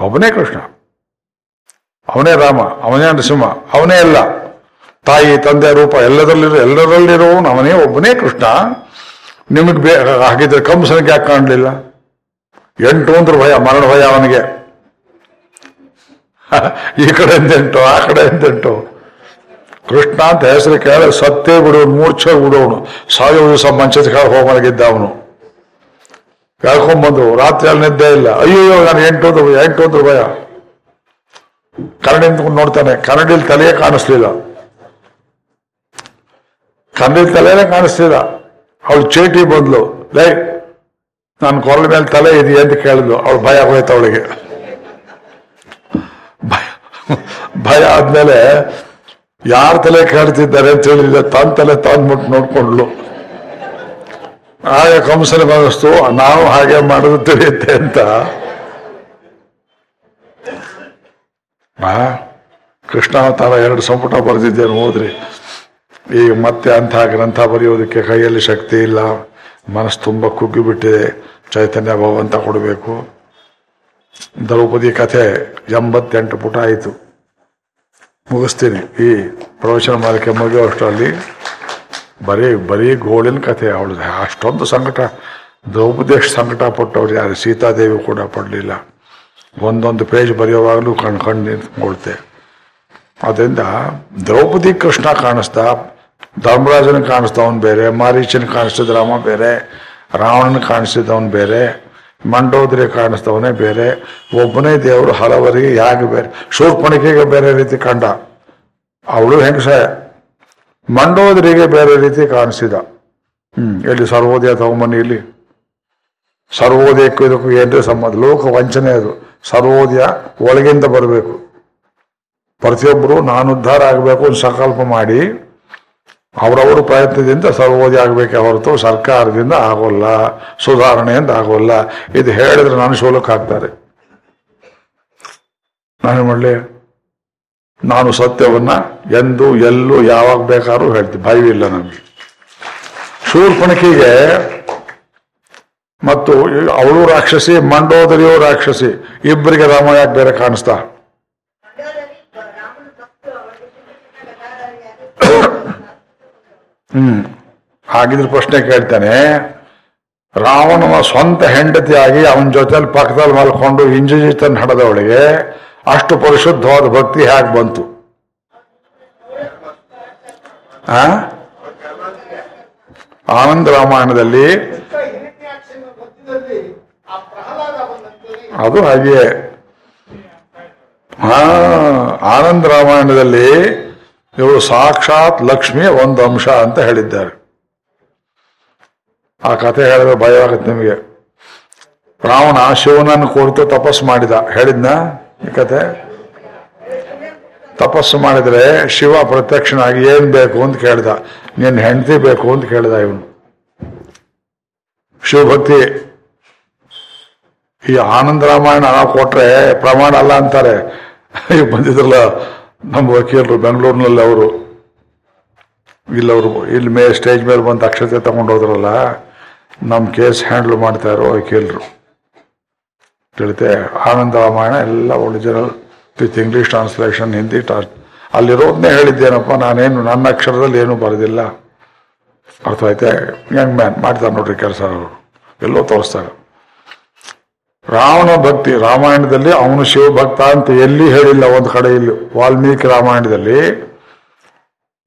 ಒಬ್ಬನೇ ಕೃಷ್ಣ. ಅವನೇ ರಾಮ, ಅವನೇ ನರಸಿಂಹ, ಅವನೇ ಎಲ್ಲ. ತಾಯಿ, ತಂದೆ, ರೂಪ, ಎಲ್ಲದರಲ್ಲಿರೋ ಎಲ್ಲರಲ್ಲಿರೋನು ಅವನೇ ಒಬ್ಬನೇ ಕೃಷ್ಣ. ನಿಮಗೆ ಬೇ, ಹಾಗಿದ್ರೆ ಕಂಸನಿಗೆ ಯಾಕೆ ಕಾಣಲಿಲ್ಲ? ಎಂಟು ಅಂದ್ರೆ ಭಯ, ಮರಣ ಭಯ ಅವನಿಗೆ. <laughs> ಈ ಕಡೆ ಎಂಟು, ಆ ಕಡೆ ಎಂಟು. ಕೃಷ್ಣ ಅಂತ ಹೆಸರು ಕೇಳಿದ್ರೆ ಸತ್ತೇ ಬಿಡೋನು ಮೂರ್ಛೆ ಬಿಡೋನು. ಸಾವಿರ ದಿವಸ ಮಂಚದ ಕಾಳು ಹೋಗಿ ಮಲಗಿದ್ದ ಅವನು ಕೇಳ್ಕೊಂಡ್ಬಂದು ರಾತ್ರಿ ಅಲ್ಲಿ ನಿದ್ದೆ ಇಲ್ಲ. ಅಯ್ಯೋ ನಾನು ಎಂಟು ಎಂಟು ಅಂದ್ರೆ ಭಯ. ಕನ್ನಡಿ ನೋಡ್ತಾನೆ ಕನ್ನಡಿಲಿ ತಲೆಯೇ ಕಾಣಿಸ್ಲಿಲ್ಲ. ಕನ್ನಡಿ ತಲೆನೇ ಕಾಣಿಸ್ಲಿಲ್ಲ. ಅವಳು ಚೇಟಿ ಬಂದ್ಲು, ಲೈ ನನ್ನ ಕೊರಳ ಮೇಲೆ ತಲೆ ಇದೆಯಾ ಅಂತ ಕೇಳಿದ್ಲು. ಅವಳು ಭಯ ಹೋಯ್ತು ಅವಳಿಗೆ. ಭಯ ಭಯ ಆದ್ಮೇಲೆ ಯಾರ ತಲೆ ಕಾಡ್ತಿದ್ದಾರೆ ಅಂತ ಹೇಳಿಲ್ಲ ತನ್ನ ತಲೆ ತಂದ್ಬಿಟ್ಟು ನೋಡ್ಕೊಂಡ್ಲು. ಆಗ ಕಂಸನ ನಾವು ಹಾಗೆ ಮಾಡೋದು ತಿಳಿಯುತ್ತೆ ಅಂತ. ಕೃಷ್ಣಾವತಾರ ಎರಡು ಸಂಪುಟ ಬರೆದಿದ್ದೇನೆ ಹೋದ್ರಿ ಈಗ ಮತ್ತೆ ಅಂತಹ ಗ್ರಂಥ ಬರೆಯೋದಕ್ಕೆ ಕೈಯಲ್ಲಿ ಶಕ್ತಿ ಇಲ್ಲ. ಮನಸ್ಸು ತುಂಬ ಕುಗ್ಗಿಬಿಟ್ಟಿದೆ. ಚೈತನ್ಯ ಭಗವಂತ ಕೊಡಬೇಕು. ದ್ರೌಪದಿ ಕಥೆ ಎಂಬತ್ತೆಂಟು ಪುಟ ಆಯಿತು. ಮುಗಿಸ್ತೀನಿ. ಈ ಪ್ರವಚನ ಮಾಡಲಿಕ್ಕೆ ಮುಗಿಯುವಷ್ಟರಲ್ಲಿ ಬರೀ ಬರೀ ಗೋಳಿನ ಕಥೆ ಅವಳು ಅಷ್ಟೊಂದು ಸಂಕಟ, ದ್ರೌಪದೇಶ ಸಂಕಟ ಪಟ್ಟವ್ರು ಯಾರು? ಸೀತಾದೇವಿ ಕೂಡ ಪಡಲಿಲ್ಲ. ಒಂದೊಂದು ಪೇಜ್ ಬರೆಯುವಾಗಲೂ ಕಣ್ ಕಣ್ಣು ನಿಂತ್ಕೊಳ್ತೆ. ಅದರಿಂದ ದ್ರೌಪದಿ ಕೃಷ್ಣ ಕಾಣಿಸ್ತಾ, ಧರ್ಮರಾಜನ ಕಾಣಿಸ್ದವನು ಬೇರೆ. ಮಾರೀಚನ ಕಾಣಿಸ್ತಿದ್ದ ರಾಮ ಬೇರೆ. ರಾವಣನ ಕಾಣಿಸ್ತಿದ್ದವನು ಬೇರೆ. ಮಂಡೋದರಿ ಕಾಣಿಸ್ತವನೇ ಬೇರೆ, ಒಬ್ಬನೇ ದೇವರು ಹಲವರಿಗೆ ಯಾಕೆ ಬೇರೆ? ಶೂರ್ಪಣಿಕೆಗೆ ಬೇರೆ ರೀತಿ ಕಂಡ. ಅವಳು ಹೆಂಗಸ? ಮಂಡೋದರಿಗೆ ಬೇರೆ ರೀತಿ ಕಾಣಿಸಿದ. ಹ್ಮ್, ಎಲ್ಲಿ ಸರ್ವೋದಯ ತಗೊಂಬನ್ನಿ ಇಲ್ಲಿ ಸರ್ವೋದಯಕ್ಕೂ ಇದಕ್ಕೂ ಏನ್ರಿ ಸಂಬಂಧ? ಲೋಕ ವಂಚನೆ ಅದು. ಸರ್ವೋದಯ ಒಳಗಿಂದ ಬರಬೇಕು. ಪ್ರತಿಯೊಬ್ಬರು ನಾನು ಉದ್ಧಾರ ಆಗಬೇಕು ಅಂತ ಸಂಕಲ್ಪ ಮಾಡಿ ಅವರವರ ಪ್ರಯತ್ನದಿಂದ ಸರ್ವೋದಯ ಆಗಬೇಕೆ ಹೊರತು ಸರ್ಕಾರದಿಂದ ಆಗೋಲ್ಲ ಸುಧಾರಣೆಯಿಂದ ಆಗೋಲ್ಲ. ಇದು ಹೇಳಿದ್ರೆ ನಾನು ಶೋಲಕ್ಕೆ ಹಾಕ್ತಾರೆ ನಾನು ಮಾಡಲಿ ನಾನು ಸತ್ಯವನ್ನ ಎಂದು ಎಲ್ಲೂ ಯಾವಾಗ ಬೇಕಾದ್ರೂ ಹೇಳ್ತೀನಿ. ಭಯವಿಲ್ಲ ನನಗೆ. ಶೂರ್ಪಣಕಿಗೆ ಮತ್ತು ಅವಳು ರಾಕ್ಷಸಿ ಮಂಡೋದರಿಯೋ ರಾಕ್ಷಸಿ ಇಬ್ಬರಿಗೆ ರಾಮ ಯಾಕೆ ಬೇರೆ ಕಾಣಿಸ್ತಾ. <coughs> ಹ್ಮ್. ಹಾಗಿದ್ರೆ ಪ್ರಶ್ನೆ ಕೇಳ್ತಾನೆ. ರಾವಣನ ಸ್ವಂತ ಹೆಂಡತಿಯಾಗಿ ಅವನ ಜೊತೆಲಿ ಪಕ್ಕದಲ್ಲಿ ಮಲ್ಕೊಂಡು ಇಂಜಜಿತನ್ ಹಡದವಳಿಗೆ ಅಷ್ಟು ಪರಿಶುದ್ಧವಾದ ಭಕ್ತಿ ಹೇಗೆ ಬಂತು? ಆ? ಆನಂದ ರಾಮಾಯಣದಲ್ಲಿ ಅದು ಹಾಗೆಯೇ. ಹಾ ಆನಂದ ರಾಮಾಯಣದಲ್ಲಿ ಇವರು ಸಾಕ್ಷಾತ್ ಲಕ್ಷ್ಮಿಯ ಒಂದು ಅಂಶ ಅಂತ ಹೇಳಿದ್ದಾರೆ. ಆ ಕಥೆ ಹೇಳಿದ್ರೆ ಆಗುತ್ತೆ ನಿಮಗೆ. ರಾವಣ ಶಿವನನ್ನು ಕುರಿತು ತಪಸ್ಸು ಮಾಡಿದ. ಹೇಳಿದ್ನ ಈ ಕತೆ ತಪಸ್ಸು ಮಾಡಿದ್ರೆ ಶಿವ ಪ್ರತ್ಯಕ್ಷನಾಗಿ ಏನ್ ಬೇಕು ಅಂತ ಕೇಳ್ದ. ನಿನ್ನ ಹೆಂಡತಿ ಬೇಕು ಅಂತ ಕೇಳ್ದ ಇವನು. ಶಿವಭಕ್ತಿ, ಈ ಆನಂದ ರಾಮಾಯಣ ಕೊಟ್ರೆ ಪ್ರಮಾಣ ಅಲ್ಲ ಅಂತಾರೆ. ಬಂದಿದ್ರಲ್ಲ ನಮ್ಮ ವಕೀಲರು ಬೆಂಗಳೂರಿನಲ್ಲಿ ಅವರು ಇಲ್ಲವರು ಇಲ್ಲಿ ಮೇ ಸ್ಟೇಜ್ ಮೇಲೆ ಬಂದು ಅಕ್ಷತೆ ತಗೊಂಡು ಹೋದ್ರಲ್ಲ, ನಮ್ಮ ಕೇಸ್ ಹ್ಯಾಂಡಲ್ ಮಾಡ್ತಾ ಇರೋ ವಕೀಲರು. ತಿಳಿತೆ, ಆನಂದ ರಾಮಾಯಣ ಎಲ್ಲ original with English translation, Hindi trans ಅಲ್ಲಿರೋದನ್ನೇ ಹೇಳಿದ್ದೇನಪ್ಪ, ನಾನೇನು, ನನ್ನ ಅಕ್ಷರದಲ್ಲಿ ಏನೂ ಬರೋದಿಲ್ಲ. ಅರ್ಥ ಐತೆ ಯಂಗ್ ಮ್ಯಾನ್, ಮಾಡ್ತಾರೆ ನೋಡ್ರಿ ಕೆಲಸ ಅವರು. ಎಲ್ಲೋ ತೋರಿಸ್ತಾರೆ. ರಾವಣ ಭಕ್ತಿ, ರಾಮಾಯಣದಲ್ಲಿ ಅವನು ಶಿವಭಕ್ತ ಅಂತ ಎಲ್ಲಿ ಹೇಳಿಲ್ಲ, ಒಂದು ಕಡೆ ಇಲ್ಲಿ ವಾಲ್ಮೀಕಿ ರಾಮಾಯಣದಲ್ಲಿ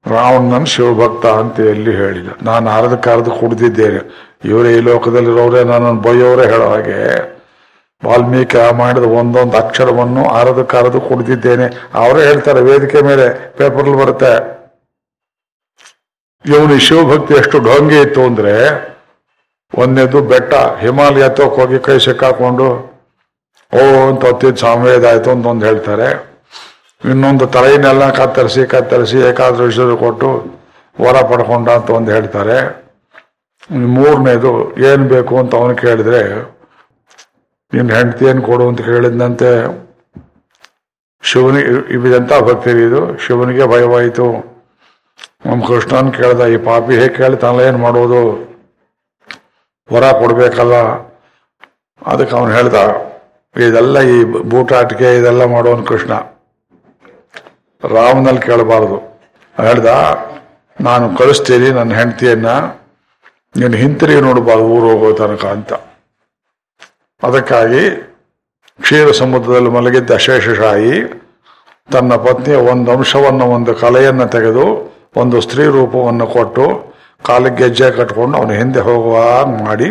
ರಾವಣನ ಶಿವಭಕ್ತ ಅಂತ ಎಲ್ಲಿ ಹೇಳಿಲ್ಲ. ನಾನು ಅರ್ಧ ಕರೆದು ಕುಡಿದಿದ್ದೇನೆ. ಇವರೇ ಈ ಲೋಕದಲ್ಲಿರೋರೇ, ನನ್ನನ್ನು ಬೈಯೋರೇ ಹೇಳೋ ಹಾಗೆ ವಾಲ್ಮೀಕಿ ರಾಮಾಯಣದ ಒಂದೊಂದು ಅಕ್ಷರವನ್ನು ಅರದ ಕರೆದು ಕುಡಿದಿದ್ದೇನೆ. ಅವರೇ ಹೇಳ್ತಾರೆ, ವೇದಿಕೆ ಮೇಲೆ ಪೇಪರ್ಲ್ ಬರುತ್ತೆ ಇವನು ಶಿವಭಕ್ತಿ ಎಷ್ಟು ಢೊಂಗಿ ಇತ್ತು ಅಂದ್ರೆ ಒಂದನೇದು ಬೆಟ್ಟ, ಹಿಮಾಲಯ ಹೋಗಿ ಕೈ ಸಿಕ್ಕಾಕೊಂಡು, ಓ ಅಂತ ಹೊತ್ತಿದ್ದು ಸಾಮ್ವೇದ ಆಯ್ತು ಅಂತ ಒಂದು ಹೇಳ್ತಾರೆ. ಇನ್ನೊಂದು ತಲೆಯನ್ನೆಲ್ಲ ಕತ್ತರಿಸಿ ಕತ್ತರಿಸಿ ಏಕಾದಶರು ಕೊಟ್ಟು ವರ ಪಡ್ಕೊಂಡ ಅಂತ ಒಂದು ಹೇಳ್ತಾರೆ. ಮೂರನೇದು, ಏನು ಬೇಕು ಅಂತ ಅವನು ಕೇಳಿದ್ರೆ ನಿನ್ನ ಹೆಂಡತಿ ಏನು ಕೊಡು ಅಂತ ಕೇಳಿದಂತೆ ಶಿವನಿಗೆ ಇವಿದಂತ ಭಕ್ತಿ ಇದು? ಶಿವನಿಗೆ ಭಯವಾಯಿತು. ನಮ್ಮ ಕೃಷ್ಣನ್ ಕೇಳ್ದ, ಈ ಪಾಪಿ ಹೇಗೆ ಕೇಳ್ತಾನಲ್ಲ, ಏನು ಮಾಡೋದು? ವರ ಕೊಡಬೇಕಲ್ಲ? ಅದಕ್ಕೆ ಅವನು ಹೇಳ್ದ, ಇದೆಲ್ಲ ಈ ಬೂಟಾಟಿಕೆ ಇದೆಲ್ಲ ಮಾಡೋನು ಕೃಷ್ಣ. ರಾಮನಲ್ಲಿ ಕೇಳಬಾರ್ದು. ಹೇಳ್ದ, ನಾನು ಕಳಿಸ್ತೀನಿ ನನ್ನ ಹೆಂಡತಿಯನ್ನ, ನೀನು ಹಿಂತಿರುಗಿ ನೋಡಬಾರ್ದು ಊರು ಹೋಗೋ ತನಕ ಅಂತ. ಅದಕ್ಕಾಗಿ ಕ್ಷೀರ ಸಮುದ್ರದಲ್ಲಿ ಮಲಗಿದ್ದ ಶೇಷಶಾಹಿ ತನ್ನ ಪತ್ನಿಯ ಒಂದು ಅಂಶವನ್ನು, ಒಂದು ಕಲೆಯನ್ನು ತೆಗೆದು, ಒಂದು ಸ್ತ್ರೀ ರೂಪವನ್ನು ಕೊಟ್ಟು ಕಾಲಿಗೆ ಗೆಜ್ಜೆ ಕಟ್ಕೊಂಡು ಅವನು ಹಿಂದೆ ಹೋಗುವ ಮಾಡಿ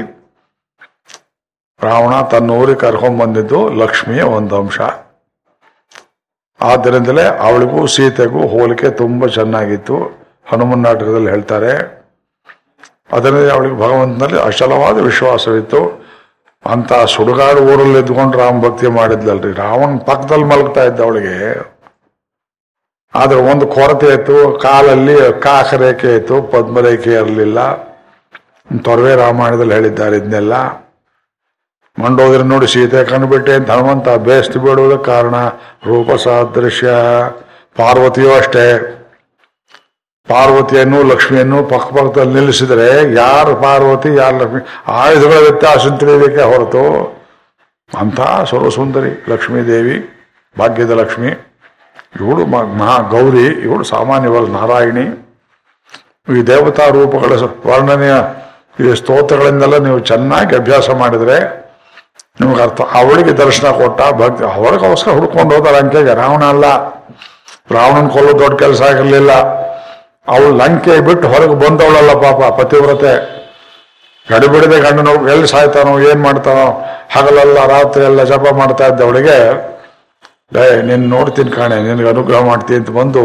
ರಾವಣ ತನ್ನ ಊರಿಗೆ ಕರ್ಕೊಂಡ್ ಬಂದಿದ್ದು ಲಕ್ಷ್ಮಿಯ ಒಂದು ಅಂಶ. ಆದ್ದರಿಂದಲೇ ಅವಳಿಗೂ ಸೀತೆಗೂ ಹೋಲಿಕೆ ತುಂಬಾ ಚೆನ್ನಾಗಿತ್ತು. ಹನುಮನ್ ನಾಟಕದಲ್ಲಿ ಹೇಳ್ತಾರೆ ಅದರಿಂದ ಅವಳಿಗೆ ಭಗವಂತನಲ್ಲಿ ಅಚಲವಾದ ವಿಶ್ವಾಸವಿತ್ತು. ಅಂತ ಸುಡುಗಾಡು ಊರಲ್ಲಿ ಇದ್ಕೊಂಡು ರಾಮ ಭಕ್ತಿ ಮಾಡಿದ್ಲಲ್ರಿ. ರಾವಣ ಪಕ್ಕದಲ್ಲಿ ಮಲಗ್ತಾ ಇದ್ದ ಅವಳಿಗೆ ಆದ್ರೆ ಒಂದು ಕೊರತೆ ಇತ್ತು ಕಾಲಲ್ಲಿ ಕಾಕರೇಖೆ ಇತ್ತು ಪದ್ಮರೇಖೆ ಇರಲಿಲ್ಲ. ತೊರವೆ ರಾಮಾಯಣದಲ್ಲಿ ಹೇಳಿದ್ದಾರೆ ಇದನ್ನೆಲ್ಲ. ಮಂಡೋದ್ರೆ ನೋಡಿ ಸೀತೆ ಕಂಡುಬಿಟ್ಟೆ ಅಂತ ಹನುಮಂತ, ಬೇಸ್ತು ಬಿಡುವುದ ಕಾರಣ ರೂಪ ಸಾದೃಶ್ಯ ಪಾರ್ವತಿಯೂ ಅಷ್ಟೇ. ಪಾರ್ವತಿಯನ್ನು, ಲಕ್ಷ್ಮಿಯನ್ನು ಪಕ್ಕ ಪಕ್ಕದಲ್ಲಿ ನಿಲ್ಲಿಸಿದ್ರೆ ಯಾರು ಪಾರ್ವತಿ, ಯಾರು ಲಕ್ಷ್ಮಿ, ಆಯುಧಗಳ ವ್ಯತ್ಯಾಸ ಹೊರತು. ಅಂತ ಸರ್ವಸುಂದರಿ ಲಕ್ಷ್ಮೀ ದೇವಿ ಭಾಗ್ಯದ ಲಕ್ಷ್ಮಿ. ಇವಳು ಮಹಾ ಗೌರಿ ಇವಳು ಸಾಮಾನ್ಯವಲ್ಲ ನಾರಾಯಣಿ. ಈ ದೇವತಾ ರೂಪಗಳ ವರ್ಣನೆಯ ಈ ಸ್ತೋತ್ರಗಳಿಂದೆಲ್ಲ ನೀವು ಚೆನ್ನಾಗಿ ಅಭ್ಯಾಸ ಮಾಡಿದ್ರೆ ನಿಮಗೆ ಅರ್ಥ. ಅವಳಿಗೆ ದರ್ಶನ ಕೊಟ್ಟ ಭಕ್ತಿ ಅವಳಿಗೋಸ್ಕರ ಹುಡ್ಕೊಂಡು ಹೋದ ಲಂಕೆಗೆ ರಾವಣ ಅಲ್ಲ. ರಾವಣನ ಕೊಲ್ಲೋ ದೊಡ್ಡ ಕೆಲಸ ಆಗಿರಲಿಲ್ಲ. ಅವಳು ಲಂಕೆ ಬಿಟ್ಟು ಹೊರಗೆ ಬಂದವಳಲ್ಲ ಪಾಪ, ಪತಿವ್ರತೆ. ಗಡಿಬಿಡದೆ ಗಂಡನ ಎಲ್ಲಿ ಸಾಯ್ತಾನೋ, ಏನ್ ಮಾಡ್ತಾನೋ, ಹಗಲೆಲ್ಲ, ರಾತ್ರಿ ಎಲ್ಲ ಜಪ ಮಾಡ್ತಾ ಇದ್ದ ಅವಳಿಗೆ ನಿನ್ನ ನೋಡ್ತೀನಿ ಕಾಣೆ, ನಿನಗೆ ಅನುಗ್ರಹ ಮಾಡ್ತೀನಿ ಅಂತ ಬಂದು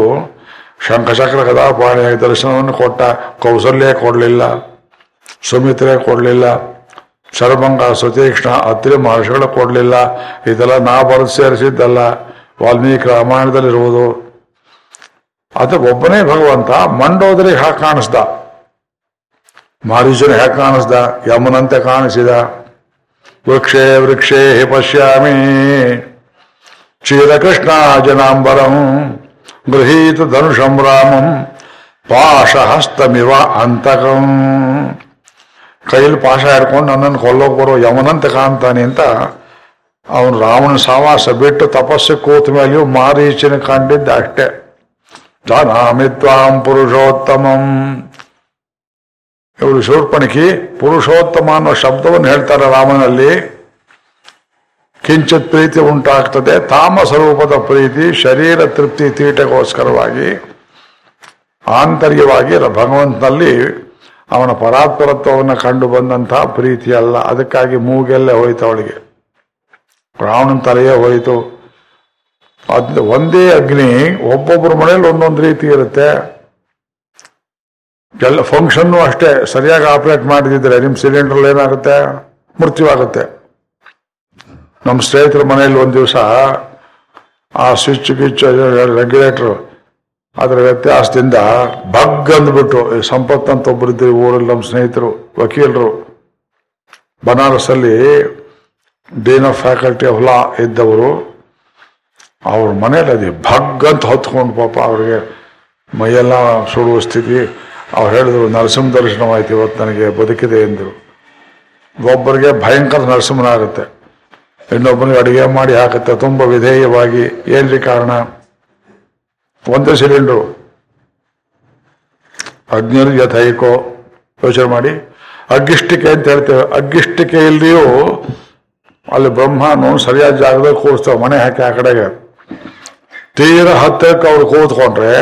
ಶಂಖಚಕ್ರ ಕದಾಪಾಣಿ ದರ್ಶನವನ್ನು ಕೊಟ್ಟ. ಕೌಸಲ್ಯ ಕೊಡಲಿಲ್ಲ, ಸುಮಿತ್ರೆ ಕೊಡಲಿಲ್ಲ, ಶರಭಂಗ, ಸುತೀಕ್ಷ್ಣ ಅತ್ರಿ ಮಹರ್ಷಿಗಳು ಕೊಡಲಿಲ್ಲ. ಇದೆಲ್ಲ ನಾ ಬರೆದು ಸೇರಿಸಿದ್ದಲ್ಲ, ವಾಲ್ಮೀಕಿ ರಾಮಾಯಣದಲ್ಲಿರುವುದು. ಅದು ಒಬ್ಬನೇ ಭಗವಂತ ಮಂಡೋದರಿಗೆ ಹಾಗೆ ಕಾಣಿಸ್ದ. ಮಾರೀಚನ ಹೇಗೆ ಕಾಣಿಸ್ದ, ಯಮನಂತೆ ಕಾಣಿಸಿದ. ವೃಕ್ಷೇ ವೃಕ್ಷೇ ಹಿ ಪಶ್ಯಾಮಿ. ಕ್ಷೀರಕೃಷ್ಣ ಜನಾಂಬರಂ, ಗೃಹೀತ ಧನುಷಂ ರಾಮಂ, ಪಾಶಹಸ್ತಮಿವ ಅಂತಕಂ. ಕೈಯಲ್ಲಿ ಪಾಶ ಹಿಡ್ಕೊಂಡು ನನ್ನನ್ನು ಕೊಲ್ಲೋಕೆ ಬರೋ ಯಮನಂತೆ ಕಾಣ್ತಾನೆ ಅಂತ ಅವನು ರಾಮನ ಸಾವಾಸ ಬಿಟ್ಟು ತಪಸ್ಸು ಕೂತ ಮೇಲೆಯೂ ಮಾರೀಚಿನ ಕಂಡಿದ್ದ ಅಷ್ಟೇ. ಜಾನಾಮಿ ತ್ವಾಂ ಪುರುಷೋತ್ತಮಂ. ಇವರು ಶೂರ್ಪಣಿಕಿ ಪುರುಷೋತ್ತಮ ಅನ್ನೋ ಶಬ್ದವನ್ನು ಹೇಳ್ತಾರೆ ರಾಮನಲ್ಲಿ ಕಿಂಚಿತ್ ಪ್ರೀತಿ ಉಂಟಾಗ್ತದೆ. ತಾಮಸ ರೂಪದ ಪ್ರೀತಿ, ಶರೀರ ತೃಪ್ತಿ ತೀಟಗೋಸ್ಕರವಾಗಿ, ಆಂತರ್ಯವಾಗಿ ಭಗವಂತನಲ್ಲಿ ಅವನ ಪರಾತ್ಪರತ್ವವನ್ನು ಕಂಡು ಬಂದಂತಹ ಪ್ರೀತಿ ಅಲ್ಲ. ಅದಕ್ಕಾಗಿ ಮೂಗೆಲ್ಲೇ ಹೋಯ್ತು ಅವಳಿಗೆ. ರಾವಣನ ತಲೆಯೇ ಹೋಯಿತು. ಅದ್ ಒಂದೇ ಅಗ್ನಿ ಒಬ್ಬೊಬ್ಬರ ಮನೇಲಿ ಒಂದೊಂದು ರೀತಿ ಇರುತ್ತೆ. ಎಲ್ಲ ಫಂಕ್ಷನ್ನು ಅಷ್ಟೇ. ಸರಿಯಾಗಿ ಆಪರೇಟ್ ಮಾಡಿದಿದ್ರೆ ನಿಮ್ಮ ಸಿಲಿಂಡರ್ ಏನಾಗುತ್ತೆ? ಮೃತ್ಯುವಾಗುತ್ತೆ. ನಮ್ಮ ಸ್ನೇಹಿತರ ಮನೆಯಲ್ಲಿ ಒಂದು ದಿವಸ ಆ ಸ್ವಿಚ್ ಗಿಚ್ ರೆಗ್ಯುಲೇಟರ್ ಅದರ ವ್ಯತ್ಯಾಸದಿಂದ ಬಗ್ ಅಂದ್ಬಿಟ್ಟು, ಈ ಸಂಪತ್ ಅಂತ ಇದ್ದರು ಊರಲ್ಲಿ ನಮ್ಮ ಸ್ನೇಹಿತರು, ವಕೀಲರು ಬನಾರಸಲ್ಲಿ dean of faculty of law ಇದ್ದವರು, ಅವ್ರ ಮನೇಲಿ ಅದೇ ಭಗ್ ಅಂತ ಹೊತ್ಕೊಂಡು ಪಾಪ ಅವ್ರಿಗೆ ಮೈಯೆಲ್ಲ ಸುಡುವ ಸ್ಥಿತಿ. ಅವ್ರು ಹೇಳಿದ್ರು, ನರಸಿಂಹ ದರ್ಶನವಾಯ್ತು ಇವತ್ತು ನನಗೆ ಬದುಕಿದೆ ಎಂದರು. ಒಬ್ಬರಿಗೆ ಭಯಂಕರ ನರಸಿಂಹನಾಗುತ್ತೆ. ಇನ್ನೊಬ್ಬನಿಗೆ ಅಡುಗೆ ಮಾಡಿ ಹಾಕುತ್ತೆ. ತುಂಬ ವಿಧೇಯವಾಗಿ ಏನ್ರಿ ಕಾರಣ? ಒಂದೇ ಸಿಲಿಂಡ್ರು. ಅಗ್ನಿರ್ ಯಥೈಕೋ ಯೋಚನೆ ಮಾಡಿ. ಅಗ್ಗಿಷ್ಟಿಕೆ ಅಂತ ಹೇಳ್ತೇವೆ. ಅಗ್ಗಿಷ್ಟಿಕೆ ಇಲ್ಲಿಯೂ ಅಲ್ಲಿ ಬ್ರಹ್ಮನು ಸರಿಯಾದ ಜಾಗದಲ್ಲಿ ಕೂರಿಸ್ತೇವೆ. ಮನೆ ಹಾಕಿ ಆ ಕಡೆಗೆ. ತೀರ ಹತ್ತಕ್ಕೆ ಅವ್ರು ಕೂತ್ಕೊಂಡ್ರೆ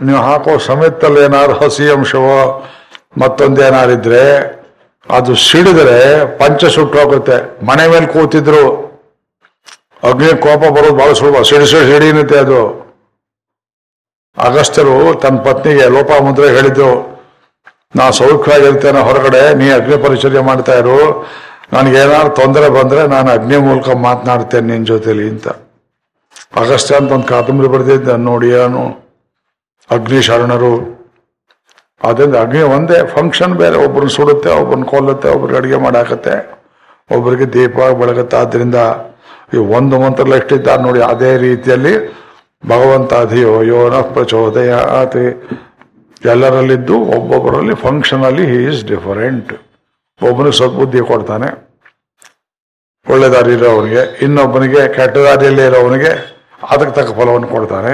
ನೀವು ಹಾಕೋ ಸಮೇತಲ್ಲಿ ಏನಾದ್ರು ಹಸಿ ಅಂಶವೋ ಮತ್ತೊಂದೇನಾರಿದ್ರೆ ಅದು ಸಿಡಿದ್ರೆ ಪಂಚ ಸುಟ್ಟೋಗುತ್ತೆ ಮನೆ ಮೇಲೆ ಕೂತಿದ್ರು ಅಗ್ನಿ ಕೋಪ ಬರೋದು ಬಹಳ ಸುಲಭ. ಸಿಡಿ ಸಿಡಿ ಸಿಡಿನತ್ತೆ ಅದು. ಅಗಸ್ತ್ಯರು ತನ್ನ ಪತ್ನಿಗೆ ಲೋಪಾಮುದ್ರೆ ಹೇಳಿದ್ರು ನಾ ಸೌಖ್ಯವಾಗಿರ್ತೇನೆ ಹೊರಗಡೆ, ನೀ ಅಗ್ನಿ ಪರಿಚರ್ಯ ಮಾಡ್ತಾ ಇರು. ನನಗೇನಾದ್ರು ತೊಂದರೆ ಬಂದ್ರೆ ನಾನು ಅಗ್ನಿ ಮೂಲಕ ಮಾತನಾಡ್ತೇನೆ ನಿನ್ನ ಜೊತೆಲಿ ಅಂತ. ಅಗಸ್ತ್ಯ ಅಂತ ಒಂದು ಕಾದಂಬರಿ ಬರೆದಿದ್ದ ನೋಡಿ ಏನು ಅಗ್ನಿ ಶರಣರು ಅದರಿಂದ ಅಗ್ನಿ ಒಂದೇ ಫಂಕ್ಷನ್ ಬೇರೆ. ಒಬ್ಬರನ್ನ ಸುಡುತ್ತೆ ಒಬ್ಬರನ್ನ ಕೊಲ್ಲುತ್ತೆ, ಒಬ್ರಿಗೆ ಅಡುಗೆ ಮಾಡಾಕತ್ತೆ ಒಬ್ಬರಿಗೆ ದೀಪ ಬೆಳಗುತ್ತೆ. ಆದ್ರಿಂದ ಈ ಒಂದು ಮಂತ್ರ ಎಷ್ಟಿದ್ದಾರೆ ನೋಡಿ, ಅದೇ ರೀತಿಯಲ್ಲಿ ಭಗವಂತ ಅಧಿಯೋ ಯೋನ ಪ್ರಚೋದಯಾತಿ. ಎಲ್ಲರಲ್ಲಿದ್ದು ಒಬ್ಬೊಬ್ಬರಲ್ಲಿ ಫಂಕ್ಷನಲ್ಲಿ ಹಿ ಈಸ್ ಡಿಫರೆಂಟ್ ಒಬ್ಬನಿಗೆ ಸದ್ಬುದ್ಧಿ ಕೊಡ್ತಾನೆ ಒಳ್ಳೆ ದಾರಿ ಇರೋವನಿಗೆ. ಇನ್ನೊಬ್ಬನಿಗೆ ಕೆಟ್ಟ ದಾರಿಯಲ್ಲಿ ಇರೋವನಿಗೆ ಅದಕ್ಕೆ ತಕ್ಕ ಫಲವನ್ನು ಕೊಡ್ತಾನೆ.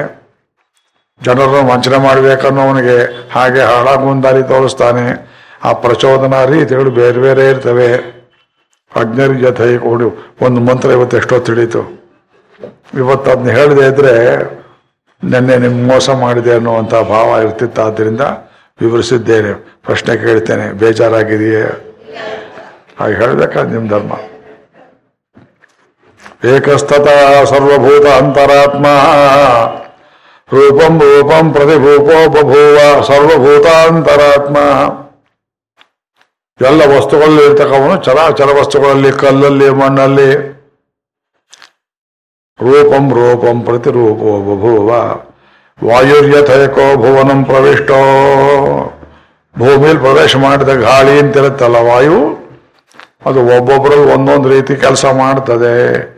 ಜನರನ್ನು ವಂಚನೆ ಮಾಡಬೇಕನ್ನೋವನಿಗೆ ಹಾಗೆ ಹಾಳಾಗುವ ದಾರಿ ತೋರಿಸ್ತಾನೆ. ಆ ಪ್ರಚೋದನಾ ರೀತಿಗಳು ಬೇರೆ ಬೇರೆ ಇರ್ತವೆ. ಅಜ್ಞರಿ ಜೊತೆ ಕೊಡು ಒಂದು ಮಂತ್ರ ಇವತ್ತು ಎಷ್ಟೋ ತಿಳಿತು ಇವತ್ತು ಅದನ್ನ ಹೇಳದೆ ಇದ್ರೆ ನಿನ್ನೆ ನಿಮ್ಗೆ ಮೋಸ ಮಾಡಿದೆ ಅನ್ನುವಂಥ ಭಾವ ಇರ್ತಿತ್ತು. ಆದ್ದರಿಂದ ವಿವರಿಸಿದ್ದೇನೆ. ಪ್ರಶ್ನೆ ಕೇಳ್ತೇನೆ. ಬೇಜಾರಾಗಿದೆಯೇ? ಹಾಗೆ ಹೇಳಬೇಕಾದ ನಿಮ್ಮ ಧರ್ಮ? ಏಕಸ್ತತ ಸರ್ವಭೂತ ಅಂತರಾತ್ಮ. ರೂಪಂ ರೂಪಂ ಪ್ರತಿಭೂಪೋ ಬಭೂವ ಸರ್ವಭೂತಾಂತರಾತ್ಮ. ಎಲ್ಲ ವಸ್ತುಗಳಲ್ಲಿ ಇರ್ತಕ್ಕವನು ಚರಾಚರ ವಸ್ತುಗಳಲ್ಲಿ, ಕಲ್ಲಲ್ಲಿ, ಮಣ್ಣಲ್ಲಿ. ರೂಪಂ ರೂಪಂ ಪ್ರತಿರೂಪೋ ಬಭೂವ. ವಾಯುರ್ಯಥೈಕೋ ಭುವನಂ ಪ್ರವಿಷ್ಟೋ. ಭೂಮಿಯಲ್ಲಿ ಪ್ರವೇಶ ಮಾಡಿದ ಗಾಳಿ ಅಂತಿರುತ್ತಲ್ಲ ವಾಯು, ಅದು ಒಬ್ಬೊಬ್ಬರಲ್ಲಿ ಒಂದೊಂದು ರೀತಿ ಕೆಲಸ ಮಾಡ್ತದೆ.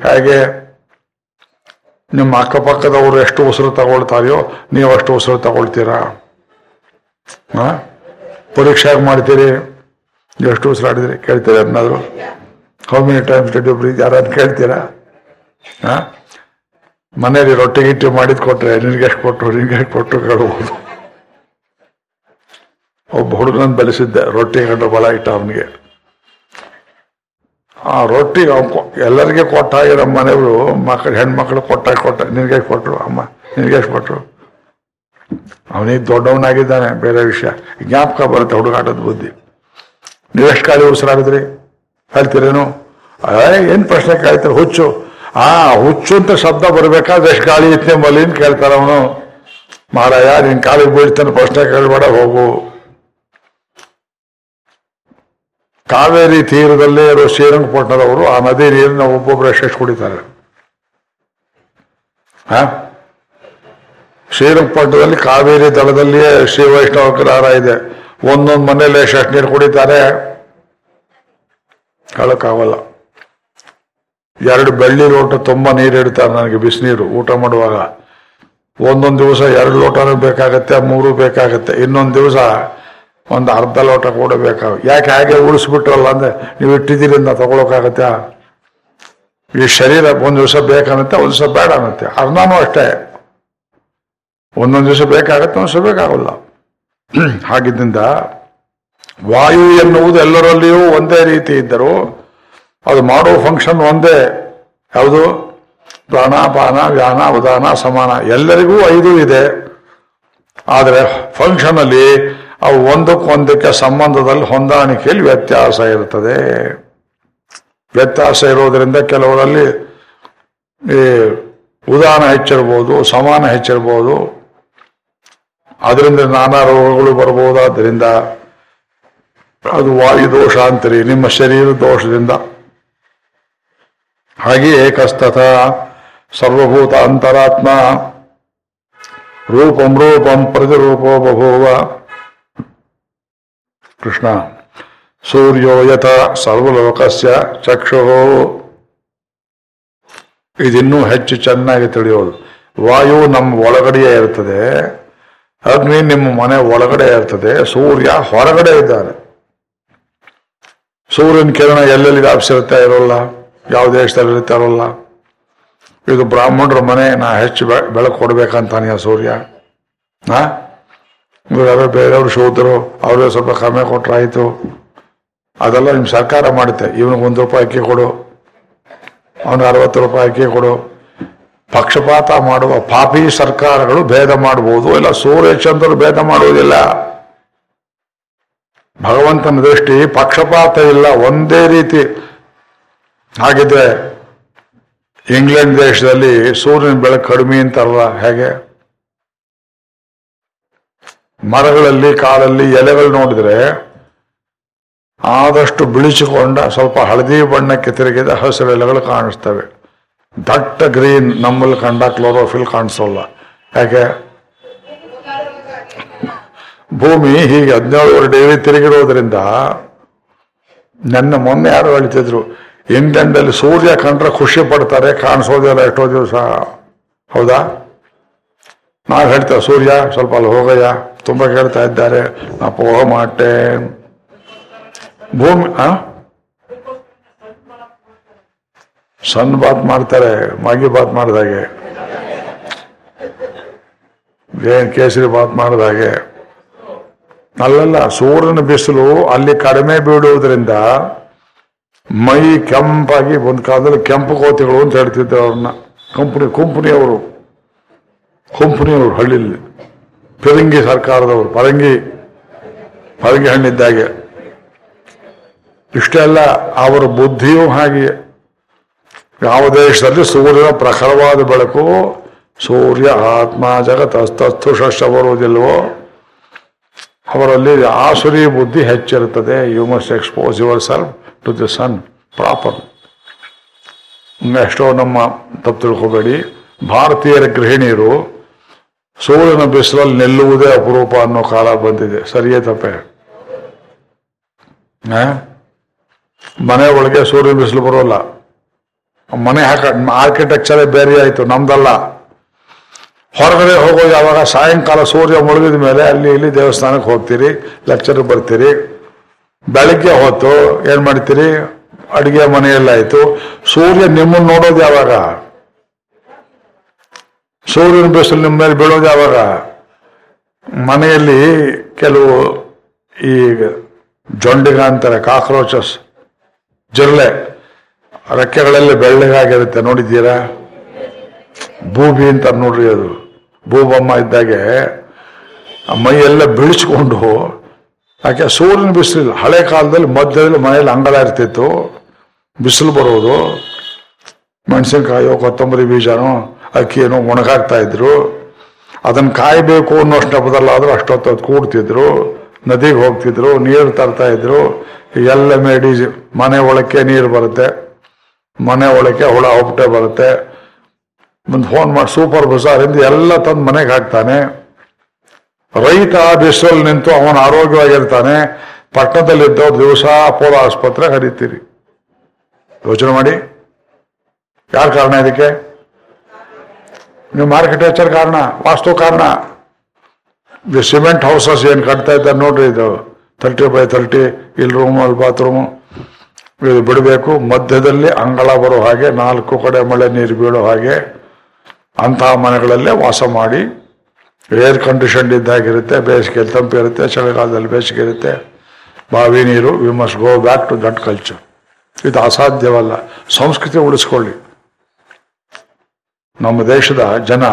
ಹೇಗೆ? ನಿಮ್ಮ ಅಕ್ಕಪಕ್ಕದವರು ಎಷ್ಟು ಉಸಿರು ತಗೊಳ್ತಾರೆಯೋ, ನೀವು ಅಷ್ಟು ಉಸಿರು ತಗೊಳ್ತೀರಾ? ಹಾ ಪರೀಕ್ಷೆ ಮಾಡ್ತೀರಿ? ಎಷ್ಟು ಉಸಿರಾಡಿದ್ರಿ ಕೇಳ್ತೀರಾ ಅದನ್ನಾದ್ರು how many times did you breathe ಯಾರಾದ್ರು ಕೇಳ್ತೀರಾ? ಹಾ ಮನೇಲಿ ರೊಟ್ಟಿ ಗಿಟ್ಟಿ ಮಾಡಿದ್ ಕೊಟ್ರೆ ನಿನ್ಗೆ ಎಷ್ಟು ಕೊಟ್ಟರು ನಿನ್ಗೆ ಎಷ್ಟು ಕೊಟ್ಟರು ಕೇಳ್ಬೋದು. ಒಬ್ಬ ಹುಡುಗನ ಬೆಳೆಸಿದ್ದೆ ರೊಟ್ಟಿ ಕಂಡು ಬಲ ಇಟ್ಟ ಅವನಿಗೆ. ಆ ರೊಟ್ಟಿ ಎಲ್ಲರಿಗೆ ಕೊಟ್ಟಾಗ ನಮ್ಮ ಮನೆಯವರು ಮಕ್ಕಳು ಹೆಣ್ಮಕ್ಳು ಕೊಟ್ಟಾಗ ಕೊಟ್ಟ ನಿನಗೆ ಕೊಟ್ಟರು ಅಮ್ಮ, ನಿನಗೆ ಕೊಟ್ಟರು ಅವನಿಗೆ ದೊಡ್ಡವನಾಗಿದ್ದಾನೆ, ಬೇರೆ ವಿಷಯ. ಜ್ಞಾಪಕ ಬರುತ್ತೆ ಹುಡುಗಾಟದ ಬುದ್ಧಿ. ನೀವೆಷ್ಟು ಕಾಲಿ ಉಸಿರಾಗಿದ್ರಿ ಹೇಳ್ತೀರೇನು? ಏನು ಏನ್ ಪ್ರಶ್ನೆ ಕೇಳ್ತಾರೆ? ಹುಚ್ಚು. ಆ, ಹುಚ್ಚು ಅಂತ ಶಬ್ದ ಬರಬೇಕಾದ್ರೆ ಎಷ್ಟು ಗಾಳಿ ಇತ್ತೆ ಮಲಿನ್ ಕೇಳ್ತಾರ ಅವನು. ಮಾರಾಯ, ನಿನ್ ಕಾಲಿಗೆ ಬೀಳ್ತಾನೆ ಪ್ರಶ್ನೆ ಕೇಳಬೇಡ, ಹೋಗು. ಕಾವೇರಿ ತೀರದಲ್ಲೇ ಇರೋ ಶ್ರೀರಂಗಪಟ್ಟಣದವರು ಆ ನದಿ ನೀರನ್ನ ಒಬ್ಬೊಬ್ಬರು ಎಷ್ಟೆಷ್ಟು ಕುಡಿತಾರೆ? ಶ್ರೀರಂಗಪಟ್ಟಣದಲ್ಲಿ ಕಾವೇರಿ ದಳದಲ್ಲಿಯೇ ಶ್ರೀ ವೈಷ್ಣವ ವಿಗ್ರಹ ಇದೆ. ಒಂದೊಂದು ಮನೇಲಿ ಎಷ್ಟೆಷ್ಟು ನೀರು ಕುಡಿತಾರೆ? ಹೇಳಕ್ಕಾಗಲ್ಲ. ಎರಡು ಬೆಳ್ಳಿ ಲೋಟ ತುಂಬಾ ನೀರು ಇಡ್ತಾರೆ ನನಗೆ ಬಿಸಿನೀರು, ಊಟ ಮಾಡುವಾಗ. ಒಂದೊಂದು ದಿವಸ ಎರಡು ಲೋಟನೂ ಬೇಕಾಗತ್ತೆ, ಮೂರು ಬೇಕಾಗತ್ತೆ. ಇನ್ನೊಂದು ದಿವಸ ಒಂದು ಅರ್ಧ ಲೋಟ ಕೂಡ ಬೇಕಾಗ ಯಾಕೆ ಹಾಗೆ ಉಳಿಸ್ಬಿಟ್ರಲ್ಲ ಅಂದ್ರೆ ನೀವು ಇಟ್ಟಿದ್ದೀರಿಂದ ತಗೊಳಕಾಗತ್ತೆ ಈ ಶರೀರ ಒಂದು ದಿವಸ ಬೇಕನ್ನತ್ತೆ, ಒಂದು ದಿವಸ ಬೇಡ ಅನ್ನತ್ತೆ ಅರ್ನಾನು ಅಷ್ಟೇ. ಒಂದೊಂದು ದಿವಸ ಬೇಕಾಗತ್ತೆ ಒಂದು ದಿವಸ ಬೇಕಾಗಲ್ಲ. ಹಾಗಿದ್ದರಿಂದ ವಾಯು ಎನ್ನುವುದು ಎಲ್ಲರಲ್ಲಿಯೂ ಒಂದೇ ರೀತಿ ಇದ್ದರು ಅದು ಮಾಡೋ ಫಂಕ್ಷನ್ ಒಂದೇ. ಯಾವುದು? ಪ್ರಾಣಾಪಾನ, ವ್ಯಾನ, ಉದಾನ, ಸಮಾನ. ಎಲ್ಲರಿಗೂ ಐದು ಇದೆ. ಆದರೆ ಫಂಕ್ಷನ್ ಅಲ್ಲಿ ಅವು ಒಂದಕ್ಕೊಂದಕ್ಕೆ ಸಂಬಂಧದಲ್ಲಿ ಹೊಂದಾಣಿಕೆಯಲ್ಲಿ ವ್ಯತ್ಯಾಸ ಇರುತ್ತದೆ ವ್ಯತ್ಯಾಸ ಇರೋದ್ರಿಂದ ಕೆಲವರಲ್ಲಿ ಈ ಉದಾನ ಹೆಚ್ಚಿರ್ಬೋದು, ಸಮಾನ ಹೆಚ್ಚಿರ್ಬೋದು. ಅದರಿಂದ ನಾನಾ ರೋಗಗಳು ಬರ್ಬೋದಾದ್ರಿಂದ ಅದು ವಾಯು ದೋಷ ಅಂತೀರಿ, ನಿಮ್ಮ ಶರೀರ ದೋಷದಿಂದ. ಹಾಗೆಯೇ ಏಕಸ್ತಥ, ಸರ್ವಭೂತ ಅಂತರಾತ್ಮ, ರೂಪಂ ರೂಪಂ ಪ್ರತಿರೂಪೋ ಬಭೂವ. ಕೃಷ್ಣ. ಸೂರ್ಯೋ ಯಥ ಸರ್ವಲೋಕಸ್ಯ ಚಕ್ಷು. ಇದಿನ್ನೂ ಹೆಚ್ಚು ಚೆನ್ನಾಗಿ ತಿಳಿಯೋದು. ವಾಯು ನಮ್ಮ ಒಳಗಡೆಯೇ ಇರ್ತದೆ. ಅಗ್ನಿ ನಿಮ್ಮ ಮನೆ ಒಳಗಡೆ ಇರ್ತದೆ. ಸೂರ್ಯ ಹೊರಗಡೆ ಇದ್ದಾನೆ. ಸೂರ್ಯನ ಕಿರಣ ಎಲ್ಲೆಲ್ಲಿ ವ್ಯಾಪಿಸಿರುತ್ತೆ ಇರೋಲ್ಲ. ಯಾವ ದೇಶದಲ್ಲಿ ಇರುತ್ತೆ ಇರೋಲ್ಲ. ಇದು ಬ್ರಾಹ್ಮಣರ ಮನೆ, ನಾ ಹೆಚ್ಚು ಬೆಳಕು ಕೊಡ್ಬೇಕಂತಾನೆ ಆ ಸೂರ್ಯ? ಹಾ ಇವ್ರು ಬೇರೆಯವ್ರು ಶೋದ್ರು ಅವ್ರಿಗೆ ಸ್ವಲ್ಪ ಕಮ್ಮಿ ಕೊಟ್ರಾಯ್ತು. ಅದೆಲ್ಲ ನಿಮ್ ಸರ್ಕಾರ ಮಾಡುತ್ತೆ. ಇವನಿಗೆ ಒಂದು ರೂಪಾಯಿ ಅಕ್ಕಿ ಕೊಡು, ಅವನಿಗೆ ಅರವತ್ತು ರೂಪಾಯಿ ಅಕ್ಕಿ ಕೊಡು. ಪಕ್ಷಪಾತ ಮಾಡುವ ಪಾಪಿ ಸರ್ಕಾರಗಳು ಭೇದ ಮಾಡಬಹುದು ಇಲ್ಲ, ಸೂರ್ಯಚಂದ್ರರು ಭೇದ ಮಾಡುವುದಿಲ್ಲ. ಭಗವಂತನ ದೃಷ್ಟಿ ಪಕ್ಷಪಾತ ಇಲ್ಲ. ಒಂದೇ ರೀತಿ ಹಾಗಿದ್ರೆ ಇಂಗ್ಲೆಂಡ್ ದೇಶದಲ್ಲಿ ಸೂರ್ಯನ ಬೆಳಕು ಕಡಿಮೆ ಅಂತಾರಲ್ಲ, ಹೇಗೆ? ಮರಗಳಲ್ಲಿ, ಕಾಲಲ್ಲಿ ಎಲೆಗಳು ನೋಡಿದ್ರೆ ಆದಷ್ಟು ಬಿಳಿಸಿಕೊಂಡ ಸ್ವಲ್ಪ ಹಳದಿ ಬಣ್ಣಕ್ಕೆ ತಿರುಗಿದ ಹಸಿರು ಎಲೆಗಳು ಕಾಣಿಸ್ತವೆ. ದಟ್ಟ ಗ್ರೀನ್ ನಮ್ಮಲ್ಲಿ ಕಂಡ ಕ್ಲೋರೋಫಿಲ್ ಕಾಣಿಸೋಲ್ಲ. ಯಾಕೆ? ಭೂಮಿ ಹೀಗೆ ಹದಿನೇಳುವರೆ ಡಿಗ್ರಿ ತಿರುಗಿರೋದ್ರಿಂದ ನನ್ನ ಮೊನ್ನೆ ಯಾರು ಹೇಳ್ತಿದ್ರು, ಇಂಗ್ಲೆಂಡಲ್ಲಿ ಸೂರ್ಯ ಕಂಡ್ರೆ ಖುಷಿ ಪಡ್ತಾರೆ ಕಾಣಿಸೋದಿಲ್ಲ ಎಷ್ಟೋ ದಿವಸ. ಹೌದಾ? ನಾವು ಹೇಳ್ತೇವೆ ಸೂರ್ಯ, ಸ್ವಲ್ಪ ಅಲ್ಲಿ ಹೋಗಯ್ಯ. ತುಂಬ ಕೇಳ್ತಾ ಇದ್ದಾರೆ. ನಾ ಪೋಹ ಮಾಟೆ ಭೂಮಿ, ಆ? ಸಣ್ಣ ಬಾತ್ ಮಾಡ್ತಾರೆ, ಮಾಗಿ ಬಾತ್ ಮಾಡಿದಾಗೆ ಏನ್ ಕೇಸರಿ ಬಾತ್ ಮಾಡಿದಾಗೆ ಅಲ್ಲಲ್ಲ, ಸೂರ್ಯನ ಬಿಸಿಲು ಅಲ್ಲಿ ಕಡಿಮೆ ಬೀಳುವುದರಿಂದ ಮೈ ಕೆಂಪಾಗಿ, ಒಂದು ಕಾಲದಲ್ಲಿ ಕೆಂಪು ಕೋತಿಗಳು ಅಂತ ಹೇಳ್ತಿದ್ರು ಅವ್ರನ್ನ. ಕಂಪನಿ, ಕಂಪನಿಯವರು. ಕಂಪನಿಯವರು ಹಳ್ಳಿಯಲ್ಲಿ ಪೆರಂಗಿ ಸರ್ಕಾರದವರು, ಪರಂಗಿ ಪರಂಗಿ ಹಣ್ಣಿದ್ದಾಗೆ. ಇಷ್ಟೆಲ್ಲ ಅವರ ಬುದ್ಧಿಯೂ ಹಾಗೆ ಯಾವ ದೇಶದಲ್ಲಿ ಸೂರ್ಯನ ಪ್ರಖರವಾದ ಬೆಳಕು, ಸೂರ್ಯ ಆತ್ಮ ಜಗತ್ ಅಸ್ತಸ್ತು ಶಸ್ಯ ಬರುವುದಿಲ್ವೋ ಅವರಲ್ಲಿ ಆಸುರಿ ಬುದ್ಧಿ ಹೆಚ್ಚಿರುತ್ತದೆ. You must expose yourself to the sun proper ಎಷ್ಟೋ ನಮ್ಮ ತಪ್ಪು ತಿಳ್ಕೋಬೇಡಿ. ಭಾರತೀಯರ ಗೃಹಿಣಿಯರು ಸೂರ್ಯನ ಬಿಸಿಲಲ್ಲಿ ನಿಲ್ಲುವುದೇ ಅಪರೂಪ ಅನ್ನೋ ಕಾಲ ಬಂದಿದೆ. ಸರಿಯೇ ತಪ್ಪೆ? ಮನೆ ಒಳಗೆ ಸೂರ್ಯ ಬಿಸಿಲು ಬರೋಲ್ಲ. ಮನೆ ಹಾಕ ಆರ್ಕಿಟೆಕ್ಚರೇ ಬೇರೆ ಆಯ್ತು, ನಮ್ದಲ್ಲ. ಹೊರಗಡೆ ಹೋಗೋದು ಯಾವಾಗ? ಸಾಯಂಕಾಲ ಸೂರ್ಯ ಮುಳುಗಿದ ಮೇಲೆ ಅಲ್ಲಿ ಇಲ್ಲಿ ದೇವಸ್ಥಾನಕ್ಕೆ ಹೋಗ್ತೀರಿ ಲೆಕ್ಚರ್ ಬರ್ತೀರಿ, ಬೆಳಗ್ಗೆ ಹೊತ್ತು ಏನ್ ಮಾಡ್ತೀರಿ? ಅಡಿಗೆ ಮನೆಯಲ್ಲಾಯ್ತು. ಸೂರ್ಯ ನಿಮ್ಮನ್ನು ನೋಡೋದು ಯಾವಾಗ? ಸೂರ್ಯನ ಬಿಸಿಲು ನಿಮ್ಮ ಮೇಲೆ ಬೀಳೋದು ಯಾವಾಗ? ಮನೆಯಲ್ಲಿ ಕೆಲವು ಈ ಜೊಂಡಿಗ ಅಂತಾರೆ ಕಾಕ್ರೋಚಸ್, ಜಿರಳೆ, ರೆಕ್ಕೆಗಳಲ್ಲಿ ಬೆಳ್ಳಗಾಗಿರುತ್ತೆ ನೋಡಿದ್ದೀರಾ? ಭೂಬಿ ಅಂತ ನೋಡ್ರಿ ಅದು. ಬೂಬಮ್ಮ ಇದ್ದಾಗೆ ಮೈಯೆಲ್ಲ ಬೀಳಿಸ್ಕೊಂಡು ಯಾಕೆ ಸೂರ್ಯನ ಬಿಸಿಲು, ಹಳೆ ಕಾಲದಲ್ಲಿ ಮಧ್ಯದಲ್ಲಿ ಮನೆಯಲ್ಲಿ ಅಂಗಳ ಇರ್ತಿತ್ತು. ಬಿಸಿಲು ಬರೋದು, ಮೆಣಸಿನ್ಕಾಯೋ, ಕೊತ್ತಂಬರಿ ಬೀಜನೋ ಅಕ್ಕಿಯೇನೋ ಒಣಗಾಕ್ತಾ ಇದ್ರು. ಅದನ್ನು ಕಾಯಬೇಕು ಅನ್ನೋಷ್ಟು ಬದಲಾದರೂ ಅಷ್ಟೊತ್ತು ಕೂಡ್ತಿದ್ರು. ನದಿಗೆ ಹೋಗ್ತಿದ್ರು, ನೀರು ತರ್ತಾ ಇದ್ರು. ಎಲ್ಲ ಮೇಡಿ ಮನೆ ಒಳಕ್ಕೆ ನೀರು ಬರುತ್ತೆ. ಮನೆ ಒಳಕ್ಕೆ ಹುಳ ಹೋಗ್ಬಿಟ್ಟೆ ಬರುತ್ತೆ. ಮುಂದೆ ಫೋನ್ ಮಾಡಿ ಸೂಪರ್ ಬಜಾರಿಂದ ಎಲ್ಲ ತಂದು ಮನೆಗೆ ಹಾಕ್ತಾನೆ. ರೈತ ಬಿಸಿಲಲ್ಲಿ ನಿಂತು ಅವನ ಆರೋಗ್ಯವಾಗಿರ್ತಾನೆ. ಪಟ್ಟಣದಲ್ಲಿದ್ದ ದಿವಸ ಅಪೋಲೋ ಆಸ್ಪತ್ರೆ ಹರಿತೀರಿ. ಯೋಚನೆ ಮಾಡಿ. ಯಾರ ಕಾರಣ ಇದಕ್ಕೆ? ನೀವು ಮಾರ್ಕೆಟೇಚರ್ ಕಾರಣ, ವಾಸ್ತು ಕಾರಣ. ದಿ ಸಿಮೆಂಟ್ ಹೌಸಸ್ ಏನು ಕಟ್ತಾ ಇದ್ದಾರೆ ನೋಡ್ರಿ ಇದು. ತರ್ಟಿ ಬೈ ತರ್ಟಿ ಇಲ್ಲಿ ರೂಮ್ ಅಲ್ಲಿ ಬಾತ್ರೂಮು ಇದು ಬಿಡಬೇಕು. ಮಧ್ಯದಲ್ಲಿ ಅಂಗಳ ಬರೋ ಹಾಗೆ, ನಾಲ್ಕು ಕಡೆ ಮಳೆ ನೀರು ಬೀಳೋ ಹಾಗೆ. ಅಂತಹ ಮನೆಗಳಲ್ಲೇ ವಾಸ ಮಾಡಿ ಏರ್ ಕಂಡೀಷನ್ ಇದ್ದಾಗಿರುತ್ತೆ ಬೇಸಿಗೆಯಲ್ಲಿ ತಂಪಿರುತ್ತೆ ಚಳಿಗಾಲದಲ್ಲಿ ಬೇಸಿಗೆ ಇರುತ್ತೆ. ಬಾವಿ ನೀರು we must go back to that culture ಇದು ಅಸಾಧ್ಯವಲ್ಲ. ಸಂಸ್ಕೃತಿ ಉಳಿಸ್ಕೊಳ್ಳಿ. ನಮ್ಮ ದೇಶದ ಜನ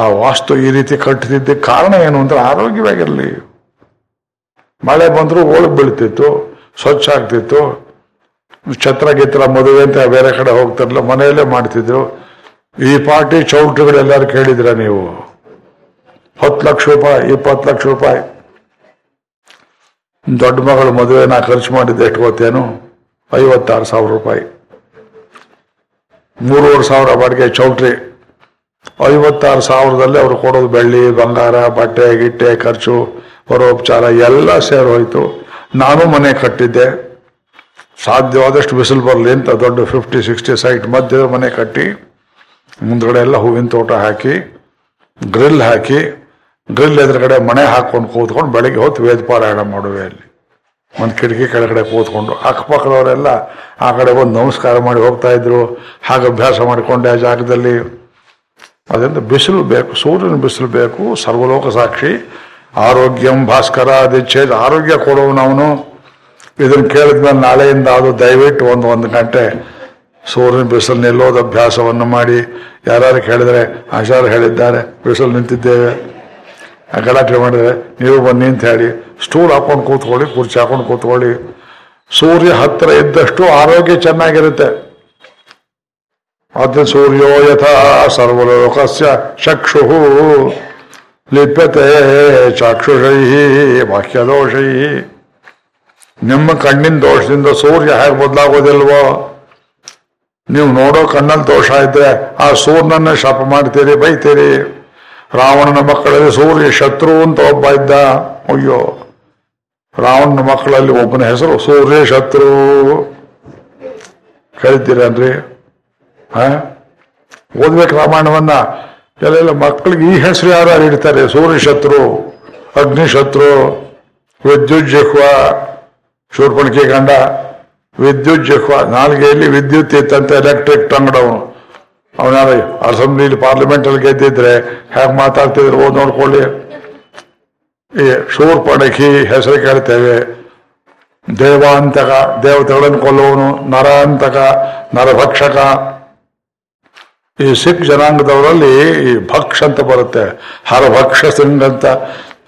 ಆ ವಾಸ್ತು ಈ ರೀತಿ ಕಟ್ಟಿದ್ದಕ್ಕೆ ಕಾರಣ ಏನು ಅಂದ್ರೆ ಆರೋಗ್ಯವಾಗಿರಲಿ. ಮಳೆ ಬಂದರೂ ಓಳಗ್ ಬೀಳ್ತಿತ್ತು, ಸ್ವಚ್ಛ ಆಗ್ತಿತ್ತು. ಛತ್ರ ಗಿತ್ರ ಮದುವೆ ಅಂತ ಬೇರೆ ಕಡೆ ಹೋಗ್ತಾರಲ್ಲ, ಮನೆಯಲ್ಲೇ ಮಾಡ್ತಿದ್ರು. ಈ ಪಾರ್ಟಿ ಚೌಲ್ಟ್ರಿಗಳೆಲ್ಲರೂ ಕೇಳಿದ್ರ ನೀವು? ಹತ್ತು ಲಕ್ಷ ರೂಪಾಯಿ, ಇಪ್ಪತ್ತು ಲಕ್ಷ ರೂಪಾಯಿ. ದೊಡ್ಡ ಮಗಳು ಮದುವೆ ನಾ ಖರ್ಚು ಮಾಡಿದ್ದೆ ಎಷ್ಟು ಗೊತ್ತೇನು? ಐವತ್ತಾರು ಸಾವಿರ ರೂಪಾಯಿ. ಮೂರುವರೆ ಸಾವಿರ ಬಾಡಿಗೆ ಚೌಲ್ಟ್ರಿ ಐವತ್ತಾರು ಸಾವಿರದಲ್ಲಿ ಅವರು ಕೊಡೋದು ಬೆಳ್ಳಿ, ಬಂಗಾರ, ಬಟ್ಟೆ, ಗಿಟ್ಟೆ, ಖರ್ಚು, ಪರೋಪಚಾರ ಎಲ್ಲ ಸೇರಿ ಹೋಯ್ತು. ನಾನು ಮನೆ ಕಟ್ಟಿದ್ದೆ. ಸಾಧ್ಯವಾದಷ್ಟು ಬಿಸಿಲು ಬರಲಿ ಅಂತ ದೊಡ್ಡ ಫಿಫ್ಟಿ ಸಿಕ್ಸ್ಟಿ ಸೈಟ್ ಮಧ್ಯದ ಮನೆ ಕಟ್ಟಿ, ಮುಂದ್ಗಡೆ ಎಲ್ಲ ಹೂವಿನ ತೋಟ ಹಾಕಿ ಗ್ರಿಲ್ ಹಾಕಿ ಗ್ರಿಲ್ ಎದುರುಗಡೆ ಮನೆ ಹಾಕ್ಕೊಂಡು ಕೂತ್ಕೊಂಡು ಬೆಳಗ್ಗೆ ಹೊತ್ತು ವೇದ ಪಾರಾಯಣ ಮಾಡುವೆ ಅಲ್ಲಿ. ಒಂದು ಕಿಟಕಿ ಕೆಳಗಡೆ ಕೂತ್ಕೊಂಡು ಅಕ್ಕಪಕ್ಕದವರೆಲ್ಲ ಆ ಕಡೆ ಬಂದು ನಮಸ್ಕಾರ ಮಾಡಿ ಹೋಗ್ತಾ ಇದ್ರು, ಹಾಗೆ ಅಭ್ಯಾಸ ಮಾಡಿಕೊಂಡೆ ಆ ಜಾಗದಲ್ಲಿ. ಅದರಿಂದ ಬಿಸಿಲು ಬೇಕು, ಸೂರ್ಯನ ಬಿಸಿಲು ಬೇಕು, ಸರ್ವಲೋಕ ಸಾಕ್ಷಿ. ಆರೋಗ್ಯಂ ಭಾಸ್ಕರ ಅದಿಚ್ಛೇದ ಆರೋಗ್ಯ ಕೊಡುವನು ಅವನು ಇದನ್ನು ಕೇಳಿದ್ಮೇಲೆ ನಾಳೆಯಿಂದ ಅದು ದಯವಿಟ್ಟು ಒಂದು ಒಂದು ಗಂಟೆ ಸೂರ್ಯನ ಬಿಸಿಲು ನಿಲ್ಲೋದು ಅಭ್ಯಾಸವನ್ನು ಮಾಡಿ. ಯಾರ್ಯಾರು ಕೇಳಿದರೆ ಆಚಾರ ಹೇಳಿದ್ದಾರೆ, ಬಿಸಿಲು ನಿಂತಿದ್ದೇವೆ. ಗಲಾಟೆ ಮಾಡಿದ್ರೆ ನೀವು ಬನ್ನಿ ಅಂತ ಹೇಳಿ ಸ್ಟೂಲ್ ಹಾಕೊಂಡು ಕೂತ್ಕೊಳ್ಳಿ, ಕುರ್ಚಿ ಹಾಕೊಂಡು ಕೂತ್ಕೊಳ್ಳಿ. ಸೂರ್ಯ ಹತ್ತಿರ ಇದ್ದಷ್ಟು ಆರೋಗ್ಯ ಚೆನ್ನಾಗಿರುತ್ತೆ. ಆದ್ರೆ ಸೂರ್ಯೋ ಯಥ ಸರ್ವಲೋಕಸ್ಯ ಚಕ್ಷು ಲಿಪ್ಯತೆ ಚಾಕ್ಷುಷೈ ಬಾಹ್ಯದೋಷೈ. ನಿಮ್ಮ ಕಣ್ಣಿನ ದೋಷದಿಂದ ಸೂರ್ಯ ಹೇಗೆ ಬದಲಾಗೋದಿಲ್ವೋ? ನೀವು ನೋಡೋ ಕಣ್ಣಲ್ಲಿ ದೋಷ ಇದ್ರೆ ಆ ಸೂರ್ಯನನ್ನ ಶಾಪ ಮಾಡ್ತೀರಿ, ಬೈತೀರಿ. ರಾವಣನ ಮಕ್ಕಳಲ್ಲಿ ಸೂರ್ಯ ಶತ್ರು ಅಂತ ಒಬ್ಬ ಇದ್ದ. ಅಯ್ಯೋ, ರಾವಣನ ಮಕ್ಕಳಲ್ಲಿ ಒಬ್ಬನ ಹೆಸರು ಸೂರ್ಯ ಶತ್ರು. ಕರಿತೀರನ್ರಿ ಹ? ಓದ್ಬೇಕು ರಾಮಾಯಣವನ್ನ. ಎಲ್ಲೆಲ್ಲ ಮಕ್ಕಳಿಗೆ ಈ ಹೆಸರು ಯಾರು ಇಡ್ತಾರೆ? ಸೂರ್ಯ ಶತ್ರು ಅಗ್ನಿಶತ್ರು ವಿದ್ಯುತ್ ಜಿಹ್ವ ಶೂರ್ಪಣಿಕೆ ಕಂಡ ವಿದ್ಯುತ್ ಜಿಹ್ವ ನಾಲ್ಗೆಯಲ್ಲಿ ವಿದ್ಯುತ್ ಇತ್ತಂತೆ ಎಲೆಕ್ಟ್ರಿಕ್ ಟಂಗಡವನು ಅವನಾರ ಅಸೆಂಬ್ಲಿಲಿ ಪಾರ್ಲಿಮೆಂಟ್ ಅಲ್ಲಿ ಗೆದ್ದಿದ್ರೆ ಹೇಗೆ ಮಾತಾಡ್ತಿದ್ರು ಓದ್ ನೋಡ್ಕೊಳ್ಳಿ. ಈ ಶೂರ್ ಪಡಕಿ ಹೆಸರು ಕೇಳ್ತೇವೆ. ದೇವಾಂತಕ, ದೇವತೆಗಳನ್ನು ಕೊಲ್ಲುವನು ನರಾಂತಕ, ನರಭಕ್ಷಕ. ಈ ಸಿಖ್ ಜನಾಂಗದವರಲ್ಲಿ ಈ ಭಕ್ಷ ಅಂತ ಬರುತ್ತೆ. ಹರಭಕ್ಷ ಸಿಂಗ್ ಅಂತ.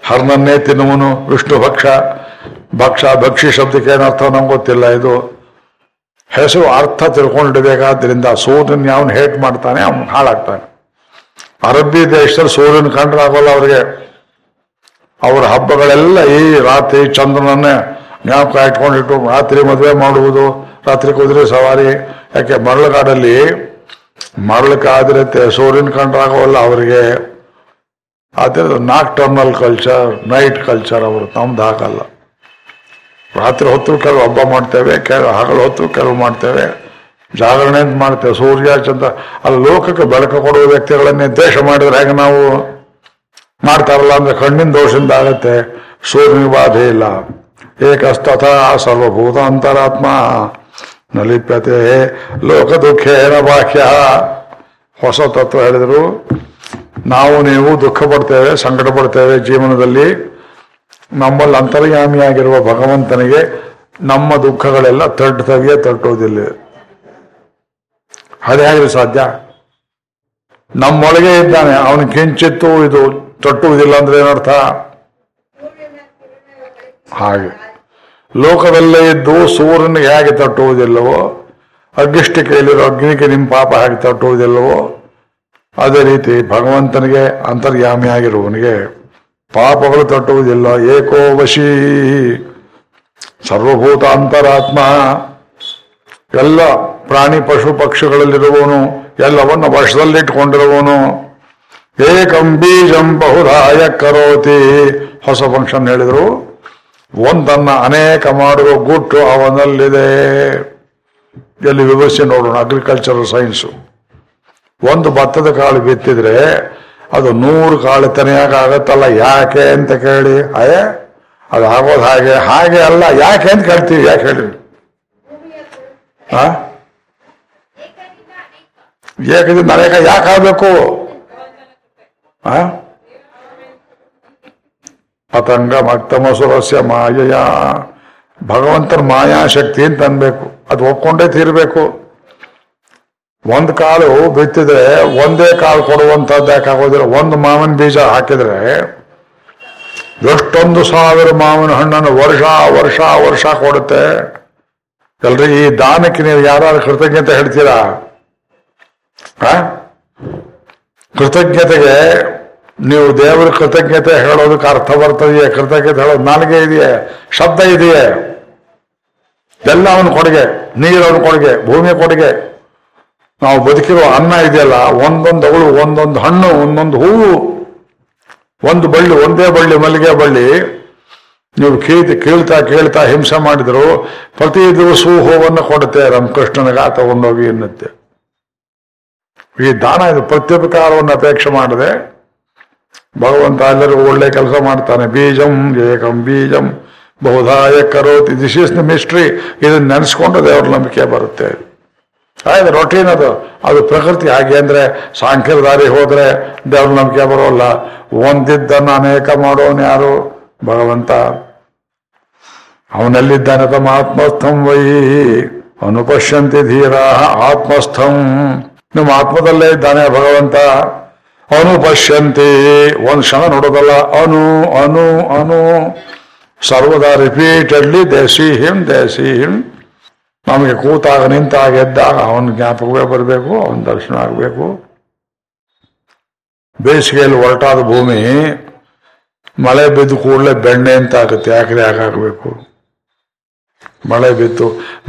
ಹರನನ್ನೇ ತಿನ್ನುವನು ವಿಷ್ಣು ಭಕ್ಷ ಭಕ್ಷ ಭಕ್ಷಿ ಶಬ್ದಕ್ಕೆ ಏನರ್ಥ ನಮ್ಗೆ ಗೊತ್ತಿಲ್ಲ ಇದು. ಹೆಸರು ಅರ್ಥ ತಿಳ್ಕೊಂಡಿಡಬೇಕಾದ್ರಿಂದ ಸೂರ್ಯನ ಯಾವನ್ ಹೇಟ್ ಮಾಡ್ತಾನೆ, ಅವನು ಹಾಳಾಗ್ತಾನೆ. ಅರಬ್ಬಿ ದೇಶದಲ್ಲಿ ಸೂರ್ಯನ ಕಂಡ್ರೆ ಆಗೋಲ್ಲ ಅವರಿಗೆ. ಅವರ ಹಬ್ಬಗಳೆಲ್ಲ ಈ ರಾತ್ರಿ ಚಂದ್ರನನ್ನೇ ಜ್ಞಾಪಕ ಇಟ್ಕೊಂಡಿಟ್ಟು ರಾತ್ರಿ ಮದುವೆ ಮಾಡುವುದು, ರಾತ್ರಿ ಕುದುರೆ ಸವಾರಿ. ಯಾಕೆ, ಮರಳುಗಾಡಲ್ಲಿ ಮರಳು ಕಾದಿರುತ್ತೆ ಸೂರ್ಯನ ಕಂಡ್ರಾಗೋಲ್ಲ ಅವರಿಗೆ. ನಾಕ್ ಟರ್ನಲ್ ಕಲ್ಚರ್, ನೈಟ್ ಕಲ್ಚರ್ ಅವರು ತಮ್ದು ಹಾಕಲ್ಲ ರಾತ್ರಿ ಹೊತ್ತು ಕೆಲವು ಹಬ್ಬ ಮಾಡ್ತೇವೆ, ಕೆಲವು ಹಗಲು ಹೊತ್ತು ಕೆಲವು ಮಾಡ್ತೇವೆ. ಜಾಗರಣೆ ಅಂತ ಮಾಡ್ತೇವೆ? ಸೂರ್ಯ, ಚಂದ್ರ ಅಲ್ಲಿ ಲೋಕಕ್ಕೆ ಬೆಳಕು ಕೊಡುವ ವ್ಯಕ್ತಿಗಳನ್ನೇ ದೇಶ ಮಾಡಿದ್ರೆ ಹೇಗೆ ನಾವು ಮಾಡ್ತಾರಲ್ಲ ಅಂದ್ರೆ ಕಣ್ಣಿನ ದೋಷದಿಂದ ಆಗತ್ತೆ. ಸೂರ್ಯನಿಗೆ ಬಾಧೆ ಇಲ್ಲ. ಏಕಸ್ತಥ ಸರ್ವಭೂತ ಅಂತರಾತ್ಮ. ನಲಿಪ್ಯತೆ ಲೋಕ ಲೋಕ ದುಃಖೇನ ಬಾಹ್ಯ ಹೊಸ ತತ್ವ ಹೇಳಿದ್ರು. ನಾವು ನೀವು ದುಃಖ ಪಡ್ತೇವೆ ಸಂಕಟ ಪಡ್ತೇವೆ ಜೀವನದಲ್ಲಿ. ನಮ್ಮಲ್ಲಿ ಅಂತರ್ಯಾಮಿಯಾಗಿರುವ ಭಗವಂತನಿಗೆ ನಮ್ಮ ದುಃಖಗಳೆಲ್ಲ ತಟ್ಟುತ್ತವೆಯೇ ತಟ್ಟುವುದಿಲ್ಲ ಅದೇ ಹೇಗೆ ಸಾಧ್ಯ? ನಮ್ಮೊಳಗೆ ಇದ್ದಾನೆ, ಅವನು ಕಿಂಚಿತ್ತು ಇದು ತಟ್ಟುವುದಿಲ್ಲ ಅಂದ್ರೆ ಏನರ್ಥ? ಹಾಗೆ. ಲೋಕದಲ್ಲೇ ಇದ್ದು ಸೂರ್ಯನಿಗೆ ಹೇಗೆ ತಟ್ಟುವುದಿಲ್ಲವೋ ಅಗ್ನಿಷ್ಟಿಕೆಯಲ್ಲಿರೋ ಅಗ್ನಿಗೆ ನಿಮ್ಮ ಪಾಪ ಹೇಗೆ ತಟ್ಟುವುದಿಲ್ಲವೋ, ಅದೇ ರೀತಿ ಭಗವಂತನಿಗೆ ಅಂತರ್ಯಾಮಿಯಾಗಿರುವವನಿಗೆ ಪಾಪಗಳು ತಟ್ಟುವುದಿಲ್ಲ. ಏಕೋ ವಶೀ ಸರ್ವಭೂತ ಅಂತರಾತ್ಮ ಎಲ್ಲ ಪ್ರಾಣಿ ಪಶು ಪಕ್ಷಿಗಳಲ್ಲಿರುವವನು, ಎಲ್ಲವನ್ನು ವಶದಲ್ಲಿಟ್ಟುಕೊಂಡಿರುವವನು. ಏಕಂ ಬೀಜಂ ಬಹುರಾಯ ಕರೋತಿ. ಹೊಸ ಫಂಕ್ಷನ್ ಹೇಳಿದ್ರು. ಒಂದನ್ನ ಅನೇಕ ಮಾಡುವ ಗುಟ್ಟು ಅವನಲ್ಲಿದೆ. ಎಲ್ಲಿ ವಿವರಿಸಿ ನೋಡೋಣ ಅಗ್ರಿಕಲ್ಚರಲ್ ಸೈನ್ಸು ಒಂದು ಭತ್ತದ ಕಾಳು ಬಿತ್ತಿದ್ರೆ ಅದು ನೂರು ಕಾಳು ತನಿಯಾಗ ಆಗತ್ತಲ್ಲ, ಯಾಕೆ ಅಂತ ಕೇಳಿ ಅಯ್ಯ ಅದು ಆಗೋದು ಹಾಗೆ ಹಾಗೆ ಅಲ್ಲ, ಯಾಕೆ ಅಂತ ಕೇಳ್ತೀವಿ, ಯಾಕೆ ಹೇಳಿ ಆ? ಏಕದಿಂದ ಅನೇಕ ಯಾಕೆ ಆಗ್ಬೇಕು? ಪತಂಗ ಮಕ್ತಮ ಸುರಸ್ಯ ಮಾಯಯ. ಭಗವಂತನ ಮಾಯಾಶಕ್ತಿ ಅಂತ ಅನ್ಬೇಕು. ಅದು ಒಪ್ಕೊಂಡೇ ತೀರ್ಬೇಕು. ಒಂದ್ ಕಾಲು ಬಿತ್ತಿದ್ರೆ ಒಂದೇ ಕಾಲು ಕೊಡುವಂತದ್ದು ಯಾಕಾಗೋದಿಲ್ಲ. ಒಂದು ಮಾವಿನ ಬೀಜ ಹಾಕಿದ್ರೆ ಎಷ್ಟೊಂದು ಸಾವಿರ ಮಾವಿನ ಹಣ್ಣನ್ನು ವರ್ಷ ವರ್ಷ ವರ್ಷ ಕೊಡುತ್ತೆ. ಎಲ್ರಿ, ಈ ದಾನಕ್ಕೆ ನೀವು ಯಾರು ಕೃತಜ್ಞತೆ ಹೇಳ್ತೀರಾ? ಕೃತಜ್ಞತೆಗೆ ನೀವು ದೇವರ ಕೃತಜ್ಞತೆ ಹೇಳೋದಕ್ಕೆ ಅರ್ಥ ಬರ್ತದೆಯೇ? ಕೃತಜ್ಞತೆ ಹೇಳೋದು ನಾಲಿಗೆ ಇದೆಯೇ? ಶಬ್ದ ಇದೆಯೇ? ಎಲ್ಲ ಅವನ ಕೊಡುಗೆ ನೀರು ಅವನ ಕೊಡುಗೆ ಭೂಮಿ ಕೊಡುಗೆ. ನಾವು ಬದುಕಿರೋ ಅನ್ನ ಇದೆಯಲ್ಲ, ಒಂದೊಂದು ಅವಳು ಒಂದೊಂದು ಹಣ್ಣು, ಒಂದೊಂದು ಹೂವು, ಒಂದು ಬಳ್ಳಿ, ಒಂದೇ ಬಳ್ಳಿ, ಮಲ್ಲಿಗೆ ಬಳ್ಳಿ. ನೀವು ಕೇಳ್ತಿ, ಕೇಳ್ತಾ ಕೇಳ್ತಾ ಹಿಂಸೆ ಮಾಡಿದ್ರು, ಪ್ರತಿ ದಿವಸವೂ ಹೂವನ್ನು ಕೊಡುತ್ತೆ ರಾಮಕೃಷ್ಣನಿಗ ತಗೊಂಡೋಗಿ ಎನ್ನುತ್ತೆ. ಈ ದಾನ ಇದು ಪ್ರತ್ಯುಪಕಾರವನ್ನು ಅಪೇಕ್ಷೆ ಮಾಡದೆ, ಭಗವಂತ ಎಲ್ಲರಿಗೂ ಒಳ್ಳೆ ಕೆಲಸ ಮಾಡ್ತಾನೆ. ಬೀಜಂ ಏಕಂ ಬೀಜಂ ಬಹುಧಾಯ ಕರೋತಿ ದಿಸ್ ಮಿಸ್ಟ್ರಿ ಇದನ್ನ ನೆನೆಸ್ಕೊಂಡು ದೇವರ ನಂಬಿಕೆ ಬರುತ್ತೆ. ಆಯ್ತು ರೊಟೀನ್ ಅದು ಅದು ಪ್ರಕೃತಿ ಹಾಗೆ ಅಂದ್ರೆ ಸಾಂಖ್ಯದ ದಾರಿ ಹೋದ್ರೆ ದೇವ್ರ ನಂಬಿಕೆ ಬರೋಲ್ಲ ಒಂದಿದ್ದನ್ನು ಅನೇಕ ಮಾಡೋನು ಯಾರು? ಭಗವಂತ. ಅವನಲ್ಲಿದ್ದಾನೆ ತಮ್ಮ ಆತ್ಮಸ್ಥಂ ವೈ. ಅನುಪಶ್ಯಂತಿ ಧೀರ ಆತ್ಮಸ್ಥಂ. ನಿಮ್ಮ ಆತ್ಮದಲ್ಲೇ ಇದ್ದಾನೆ ಭಗವಂತ. ಅನುಪಶ್ಯಂತಿ ಒಂದ್ ಕ್ಷಣ ನೋಡೋದಲ್ಲ, ಅನು ಅನು ಅನು. ಸರ್ವದಾ ರಿಪೀಟೆಡ್ಲಿ ದೇಸಿ ದೇಸಿ ಹಿಮ್ ನಮಗೆ ಕೂತಾಗ ನಿಂತಾಗ ಎದ್ದಾಗ ಅವನ ಜ್ಞಾಪಕವೇ ಬರಬೇಕು, ಅವನ ದರ್ಶನ ಆಗಬೇಕು. ಬೇಸಿಗೆಯಲ್ಲಿ ಹೊರಟಾದ ಭೂಮಿ ಮಳೆ ಬಿದ್ದು ಕೂಡಲೇ ಬೆಣ್ಣೆ ಅಂತ ಆಗುತ್ತೆ ಯಾಕೆ ಯಾಕೆ ಹಾಕಬೇಕು? ಮಳೆ ಬಿತ್ತು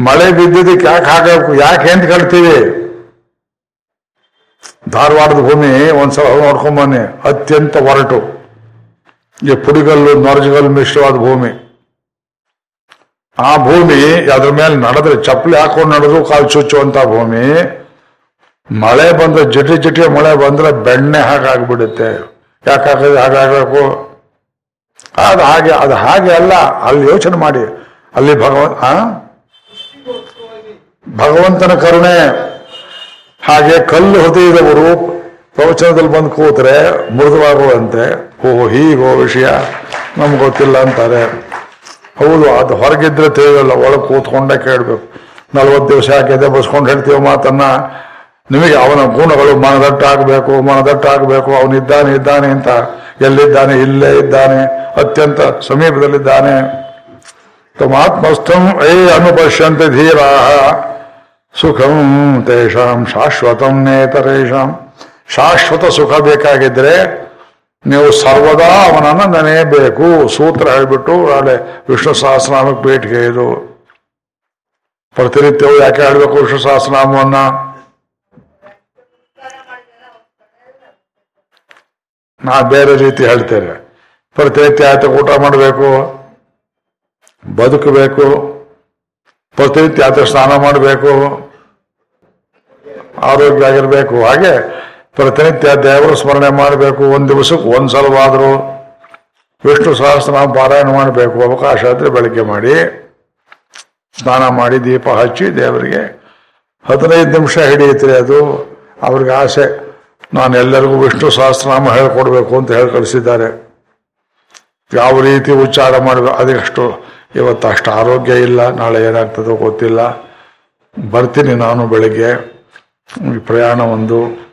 ಮಳೆ ಬಿದ್ದಿದ್ದಕ್ಕೆ ಯಾಕೆ ಹಾಕಬೇಕು? ಯಾಕೆ ಅಂತ ಕೇಳ್ತೀವಿ ಧಾರವಾಡದ ಭೂಮಿ ಒಂದ್ಸಲ ನೋಡ್ಕೊಂಬನ್ನಿ ಅತ್ಯಂತ ಒರಟು. ಈ ಪುಡಿಗಲ್ಲು, ನೊರಜಗಲ್ಲು ಮಿಶ್ರವಾದ ಭೂಮಿ. ಆ ಭೂಮಿ ಅದ್ರ ಮೇಲೆ ನಡೆದ್ರೆ, ಚಪ್ಪಲಿ ಹಾಕೊಂಡು ನಡೆದು ಕಾಲು ಚುಚ್ಚುವಂತ ಭೂಮಿ. ಮಳೆ ಬಂದ್ರೆ, ಜಟಿ ಜಟಿ ಮಳೆ ಬಂದ್ರೆ ಬೆಣ್ಣೆ ಹಾಗಾಗ್ಬಿಡುತ್ತೆ. ಯಾಕಾಗ ಹಾಗಾಗಬೇಕು? ಅದು ಹಾಗೆ ಅದು ಹಾಗೆ ಅಲ್ಲ, ಅಲ್ಲಿ ಯೋಚನೆ ಮಾಡಿ. ಅಲ್ಲಿ ಭಗವಂತ ಭಗವಂತನ ಕರುಣೆ. ಹಾಗೆ ಕಲ್ಲು ಹೃದಯದವರು ಪ್ರವಚನದಲ್ಲಿ ಬಂದು ಕೂತ್ರೆ ಮೃದುವಾಗುವಂತೆ ಓ ಹೀಗೋ ವಿಷಯ ನಮ್ಗೆ ಗೊತ್ತಿಲ್ಲ ಅಂತಾರೆ. ಹೌದು, ಅದು ಹೊರಗಿದ್ರೆ ತಿಳಿಯಲ್ಲ, ಒಳಗೆ ಕೂತ್ಕೊಂಡೆ ಕೇಳಬೇಕು. ನಲ್ವತ್ತು ದಿವಸ ಯಾಕೆ ಬಸ್ಕೊಂಡು ಹೇಳ್ತೀವಿ ಮಾತನ್ನ, ನಿಮಗೆ ಅವನ ಗುಣಗಳು ಮನದಟ್ಟಾಗಬೇಕು ಮನದಟ್ಟಾಗಬೇಕು. ಅವನಿದ್ದಾನೆ ಇದ್ದಾನೆ ಅಂತ. ಎಲ್ಲಿದ್ದಾನೆ? ಇಲ್ಲೇ ಇದ್ದಾನೆ. ಅತ್ಯಂತ ಸಮೀಪದಲ್ಲಿದ್ದಾನೆ. ತಮಾತ್ಮಸ್ಥಂ ಏ ಅನುಪಶ್ಯಂತೆ ಧೀರಾ ಸುಖಂ ತೇಷಾಂ ಶಾಶ್ವತಂ ನೇತರೇಷಾಂ. ಶಾಶ್ವತ ಸುಖ ಬೇಕಾಗಿದ್ರೆ ನೀವು ಸರ್ವದಾ ಅವನನ್ನು ನೆನೆಯಬೇಕು. ಸೂತ್ರ ಹೇಳಿಬಿಟ್ಟು ನಾಳೆ ವಿಷ್ಣು ಸಹಸ್ರನಾಮಕ್ಕೆ ಬೇಟಿಗೆ ಇದು. ಪ್ರತಿನಿತ್ಯವೂ ಯಾಕೆ ಹೇಳಬೇಕು ವಿಷ್ಣು ಸಹಸ್ರನಾಮವನ್ನ? ನಾ ಬೇರೆ ರೀತಿ ಹೇಳ್ತೇನೆ. ಪ್ರತಿನಿತ್ಯ ಆಯ್ತು ಊಟ ಮಾಡಬೇಕು, ಬದುಕಬೇಕು, ಪ್ರತಿನಿತ್ಯ ಆತ ಸ್ನಾನ ಮಾಡಬೇಕು ಆರೋಗ್ಯ ಆಗಿರಬೇಕು ಹಾಗೆ ಪ್ರತಿನಿತ್ಯ ದೇವರು ಸ್ಮರಣೆ ಮಾಡಬೇಕು. ಒಂದು ದಿವಸಕ್ಕೆ ಒಂದು ಸಲವಾದರೂ ವಿಷ್ಣು ಸಹಸ್ರನಾಮ ಪಾರಾಯಣ ಮಾಡಬೇಕು. ಅವಕಾಶ ಆದರೆ ಬೆಳಗ್ಗೆ ಮಾಡಿ ಸ್ನಾನ ಮಾಡಿ ದೀಪ ಹಚ್ಚಿ ದೇವರಿಗೆ ಹದಿನೈದು ನಿಮಿಷ ಹಿಡಿಯುತ್ತೆ ಅದು. ಅವ್ರಿಗೆ ಆಸೆ. ನಾನು ಎಲ್ಲರಿಗೂ ವಿಷ್ಣು ಸಹಸ್ರನಾಮ ಹೇಳ್ಕೊಡ್ಬೇಕು ಅಂತ ಹೇಳಿ ಕಳಿಸಿದ್ದಾರೆ. ಯಾವ ರೀತಿ ಉಚ್ಚಾರ ಮಾಡಬೇಕು? ಅದಕ್ಕಷ್ಟು ಇವತ್ತು ಅಷ್ಟು ಆರೋಗ್ಯ ಇಲ್ಲ. ನಾಳೆ ಏನಾಗ್ತದೋ ಗೊತ್ತಿಲ್ಲ. ಬರ್ತೀನಿ ನಾನು ಬೆಳಿಗ್ಗೆ. ಪ್ರಯಾಣ ಒಂದು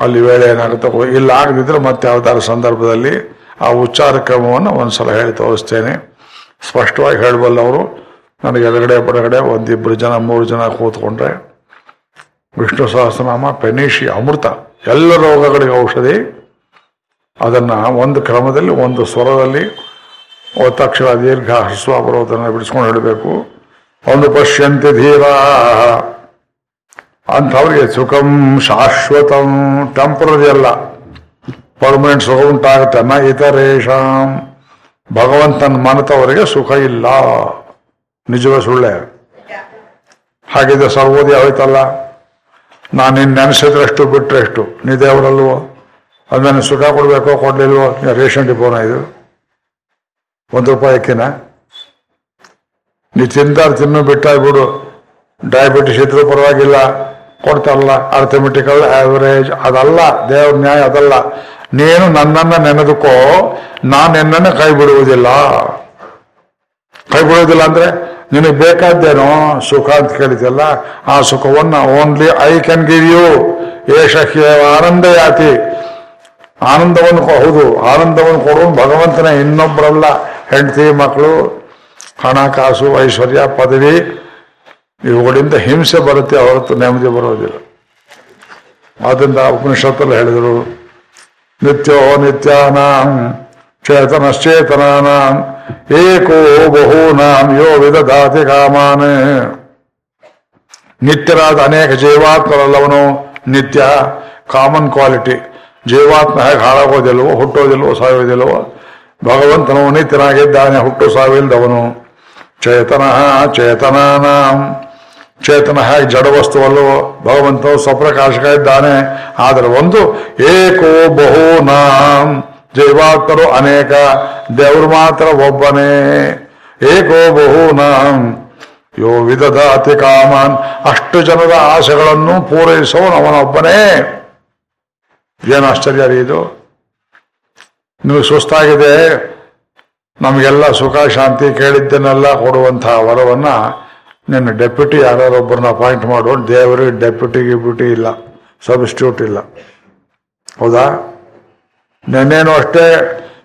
ಅಲ್ಲಿ ವೇಳೆ ಏನಾಗುತ್ತೆ ಇಲ್ಲ ಆಗದಿದ್ರೆ ಮತ್ತೆ ಯಾವ್ದಾದ್ರು ಸಂದರ್ಭದಲ್ಲಿ ಆ ಉಚ್ಚಾರ ಕ್ರಮವನ್ನು ಒಂದ್ಸಲ ಹೇಳಿ ತೋರಿಸ್ತೇನೆ. ಸ್ಪಷ್ಟವಾಗಿ ಹೇಳಬಲ್ಲವರು ನನಗೆ ಎಡಗಡೆ ಬಡಗಡೆ ಒಂದಿಬ್ಬರು ಜನ, ಮೂರು ಜನ ಕೂತ್ಕೊಂಡ್ರೆ, ವಿಷ್ಣು ಸಹಸ್ರನಾಮ, ಪೆನೀಶಿ, ಅಮೃತ, ಎಲ್ಲ ರೋಗಗಳಿಗೆ ಔಷಧಿ. ಅದನ್ನ ಒಂದು ಕ್ರಮದಲ್ಲಿ, ಒಂದು ಸ್ವರದಲ್ಲಿ, ಒತ್ತಕ್ಷರ, ದೀರ್ಘ ಹ್ರಸ್ವ ಬರೋದನ್ನು ಬಿಡಿಸ್ಕೊಂಡು ಹೇಳಬೇಕು. ಒಂದು ಪಶ್ಯಂತಿ ಧೀರ. ಅಂಥವ್ರಿಗೆ ಸುಖಂ ಶಾಶ್ವತಂ ಟೆಂಪರರಿ ಅಲ್ಲ. ಪರ್ಮನೆಂಟ್ ಸುಖ ಉಂಟಾಗುತ್ತೆ. ನ ಇತರೇಶಾಂ ಭಗವಂತನ ಮನತವರಿಗೆ ಸುಖ ಇಲ್ಲ. ನಿಜವೇ ಸುಳ್ಳೆ. ಹಾಗಿದ್ರೆ ಸರ್ವೋದಯ ಆಯ್ತಲ್ಲ ನಾನು ನಿನ್ನ ನೆನೆಸಿದ್ರಷ್ಟು ಬಿಟ್ರೆಷ್ಟು. ನೀ ದೇವರಲ್ವೋ? ಅದನ್ನ ಸುಖ ಕೊಡಬೇಕೋ, ಕೊಡ್ಲಿಲ್ವೋ? ರೇಷನ್ ಡಿಪೋನ ಇದು? ಒಂದು ರೂಪಾಯಿ ಅಕ್ಕಿನ ನೀ ತಿಂತಾರೆ ತಿನ್ನು ಬಿಟ್ಟಾಗ್ಬಿಡು ಡಯಾಬಿಟಿಸ್ ಇದ್ರೂ ಪರವಾಗಿಲ್ಲ. ಕೊಡ್ತಾರಲ್ಲ ಅರ್ಥಮೆಟಿಕಲ್ ಆವರೇಜ್ ಅದಲ್ಲ, ದೇವ್ರ ನ್ಯಾಯ ಅದಲ್ಲ. ನೀನು ನನ್ನನ್ನು ನೆನೆದುಕೋ, ನಾನು ನಿನ್ನನ್ನು ಕೈ ಬಿಡುವುದಿಲ್ಲ. ಕೈ ಬಿಡುವುದಿಲ್ಲ ಅಂದ್ರೆ ನಿನಗೆ ಬೇಕಾದ್ದೇನೋ ಸುಖ ಅಂತ ಕೇಳಿದ್ಯಲ್ಲ, ಆ ಸುಖವನ್ನು only I can give you ಏಷ ಆನಂದ ಯಾತಿ ಆನಂದವನ್ನು ಹೌದು, ಆನಂದವನ್ನು ಕೊಡುವ ಭಗವಂತನ ಇನ್ನೊಬ್ಬರಲ್ಲ ಹೆಂಡತಿ ಮಕ್ಕಳು ಹಣಕಾಸು ಐಶ್ವರ್ಯ, ಪದವಿ. ಇವುಗಳಿಂದ ಹಿಂಸೆ ಬರುತ್ತೆ ಹೊರತು ನೆಮ್ಮದಿ ಬರೋದಿಲ್ಲ. ಆದ್ದರಿಂದ ಉಪನಿಷತ್ತಲ್ಲಿ ಹೇಳಿದರು, ನಿತ್ಯೋ ನಿತ್ಯಾನಾಂ ಚೇತನಶ್ಚೇತನಾನಾಂ ಏಕೋ ಬಹೂನಾಂ ಯೋ ವಿದಧಾತಿ ಕಾಮಾನ್. ನಿತ್ಯರಾದ ಅನೇಕ ಜೀವಾತ್ಮರಲ್ಲವನು ನಿತ್ಯ ಕಾಮನ್ ಕ್ವಾಲಿಟಿ. ಜೀವಾತ್ಮ ಹೇಗೆ ಹಾಳಾಗೋದಿಲ್ವೋ ಹುಟ್ಟೋದಿಲ್ವೋ ಸಾಯೋದಿಲ್ವೋ ಭಗವಂತನು ನಿತ್ಯನಾಗಿದ್ದಾನೆ, ಹುಟ್ಟು ಸಾವಿಲ್ದವನು ಚೇತನ ಚೇತನಾನಾಂ. ಚೇತನ ಹೇಗೆ ಜಡ ವಸ್ತುವಲ್ಲವೋ ಭಗವಂತನು ಸ್ವಪ್ರಕಾಶಕ ಇದ್ದಾನೆ. ಆದರೆ ಒಂದು, ಏಕೋ ಬಹುನಾಂ ಜೈವಾತ್ಮರು ಅನೇಕ, ದೇವರು ಮಾತ್ರ ಒಬ್ಬನೇ. ಏಕೋ ಬಹುನಾಂ, ಯೋ ಅತಿ ಕಾಮನ್, ಅಷ್ಟು ಜನರ ಆಸೆಗಳನ್ನು ಪೂರೈಸುವನು ಅವನೊಬ್ಬನೇ. ಏನು ಆಶ್ಚರ್ಯ ರೀ ಇದು? ನೀವು ಸುಸ್ತಾಗಿದೆ. ನಮಗೆಲ್ಲ ಸುಖ, ಶಾಂತಿ ಕೇಳಿದ್ದನ್ನೆಲ್ಲ ಕೊಡುವಂತಹ ವರವನ್ನ ನಿನ್ನ ಡೆಪ್ಯೂಟಿ ಯಾರೊಬ್ಬರನ್ನ ಅಪಾಯಿಂಟ್ ಮಾಡೋಣ ದೇವರು, ಡೆಪ್ಯೂಟಿ ಗಿಪ್ಯೂಟಿ ಇಲ್ಲ ಸಬ್ಸ್ಟ್ಯೂಟ್ ಇಲ್ಲ. ಹೌದಾ? ನೆನ್ನೇನು ಅಷ್ಟೇ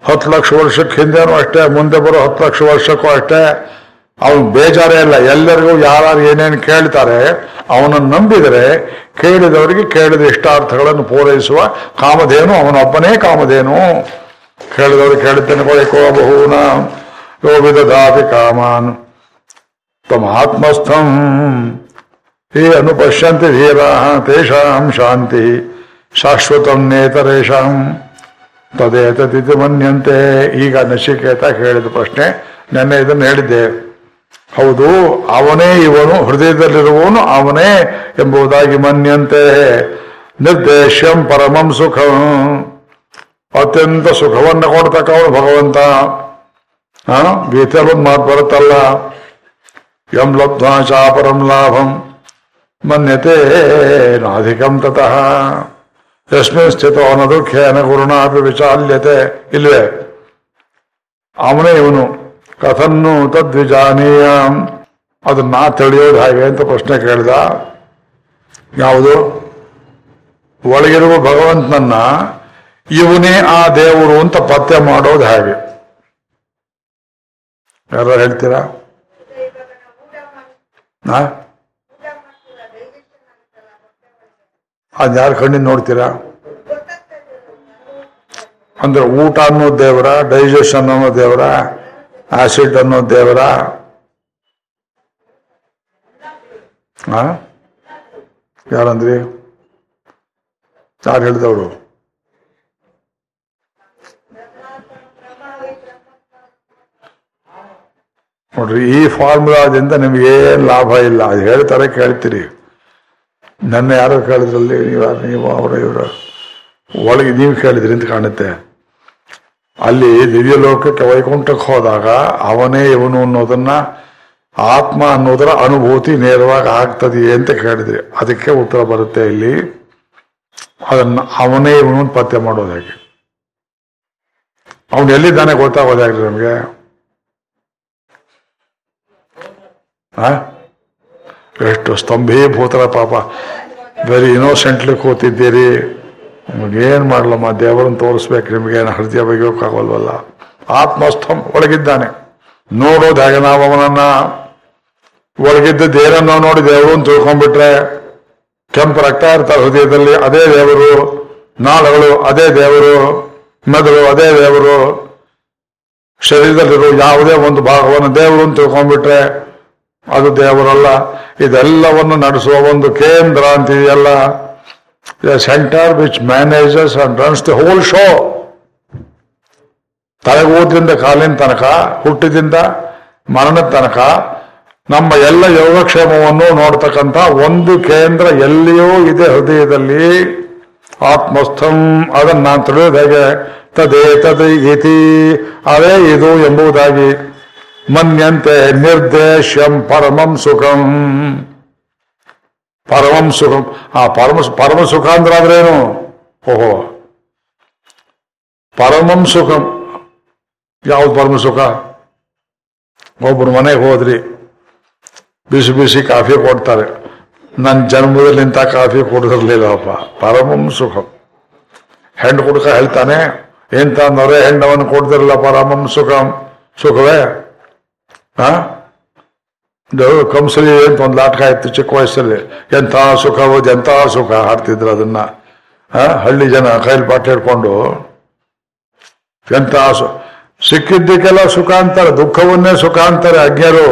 ಹತ್ತು ಲಕ್ಷ ವರ್ಷಕ್ಕೆ ಹಿಂದೆನೂ ಅಷ್ಟೇ, ಮುಂದೆ ಬರೋ ಹತ್ತು ಲಕ್ಷ ವರ್ಷಕ್ಕೂ ಅಷ್ಟೇ, ಅವನು ಬೇಜಾರೇ ಇಲ್ಲ. ಎಲ್ಲರಿಗೂ ಯಾರು ಏನೇನು ಕೇಳ್ತಾರೆ, ಅವನನ್ನು ನಂಬಿದರೆ ಕೇಳಿದವರಿಗೆ ಕೇಳಿದ ಇಷ್ಟಾರ್ಥಗಳನ್ನು ಪೂರೈಸುವ ಕಾಮಧೇನು, ಅವನೊಬ್ಬನೇ ಕಾಮಧೇನು. ಕೇಳಿದವರು ಕೇಳಿದ್ದೇನೆ ಕೋಬಹುನ ಬಹುನ ಯೋ ಕಾಮಾನು ಕಾಮಾನ್. ತಮ್ಮ ಆತ್ಮಸ್ಥಂ ಹೇ ಅನುಪಶ್ಯಂತಿ ಧೀರ ತೇಷಾಂ ಶಾಂತಿ ಶಾಶ್ವತಂ ನೇತರೇಷಾಂ ತದೇತದಿದು ಮನ್ಯಂತೆ ಈಗ ನಶಿಕೇತ ಕೇಳಿದ ಪ್ರಶ್ನೆ ನೆನ್ನೆ ಇದನ್ನು ಹೇಳಿದ್ದೆ। ಹೌದು, ಅವನೇ ಇವನು, ಹೃದಯದಲ್ಲಿರುವವನು ಅವನೇ ಎಂಬುದಾಗಿ ಮನ್ಯಂತೆ। ನಿರ್ದೇಶ್ಯಂ ಪರಮಂ ಸುಖಂ। ಅತ್ಯಂತ ಸುಖವನ್ನು ಕೊಡ್ತಕ್ಕವನು ಭಗವಂತ। ಒಂದು ಮಾತು ಬರುತ್ತಲ್ಲ। ಯಂ ಲಬ್ಧ್ವಾ ಲಾಭಂ ಮನ್ಯತೆ ನಾಧಿಕಂ ತತಃ ಯಸ್ಮಿನ್ ಸ್ಥಿತ ಖೇನ ಗುರುಣಾಪಿ ವಿಚಾಲ್ಯತೆ ಇಲ್ವೇ ಅವನೇ ಇವನು ಕಥನ್ನು ತದ್ವಿಜಾನೀಯ ಅದನ್ನ ನಾ ತಿಳಿಯೋದು ಹಾಗೆ ಅಂತ ಪ್ರಶ್ನೆ ಕೇಳಿದ. ಯಾವುದು? ಒಳಗಿರುವ ಭಗವಂತನನ್ನ ಇವನೇ ಆ ದೇವರು ಅಂತ ಪತ್ತೆ ಮಾಡೋದು ಹಾಗೆ. ಯಾರು ಹೇಳ್ತೀರಾ? ಅದ್ ಯಾರ ಕಣ್ಣಿನ ನೋಡ್ತೀರಾ? ಅಂದ್ರೆ ಊಟ ಅನ್ನೋ ದೇವರ ಡೈಜೆಷನ್ ಅನ್ನೋ ದೇವರ ಆಸಿಡ್ ಅನ್ನೋ ದೇವರ. ಯಾರಂದ್ರಿ? ಯಾರು ಹೇಳಿದವರು? ನೋಡ್ರಿ, ಈ ಫಾರ್ಮುಲಾದಿಂದ ನಿಮ್ಗೆ ಏನ್ ಲಾಭ ಇಲ್ಲ? ಅದು ಹೇಳ್ತಾರೆ, ಕೇಳ್ತೀರಿ. ನನ್ನ ಯಾರು ಕೇಳಿದ್ರಲ್ಲಿ ನೀವು ನೀವು ಅವರ, ಇವರು. ಒಳಗೆ ನೀವು ಕೇಳಿದ್ರಿ ಅಂತ ಕಾಣುತ್ತೆ. ಅಲ್ಲಿ ದಿವ್ಯ ಲೋಕಕ್ಕೆ ವೈಕುಂಠಕ್ಕೆ ಹೋದಾಗ ಅವನೇ ಇವನು ಅನ್ನೋದನ್ನ ಆತ್ಮ ಅನ್ನೋದರ ಅನುಭೂತಿ ನೇರವಾಗಿ ಆಗ್ತದೆಯೇ ಅಂತ ಕೇಳಿದ್ರಿ. ಅದಕ್ಕೆ ಉತ್ತರ ಬರುತ್ತೆ ಇಲ್ಲಿ. ಅದನ್ನ ಅವನೇ ಇವನು ಪತ್ತೆ ಮಾಡೋದು ಹೇಗೆ? ಅವನು ಎಲ್ಲಿದ್ದಾನೆ ಗೊತ್ತಾಗೋದಾಗ್ರಿ ನಮಗೆ ಆ? ಎಷ್ಟು ಸ್ತಂಭೀಭೂತರ ಪಾಪ. ವೆರಿ ಇನ್ನೋಸೆಂಟ್ಲಿ ಕೂತಿದ್ದೀರಿ. ನಿಮಗೇನು ಮಾಡಲಮ್ಮ? ದೇವರನ್ನು ತೋರಿಸ್ಬೇಕು, ನಿಮಗೇನು ಹೃದಯ ಬಗೆಯೋಕ್ಕಾಗಲ್ವಲ್ಲ. ಆತ್ಮಸ್ಥಂ ಒಳಗಿದ್ದಾನೆ. ನೋಡೋದು ಹೇಗೆ ನಾವು ಅವನನ್ನ? ಒಳಗಿದ್ದದ್ದು ಏನನ್ನೋ ನೋಡಿ ದೇವರು ಅಂತ ತಿಳ್ಕೊಂಡ್ಬಿಟ್ರೆ, ಕೆಂಪು ರಕ್ತ ಇರ್ತಾರೆ ಹೃದಯದಲ್ಲಿ, ಅದೇ ದೇವರು. ನಾಳಗಳು, ಅದೇ ದೇವರು. ಮೆದುಳು, ಅದೇ ದೇವರು. ಶರೀರದಲ್ಲಿರೋ ಯಾವುದೇ ಒಂದು ಭಾಗವನ್ನು ದೇವರು ತಿಳ್ಕೊಂಡ್ಬಿಟ್ರೆ ಅದು ದೇವರಲ್ಲ. ಇದೆಲ್ಲವನ್ನು ನಡೆಸುವ ಒಂದು ಕೇಂದ್ರ ಅಂತಿದೆಯಲ್ಲ centre which managers and runs the whole show ತಲೆಗೂದ್ರಿಂದ ಕಾಲಿನ ತನಕ, ಹುಟ್ಟಿದಿಂದ ಮರಣದ ತನಕ ನಮ್ಮ ಎಲ್ಲ ಯೋಗಕ್ಷೇಮವನ್ನು ನೋಡ್ತಕ್ಕಂಥ ಒಂದು ಕೇಂದ್ರ ಎಲ್ಲಿಯೂ ಇದೆ ಹೃದಯದಲ್ಲಿ. ಆತ್ಮಸ್ಥಂ ಅದನ್ನು ನಾನು ತಿಳಿಯೋದು ಹೇಗೆ? ತದೇ ತದೇ ಇತಿ. ಅದೇ ಇದು ಎಂಬುದಾಗಿ ಮನ್ಯಂತೆ ನಿರ್ದೇಶಂ ಪರಮಂ ಸುಖಂ. ಪರಮಂ ಸುಖಂ. ಆ ಪರಮ ಪರಮ ಸುಖ ಅಂದ್ರೆ ಆದ್ರೇನು ಓಹೋ. ಪರಮಂ ಸುಖಂ. ಯಾವ್ದು ಪರಮ ಸುಖ? ಒಬ್ಬರು ಮನೆಗೆ ಹೋದ್ರಿ. ಬಿಸಿ ಬಿಸಿ ಕಾಫಿ ಕೊಡ್ತಾರೆ. ನನ್ನ ಜನ್ಮದಲ್ಲಿ ಇಂಥ ಕಾಫಿ ಕುಡಿದಿರ್ಲಿಲ್ಲಪ್ಪ. ಪರಮಂ ಸುಖಂ. ಹೆಣ್ಣು ಹುಡುಕ ಹೇಳ್ತಾನೆ, ಎಂತ ನೊರೆ ಹೆಣ್ಣವನ್ನು ಕೊಡ್ತಿರಲ್ಲ ಪರಮಂ ಸುಖಂ. ಸುಖವೇ? ಕಂಸಲಿ ಅಂತ ಒಂದು ನಾಟಕ ಇತ್ತು ಚಿಕ್ಕ ವಯಸ್ಸಲ್ಲಿ. ಎಂಥ ಸುಖವು ಎಂಥ ಸುಖ? ಹಾಡ್ತಿದ್ರು ಅದನ್ನ. ಹಳ್ಳಿ ಜನ ಕೈಲಿ ಪಾಠ ಹಿಡ್ಕೊಂಡು. ಎಂಥ ಸಿಕ್ಕಿದ್ದಕ್ಕೆಲ್ಲ ಸುಖ ಅಂತಾರೆ, ದುಃಖವನ್ನೇ ಸುಖ ಅಂತಾರೆ ಅಜ್ಞರು.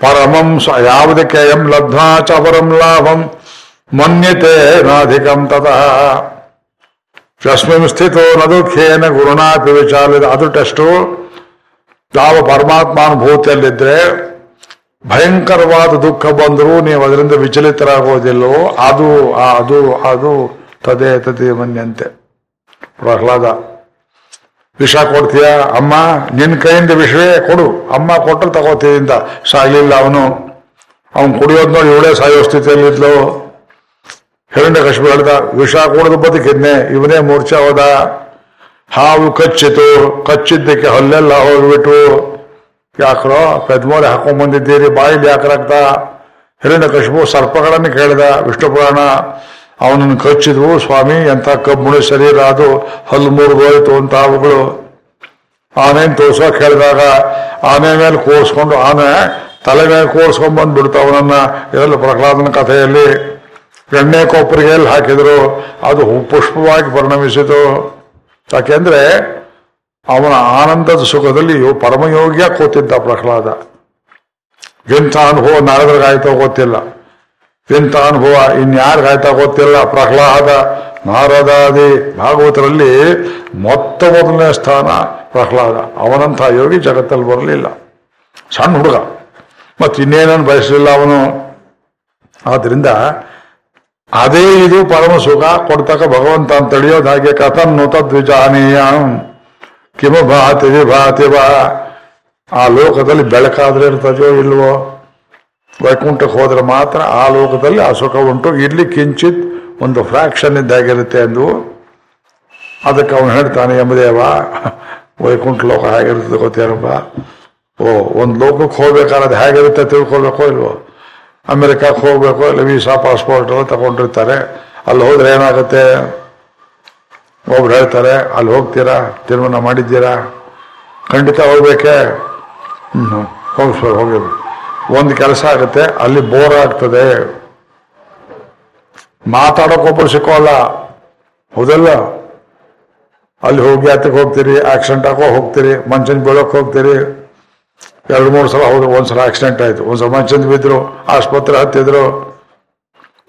ಪರಮಂ ಯಾವುದಕ್ಕೆ ಎಂ ಲಬ್ಧಾ ಪರಂ ಲಾಭಂ? ಮನ್ಯತೆ ನಾಧಿಕಂ ತತಃ. ಯಸ್ಮಿನ್ ಸ್ಥಿತೋ ನ ದುಃಖೇನ ಗುರುನಾಪಿ ವಿಚಾರ ಅದು ಟೆಸ್ಟು. ಯಾವ ಪರಮಾತ್ಮಾನುಭೂತಿಯಲ್ಲಿದ್ರೆ ಭಯಂಕರವಾದ ದುಃಖ ಬಂದರೂ ನೀವು ಅದರಿಂದ ವಿಚಲಿತರಾಗೋದಿಲ್ಲವೋ, ಅದು ಅದು ಅದು ತದೇ ತದೇ ಮನ್ಯಂತೆ. ಪ್ರಹ್ಲಾದ, ವಿಷ ಕೊಡ್ತೀಯ? ಅಮ್ಮ, ನಿನ್ನ ಕೈಯಿಂದ ವಿಷವೇ ಕೊಡು. ಅಮ್ಮ ಕೊಟ್ಟರೆ ತಗೋತೀವಿ ಅಂತ ಸಾಗಲಿಲ್ಲ ಅವನು. ಅವನು ಕುಡಿಯೋದ್ ನೋಡಿ ಇವಳೇ ಸಾಯೋ ಸ್ಥಿತಿಯಲ್ಲಿದ್ಲು. ಹಿರಣ್ಯ ಕಶ್ಮೀರ ಹೇಳ್ದ, ವಿಷ ಕೊಡೋದು ಬದುಕಿದ್ನೆ, ಇವನೇ ಮೂರ್ಛೆ ಹೋದ. ಹಾವು ಕಚ್ಚಿತು, ಕಚ್ಚಿದ್ದಕ್ಕೆ ಹಲ್ಲೆಲ್ಲ ಹೋಗ್ಬಿಟ್ಟು ಯಾಕ್ರೋ ಪೆದ್ಮೋರೆ ಹಾಕೊಂಡ್ ಬಂದಿದ್ದೀರಿ, ಬಾಯಿಲಿ ಯಾಕ್ರಾಗ್ತಾ ಹಿರಣ್ಯ ಕಶ್ಮು ಸರ್ಪಗಳನ್ನು ಕೇಳಿದ ವಿಷ್ಣು ಪುರಾಣ ಅವನನ್ನು ಕಚ್ಚಿದ್ವು, ಸ್ವಾಮಿ, ಎಂಥ ಕಬ್ಬುಣ ಶರೀರ ಅದು, ಹಲ್ಲು ಮುರಿದೋಯ್ತು ಅಂತ ಅವುಗಳು. ಆನೆಯನ್ನು ತೋರಿಸೋ ಕೇಳಿದಾಗ, ಆನೆ ಮೇಲೆ ಕೂರಿಸ್ಕೊಂಡು, ಆನೆ ತಲೆ ಮೇಲೆ ಕೂರಿಸ್ಕೊಂಡ್ ಬಂದ್ಬಿಡ್ತು ಅವನನ್ನ ಇದರಲ್ಲಿ ಪ್ರಹ್ಲಾದನ ಕಥೆಯಲ್ಲಿ. ಎಣ್ಣೆ ಎಲ್ಲಿ ಹಾಕಿದ್ರು, ಅದು ಪುಷ್ಪವಾಗಿ ಪರಿಣಮಿಸಿತು. ಯಾಕೆಂದ್ರೆ ಅವನ ಆನಂದದ ಸುಖದಲ್ಲಿ ಪರಮಯೋಗಿಯ ಕೂತಿದ್ದ ಪ್ರಹ್ಲಾದ. ಎಂಥ ಅನುಭವ ನಾರದರಿಗಾಯ್ತೋ ಗೊತ್ತಿಲ್ಲ. ಎಂಥ ಅನುಭವ ಇನ್ಯಾರಿಗಾಯ್ತಾ ಗೊತ್ತಿಲ್ಲ. ಪ್ರಹ್ಲಾದ ನಾರದಾದಿ ಭಾಗವತರಲ್ಲಿ ಮೊತ್ತ ಮೊದಲನೇ ಸ್ಥಾನ ಪ್ರಹ್ಲಾದ. ಅವನಂಥ ಯೋಗಿ ಜಗತ್ತಲ್ಲಿ ಬರಲಿಲ್ಲ. ಸಣ್ಣ ಹುಡುಗ. ಮತ್ತು ಇನ್ನೇನನ್ನು ಬಯಸಲಿಲ್ಲ ಅವನು. ಆದ್ರಿಂದ ಅದೇ ಇದು ಪರಮ ಸುಖ ಕೊಡ್ತಕ್ಕ ಭಗವಂತ ಅಂತ ತಿಳಿಯೋದು ಹಾಗೆ ಕಥನ್ನು ತದ್ವಿಜಾನೀಯ ಕಿಮ ಭಾತಿ ಭಾತಿ ಬಾ ಆ ಲೋಕದಲ್ಲಿ ಬೆಳಕಾದ್ರೆ ಇರ್ತದೋ ಇಲ್ವೋ? ವೈಕುಂಠಕ್ಕೆ ಹೋದ್ರೆ ಮಾತ್ರ ಆ ಲೋಕದಲ್ಲಿ ಆ ಸುಖ ಉಂಟು ಇಲ್ಲಿ ಕಿಂಚಿತ್ ಒಂದು ಫ್ರಾಕ್ಷನ್ ಇದ್ದಾಗಿರುತ್ತೆ ಎಂದು ಅದಕ್ಕೆ ಅವನು ಹೇಳ್ತಾನೆ ಯಮದೇವ ವೈಕುಂಠ ಲೋಕ ಹೇಗಿರ್ತದೆ ಗೊತ್ತೇನಪ್ಪ? ಓ, ಒಂದು ಲೋಕಕ್ಕೆ ಹೋಗ್ಬೇಕಾದ್ರೆ ಹೇಗಿರುತ್ತೆ ತಿಳ್ಕೊಳ್ಬೇಕೋ ಇಲ್ವೋ? ಅಮೆರಿಕಕ್ಕೆ ಹೋಗ್ಬೇಕು, ಅಲ್ಲಿ ವೀಸಾ ಪಾಸ್ಪೋರ್ಟ್ ತಗೊಂಡಿರ್ತಾರೆ. ಅಲ್ಲಿ ಹೋದ್ರೆ ಏನಾಗುತ್ತೆ? ಒಬ್ರು ಹೇಳ್ತಾರೆ, ಅಲ್ಲಿ ಹೋಗ್ತೀರಾ? ತೀರ್ಮಾನ ಮಾಡಿದ್ದೀರಾ? ಖಂಡಿತ ಹೋಗ್ಬೇಕೆ. ಹೋಗಿ ಸರ್ ಹೋಗಿ ಒಂದು ಕೆಲಸ ಆಗುತ್ತೆ, ಅಲ್ಲಿ ಬೋರ್ ಆಗ್ತದೆ. ಮಾತಾಡೋಕೊಬ್ರು ಸಿಕ್ಕೋಲ್ಲ. ಹೌದಲ್ಲ? ಅಲ್ಲಿ ಹೋಗಿ ಹತ್ತಕ್ಕೆ ಹೋಗ್ತೀರಿ ಆಕ್ಸಿಡೆಂಟ್ ಹಾಕೋ ಹೋಗ್ತೀರಿ ಮಂಚನ್ ಬೀಳೋಕೆ ಹೋಗ್ತೀರಿ. ಎರಡು, ಮೂರು ಸಲ ಹೋದ್ರು ಒಂದ್ಸಲ ಆಕ್ಸಿಡೆಂಟ್ ಆಯ್ತು. ಒಂದ್ಸಲ ಮನುಷ್ಯಂದು ಬಿದ್ರು, ಆಸ್ಪತ್ರೆ ಹತ್ತಿದ್ರು.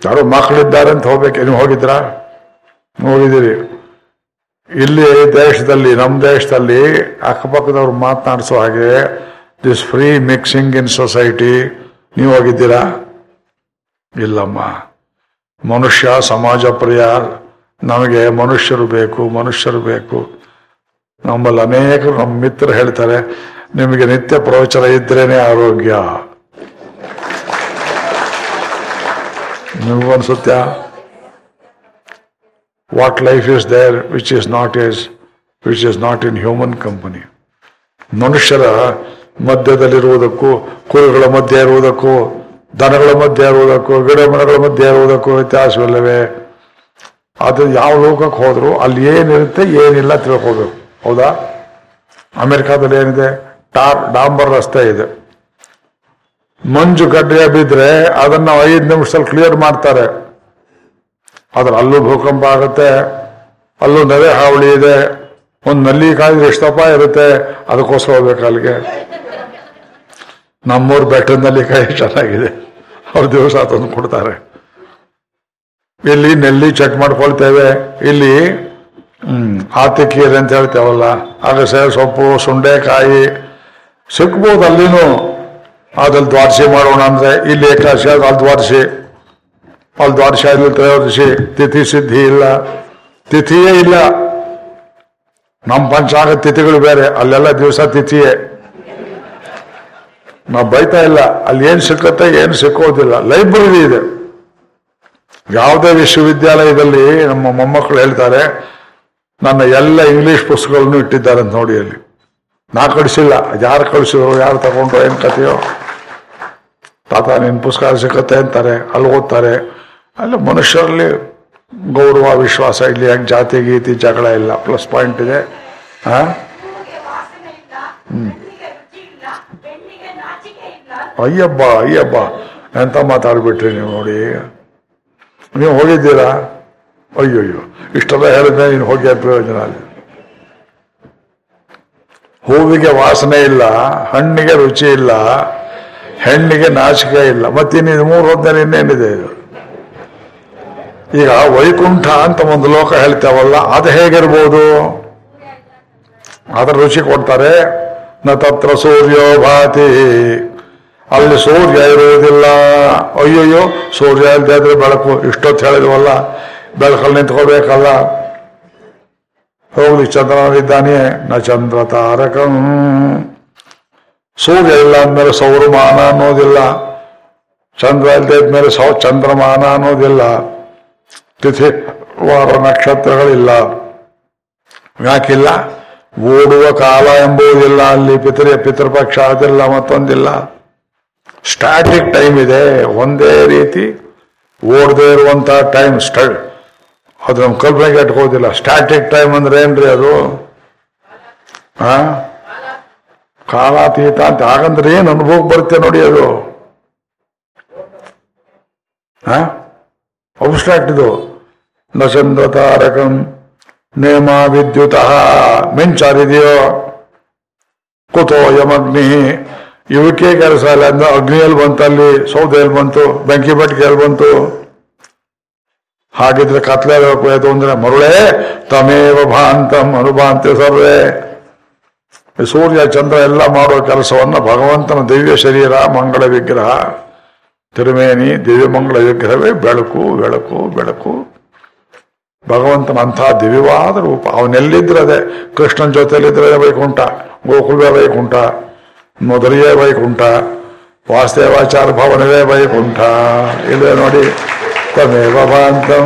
ಯಾರೋ ಮಕ್ಕಳಿದ್ದಾರೆ ಅಂತ ಹೋಗ್ಬೇಕು. ನೀವು ಹೋಗಿದ್ರಾ ನೋಡಿದಿರಿ ಇಲ್ಲಿ ದೇಶದಲ್ಲಿ ನಮ್ಮ ದೇಶದಲ್ಲಿ ಅಕ್ಕಪಕ್ಕದವ್ರು ಮಾತನಾಡಿಸೋ ಹಾಗೆ this free mixing in society ನೀವು ಹೋಗಿದ್ದೀರಾ? ಇಲ್ಲಮ್ಮ. ಮನುಷ್ಯ ಸಮಾಜ ಪ್ರಿಯ. ನಮಗೆ ಮನುಷ್ಯರು ಬೇಕು ಮನುಷ್ಯರು ಬೇಕು. ನಮ್ಮಲ್ಲಿ ಅನೇಕರು ನಮ್ಮ ಮಿತ್ರರು ಹೇಳ್ತಾರೆ ನಿಮಗೆ ನಿತ್ಯ ಪ್ರವಚನ ಇದ್ರೇನೆ ಆರೋಗ್ಯ. ನಿಮಗೂ ಅನ್ಸುತ್ತಾ what life is there which is not is which is not in human company ಮನುಷ್ಯರ ಮಧ್ಯದಲ್ಲಿರುವುದಕ್ಕೂ ಕುರಿಗಳ ಮಧ್ಯೆ ಇರುವುದಕ್ಕೂ, ದನಗಳ ಮಧ್ಯೆ ಇರುವುದಕ್ಕೂ, ಗಿಡ ಮರಗಳ ಮಧ್ಯೆ ಇರುವುದಕ್ಕೂ ವ್ಯತ್ಯಾಸವಿಲ್ಲವೇ? ಅದು ಯಾವ ಲೋಕಕ್ಕೆ ಹೋದ್ರು ಅಲ್ಲಿ ಏನಿರುತ್ತೆ, ಏನಿಲ್ಲ ತಿಳ್ಕೋಬೇಕು. ಹೌದಾ? ಅಮೆರಿಕಾದಲ್ಲಿ ಏನಿದೆ? ಟಾರ್ ಡಾಂಬರ್ ರಸ್ತೆ ಇದೆ. ಮಂಜು ಗಡ್ಡೆಯ ಬಿದ್ರೆ ಅದನ್ನ ಐದು ನಿಮಿಷದಲ್ಲಿ ಕ್ಲಿಯರ್ ಮಾಡ್ತಾರೆ. ಆದ್ರೆ ಅಲ್ಲೂ ಭೂಕಂಪ ಆಗುತ್ತೆ, ಅಲ್ಲೂ ನೆರೆ ಹಾವಳಿ ಇದೆ, ಒಂದು ನಲ್ಲಿ ಕಾಯ್ದ್ರೆ ಎಷ್ಟಪ್ಪ ಇರುತ್ತೆ, ಅದಕ್ಕೋಸ್ಕರ ಹೋಗ್ಬೇಕು ಅಲ್ಲಿಗೆ. ನಮ್ಮೂರು ಬೆಟ್ಟದ ನಲ್ಲಿಕಾಯಿ ಚೆನ್ನಾಗಿದೆ. ಅವ್ರು ದಿವಸ ತಂದು ಕೊಡ್ತಾರೆ. ಇಲ್ಲಿ ನೆಲ್ಲಿ ಚೆಕ್ ಮಾಡ್ಕೊಳ್ತೇವೆ. ಇಲ್ಲಿ ಆತಿಕೀರೆ ಅಂತ ಹೇಳ್ತೇವಲ್ಲ. ಅಗಸೆ ಸೊಪ್ಪು ಸುಂಡೆಕಾಯಿ ಸಿಕ್ಬೋದು ಅಲ್ಲಿನೂ ಅದ್ರಲ್ಲಿ ದ್ವಾದಶಿ ಮಾಡೋಣ ಅಂದ್ರೆ ಇಲ್ಲಿ ಏಕಾದಶಿ ಆದ್ರೆ ಅಲ್ಲಿ ದ್ವಾದಶಿ ಅಲ್ಲಿ ದ್ವಾದಶಿ ಆದ್ರೆ ತ್ರಯೋದಶಿ. ತಿಥಿ ಸಿದ್ಧಿ ಇಲ್ಲ. ತಿಥಿಯೇ ಇಲ್ಲ. ನಮ್ಮ ಪಂಚಾಂಗ ತಿಥಿಗಳು ಬೇರೆ. ಅಲ್ಲೆಲ್ಲ ದಿವಸ ತಿಥಿಯೇ. ನಾವು ಬೈತಾ ಇಲ್ಲ. ಅಲ್ಲಿ ಏನು ಸಿಕ್ಕತ್ತೆ, ಏನು ಸಿಕ್ಕೋದಿಲ್ಲ. ಲೈಬ್ರರಿ ಇದೆ. ಯಾವುದೇ ವಿಶ್ವವಿದ್ಯಾಲಯದಲ್ಲಿ ನಮ್ಮ ಮೊಮ್ಮಕ್ಕಳು ಹೇಳ್ತಾರೆ, ನನ್ನ ಎಲ್ಲ ಇಂಗ್ಲಿಷ್ ಪುಸ್ತಕಗಳನ್ನು ಇಟ್ಟಿದ್ದಾರೆ ಅಂತ ನೋಡಿ ಅಲ್ಲಿ. ನಾ ಕಳಿಸಿಲ್ಲ. ಯಾರು ಕಳಿಸಿದ್ರು, ಯಾರು ತಗೊಂಡ್ರು, ಏನು ಕಥೆಯೋ. ತಾತ ನಿನ್ನ ಪುಸ್ತಕ ಸಿಕ್ಕತ್ತೆ ಅಂತಾರೆ, ಅಲ್ಲಿ ಓದ್ತಾರೆ. ಅಲ್ಲಿ ಮನುಷ್ಯರಲ್ಲಿ ಗೌರವ, ವಿಶ್ವಾಸ ಇಲ್ಲಿ ಯಾಕೆ ಜಾತಿ, ಗೀತಿ, ಜಗಳ ಇಲ್ಲ. ಪ್ಲಸ್ ಪಾಯಿಂಟ್ ಇದೆ. ಹಾಂ ಹ್ಞೂ ಅಯ್ಯಬ್ಬ ಅಯ್ಯಬ್ಬ. ಎಂತ ಮಾತಾಡ್ಬಿಟ್ರಿ ನೀವು ನೋಡಿ. ನೀವು ಹೋಗಿದ್ದೀರಾ? ಅಯ್ಯೋಯ್ಯೋ. ಇಷ್ಟೆಲ್ಲ ಹೇಳಿದ್ರೆ ನೀನು ಹೋಗಿ ಪ್ರಯೋಜನ ಅಲ್ಲಿ ಹೂವಿಗೆ ವಾಸನೆ ಇಲ್ಲ, ಹಣ್ಣಿಗೆ ರುಚಿ ಇಲ್ಲ, ಹೆಣ್ಣಿಗೆ ನಾಚಿಕೆ ಇಲ್ಲ. ಮತ್ತಿನ್ನು ಮೂರು ಹೊತ್ತಲ್ಲಿ ಇನ್ನೇನಿದೆ ಇದು? ಈಗ ವೈಕುಂಠ ಅಂತ ಒಂದು ಲೋಕ ಹೇಳ್ತೇವಲ್ಲ, ಅದು ಹೇಗಿರ್ಬೋದು? ಅದರ ರುಚಿ ಕೊಡ್ತಾರೆ, ನ ತತ್ರ ಸೂರ್ಯೋ ಭಾತಿ. ಅಲ್ಲಿ ಸೂರ್ಯ ಇರುವುದಿಲ್ಲ. ಅಯ್ಯಯ್ಯೋ, ಸೂರ್ಯ ಇಲ್ಲದೆ ಬೆಳಕು, ಇಷ್ಟೊತ್ತು ಹೇಳಿದ್ವಲ್ಲ, ಬೆಳಕಲ್ಲಿ ನಿಂತ್ಕೋಬೇಕಲ್ಲ. ಹೋಗ್ಲಿ ಚಂದ್ರನಿದ್ದಾನೆ ನ ಚಂದ್ರ ತಾರಕಂ. ಸೂರ್ಯ ಇಲ್ಲ ಅಂದ್ಮೇಲೆ ಸೌರಮಾನ ಅನ್ನೋದಿಲ್ಲ. ಚಂದ್ರ ಇಲ್ಲದೆ ಇದ್ಮೇಲೆ ಸೌ ಚಂದ್ರಮಾನ ಅನ್ನೋದಿಲ್ಲ. ತಿಥಿ, ವಾರ ನಕ್ಷತ್ರಗಳಿಲ್ಲ. ಯಾಕಿಲ್ಲ? ಓಡುವ ಕಾಲ ಎಂಬುದಿಲ್ಲ. ಅಲ್ಲಿ ಪಿತೃ, ಪಿತೃಪಕ್ಷ ಅದಿಲ್ಲ, ಮತ್ತೊಂದಿಲ್ಲ. ಸ್ಟ್ಯಾಟಿಕ್ ಟೈಮ್ ಇದೆ. ಒಂದೇ ರೀತಿ ಓಡದೇ ಇರುವಂತಹ ಟೈಮ್ ಸ್ಟಡ್ ಅದು ನಮ್ಮ ಕಲ್ಪನೆಗೆ ಇಟ್ಕೋದಿಲ್ಲ ಸ್ಟ್ಯಾಟಿಕ್ ಟೈಮ್ ಅಂದ್ರೆ ಏನ್ರಿ ಅದು? ಆ? ಕಾಲಾತೀತ ಅಂತ ಹಾಗಂದ್ರೆ ಏನು ಅನುಭವ ಬರುತ್ತೆ ನೋಡಿ ಅದು? ಅಬ್ಸ್ಟ್ರಾಕ್ಟ್ ಇದು. ನ ಚಂದ್ರ ತಾರಕಂ ನೇಮ ವಿದ್ಯುತ ಮಿಂಚಾರಿದೆಯೋ? ಕುತೋ ಯಮಗ್ನಿ. ಇವಕ್ಕೆ ಕೆಲಸ ಇಲ್ಲ. ಅಂದ್ರೆ ಅಗ್ನಿಯಲ್ಲಿ ಬಂತು ಅಲ್ಲಿ ಸೌದೆಯಲ್ಲಿ ಬಂತು, ಬೆಂಕಿ ಬಟ್ಟಿಗೆಯಲ್ಲಿ ಬಂತು. ಹಾಗಿದ್ರೆ ಕತ್ಲೆ ಬೇಕು ಅಂದ್ರೆ ಮರುಳೇ, ತಮೇವ ಭಾಂತಂ ಅನುಭಾಂತೆ ಸರ್ವೇ. ಸೂರ್ಯ, ಚಂದ್ರ ಎಲ್ಲ ಮಾಡುವ ಕೆಲಸವನ್ನ ಭಗವಂತನ ದಿವ್ಯ ಶರೀರ, ಮಂಗಳ ವಿಗ್ರಹ, ತಿರುಮೇನಿ, ದಿವ್ಯ ಮಂಗಳ ವಿಗ್ರಹವೇ ಬೆಳಕು ಬೆಳಕು ಬೆಳಕು. ಭಗವಂತನ ಅಂತಹ ದಿವ್ಯವಾದ ರೂಪ. ಅವನೆಲ್ಲಿದ್ರದೆ ಕೃಷ್ಣನ ಜೊತೆಯಲ್ಲಿದ್ರೆ ವೈಕುಂಠ. ಗೋಕುಲವೇ ವೈಕುಂಠ. ಮೊದಲಿಯೇ ವೈಕುಂಠ. ವಾಸುದೇವಾಚಾರ ಭವನವೇ ವೈಕುಂಠ. ಇಲ್ಲೇ ನೋಡಿ. ತಮೇವ ಭಾಂತಂ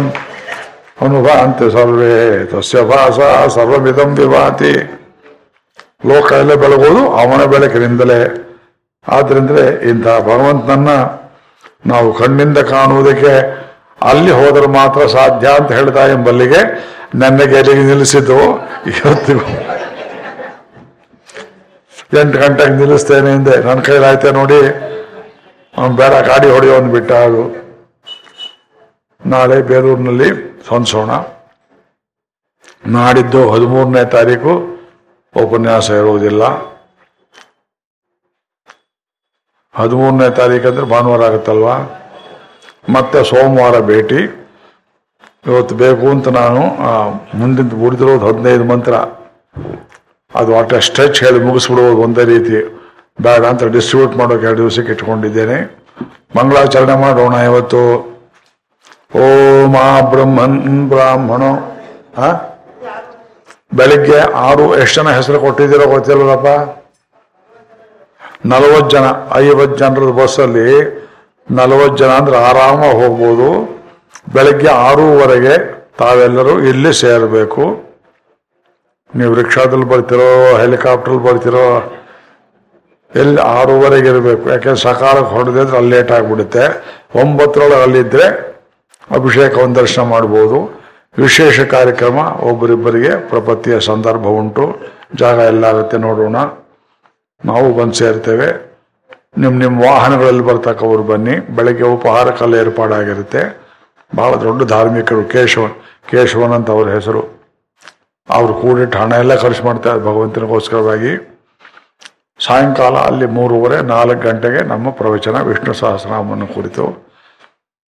ಅನುಭಾಂತಿ ಸರ್ವೇ ತಸ್ಯ ಭಾಸ ಸರ್ವಮಿದಂ ವಿಭಾತಿ ಲೋಕ ಬೆಳಗೋದು ಅವನ ಬೆಳಕಿನಿಂದಲೇ ಆದ್ರಿಂದಲೇ ಇಂಥ ಭಗವಂತನನ್ನ ನಾವು ಕಣ್ಣಿಂದ ಕಾಣುವುದಕ್ಕೆ ಅಲ್ಲಿ ಹೋದರೆ ಮಾತ್ರ ಸಾಧ್ಯ ಅಂತ ಹೇಳ್ತಾ ಎಂಬಲ್ಲಿಗೆ ನನ್ನ ಎಲ್ಲಿಗೆ ನಿಲ್ಲಿಸಿದ್ದು ಇವತ್ತಿಗೂ ಎಂಟು ಗಂಟೆಗೆ ನಿಲ್ಲಿಸ್ತೇನೆ ಹಿಂದೆ ನನ್ನ ಕೈಲಾಯ್ತೆ ನೋಡಿ, ಅವ್ನು ಬೇಡ, ಗಾಡಿ ಹೊಡೆಯೋನ್ ಬಿಟ್ಟ ಅದು ನಾಳೆ ಬೇಲೂರಿನಲ್ಲಿ ಸಂಸೋಣ. ನಾಡಿದ್ದು ಹದಿಮೂರನೇ ತಾರೀಕು ಉಪನ್ಯಾಸ ಇರುವುದಿಲ್ಲ. ಹದಿಮೂರನೇ ತಾರೀಕು ಅಂದರೆ ಭಾನುವಾರ ಆಗುತ್ತಲ್ವಾ? ಮತ್ತೆ ಸೋಮವಾರ ಭೇಟಿ. ಇವತ್ತು ಬೇಕು ಅಂತ ನಾನು ಮುಂದಿನ ಉಳಿದಿರೋದು ಹದಿನೈದು ಮಂತ್ರ. ಅದು ಅಟ್ಟ ಸ್ಟ್ರೆಚ್ ಹೇಳಿ ಮುಗಿಸ್ಬಿಡುವುದು ಒಂದೇ ರೀತಿ. ಬೇಡ ಅಂತ ಡಿಸ್ಟ್ರಿಬ್ಯೂಟ್ ಮಾಡೋಕೆ ಎರಡು ದಿವಸಕ್ಕೆ ಇಟ್ಕೊಂಡಿದ್ದೇನೆ. ಮಂಗಳಾಚರಣೆ ಮಾಡೋಣ ಇವತ್ತು. ಓಂ ಆ ಬ್ರಹ್ಮನ್ ಬ್ರಾಹ್ಮಣೋ ಬೆಳಿಗ್ಗೆ ಆರು, ಎಷ್ಟು ಜನ ಹೆಸರು ಕೊಟ್ಟಿದ್ದೀರೋ ಗೊತ್ತಿಲ್ಲಪ್ಪ ನಲವತ್ತು ಜನ, ಐವತ್ತು ಜನರದ ಬಸ್ಸಲ್ಲಿ ನಲವತ್ತು ಜನ ಅಂದ್ರೆ ಆರಾಮ ಹೋಗ್ಬೋದು. ಬೆಳಗ್ಗೆ ಆರೂವರೆಗೆ ತಾವೆಲ್ಲರೂ ಇಲ್ಲಿ ಸೇರಬೇಕು. ನೀವು ರಿಕ್ಷಾದಲ್ಲಿ ಬರ್ತಿರೋ ಹೆಲಿಕಾಪ್ಟರ್ ಬರ್ತಿರೋ, ಎಲ್ಲಿ ಆರೂವರೆಗೆ ಇರಬೇಕು. ಯಾಕೆಂದ್ರೆ ಸಕಾಲಕ್ಕೆ ಹೊಡೆದಿದ್ರೆ ಅಲ್ಲಿ ಲೇಟ್ ಆಗಿಬಿಡುತ್ತೆ. ಒಂಬತ್ತರೊಳಗೆ ಅಲ್ಲಿದ್ದರೆ ಅಭಿಷೇಕ ಒಂದು ದರ್ಶನ ಮಾಡ್ಬೋದು. ವಿಶೇಷ ಕಾರ್ಯಕ್ರಮ, ಒಬ್ಬರಿಬ್ಬರಿಗೆ ಪ್ರಪತ್ತಿಯ ಸಂದರ್ಭ ಉಂಟು. ಜಾಗ ಎಲ್ಲ ಆಗುತ್ತೆ, ನೋಡೋಣ. ನಾವು ಬಂದು ಸೇರ್ತೇವೆ. ನಿಮ್ಮ ನಿಮ್ಮ ವಾಹನಗಳಲ್ಲಿ ಬರ್ತಕ್ಕವರು ಬನ್ನಿ. ಬೆಳಗ್ಗೆ ಉಪಹಾರಕ್ಕೆಲ್ಲ ಏರ್ಪಾಡಾಗಿರುತ್ತೆ. ಬಹಳ ದೊಡ್ಡ ಧಾರ್ಮಿಕರು, ಕೇಶವನ್ ಕೇಶವನ್ ಅಂತ ಅವ್ರ ಹೆಸರು. ಅವ್ರು ಕೂಡಿಟ್ಟು ಹಣ ಎಲ್ಲ ಖರ್ಚು ಮಾಡ್ತಾರೆ ಭಗವಂತನಿಗೋಸ್ಕರವಾಗಿ. ಸಾಯಂಕಾಲ ಅಲ್ಲಿ ಮೂರುವರೆ, ನಾಲ್ಕು ಗಂಟೆಗೆ ನಮ್ಮ ಪ್ರವಚನ ವಿಷ್ಣು ಸಹಸ್ರನಾಮವನ್ನು ಕುರಿತು.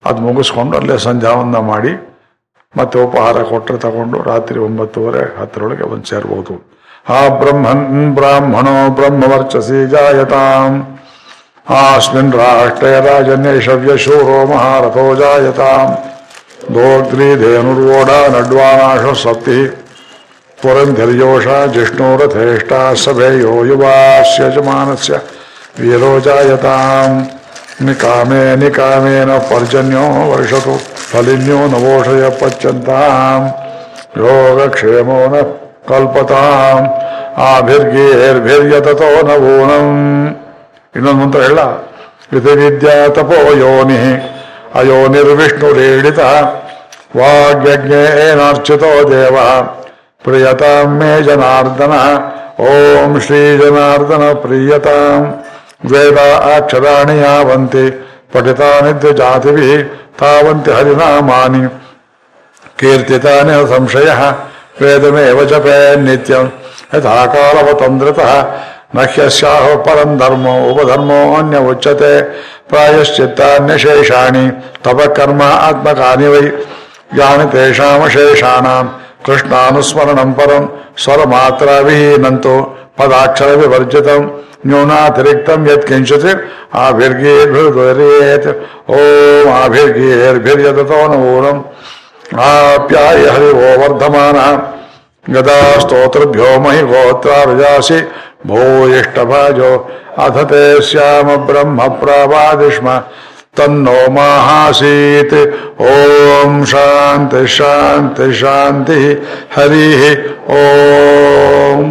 ಅದು ಮುಗಿಸ್ಕೊಂಡು ಅಲ್ಲೇ ಸಂಧ್ಯಾವಂದನ ಮಾಡಿ ಮತ್ತೆ ಉಪಹಾರ ಕೊಟ್ಟರೆ ತಗೊಂಡು ರಾತ್ರಿ ಒಂಬತ್ತುವರೆ ಹತ್ತರೊಳಗೆ ಬಂದು ಸೇರ್ಬೋದು. ಆ ಬ್ರಹ್ಮನ್ ಬ್ರಾಹ್ಮಣೋ ಬ್ರಹ್ಮವರ್ಚಸಿ ಜಾಯತಾಂ. ಆಸ್ಮಿನ್ ರಾಷ್ಟ್ರೇ ರಾಜನ್ಯೇಷವ್ಯಶೂರೋ ಮಹಾರಥೋ ಜಾಯತಾಂ. ದೋಗ್ಧ್ರೀಧೇನುರ್ವೋಢ ನಡ್ವಾನಾಶ ಸಪ್ತಿ. ಪುರಂಧರ್ಯೋಷ ಜಿಷ್ಣುರಥೇಷ್ಟ ಸಭೆಯೋ ಯುವಾಸ್ಯ ಯಜಮಾನಸ್ಯ ವೀರೋ ಜಾಯತಾಂ. ನಿಕಾಮೇ ನಿಕಾಮೇನ ಪರ್ಜನ್ಯೋ ವರ್ಷತು ಫಲಿನ್ಯೋ ನವೋಷಯ ಪಚ್ಚಂತಾಂ ಯೋಗಕ್ಷೇಮೋ ನ ಕಲ್ಪತಾಂ ಆಭಿರ್ಗೇರ್ಭಿರ್ಯತತೋ ನವೂನಂ ಇನ್ನೊಂದು ಮಂತ್ರ ಹೇಳ ಇದು ವಿದ್ಯಾ ತಪೋ ಯೋನಿ ಅಯೋನಿರ್ವಿಷ್ಣುರೇಡಿತ ವಾಗ್ಯಜ್ಞೇನಾರ್ಚಿತೋ ದೇವ, ಪ್ರಿಯತಾಂ ಮೇ ಜನಾರ್ದನ, ಓಂ ಶ್ರೀ ಜನಾರ್ದನ ಪ್ರಿಯತಾಂ। ವೇದ ಅಕ್ಷರಾಣಿ ಯಾವಂತೆ ಪಠಿತಾನಿ ಜಾತಿಭಿ ತಾವಂತಿ ಹರಿನಾಮಾನಿ. ಕೀರ್ತಿತಾನೆ ಸಂಶಯ, ವೇದಮೇವ ಜಪೇ ನಿತ್ಯಂ. ಯಥಾ ನ ಹ್ಯಸ್ಯಾಹ ಪರಂ ಧರ್ಮೋ, ಉಪಧರ್ಮೋ ಅನ್ಯ ಉಚ್ಯತೆ ಪ್ರಾಯಶ್ಚಿತ್ತಾನ್ಯಶೇಷಾಣಿ ತಪಕರ್ಮ ಆತ್ಮಕಾನಿ ವೈ. ಯಾನಿ ತೇಷಾಮಶೇಷಾಣಾಂ ಕೃಷ್ಣಾನುಸ್ಮರಣಂ ಪರಂ ಸ್ವರಮಾತ್ರ ವಿಹೀನಂತು ಪದಾಕ್ಷರ ವಿವರ್ಜಿತಂ. ನ್ಯೂನಾತಿರಿಕ್ತಂ ಯತ್ ಕಿಂಚಿತ್ ಆಭಿರ್ಗೀರ್ಭಿರ್ದ್ವರೇತ್ ಓಂ ಆಭಿರ್ಗೀರ್ಭಿರ್ಯತತೋ ನೂನಂ ಆಪ್ಯಾಯ ಹರಿವೋ ವರ್ಧಮಾನ ಗದಾ ಸ್ತೋತ್ರಭ್ಯೋ ಮಹಿ ಗೋತ್ರಾರಜಾಸಿ ಭೂಯಿಷ್ಟಭಾಜೋ ಅಥ ತೇ ಶ್ಯಾಮ ಬ್ರಹ್ಮ ಪ್ರವಾದಿಷ್ಮ ತನ್ನೋ ಮಾಹಾಸೀತ್ ಓಂ ಶಾಂತಿ ಶಾಂತಿ ಶಾಂತಿ ಹರಿ ಓಂ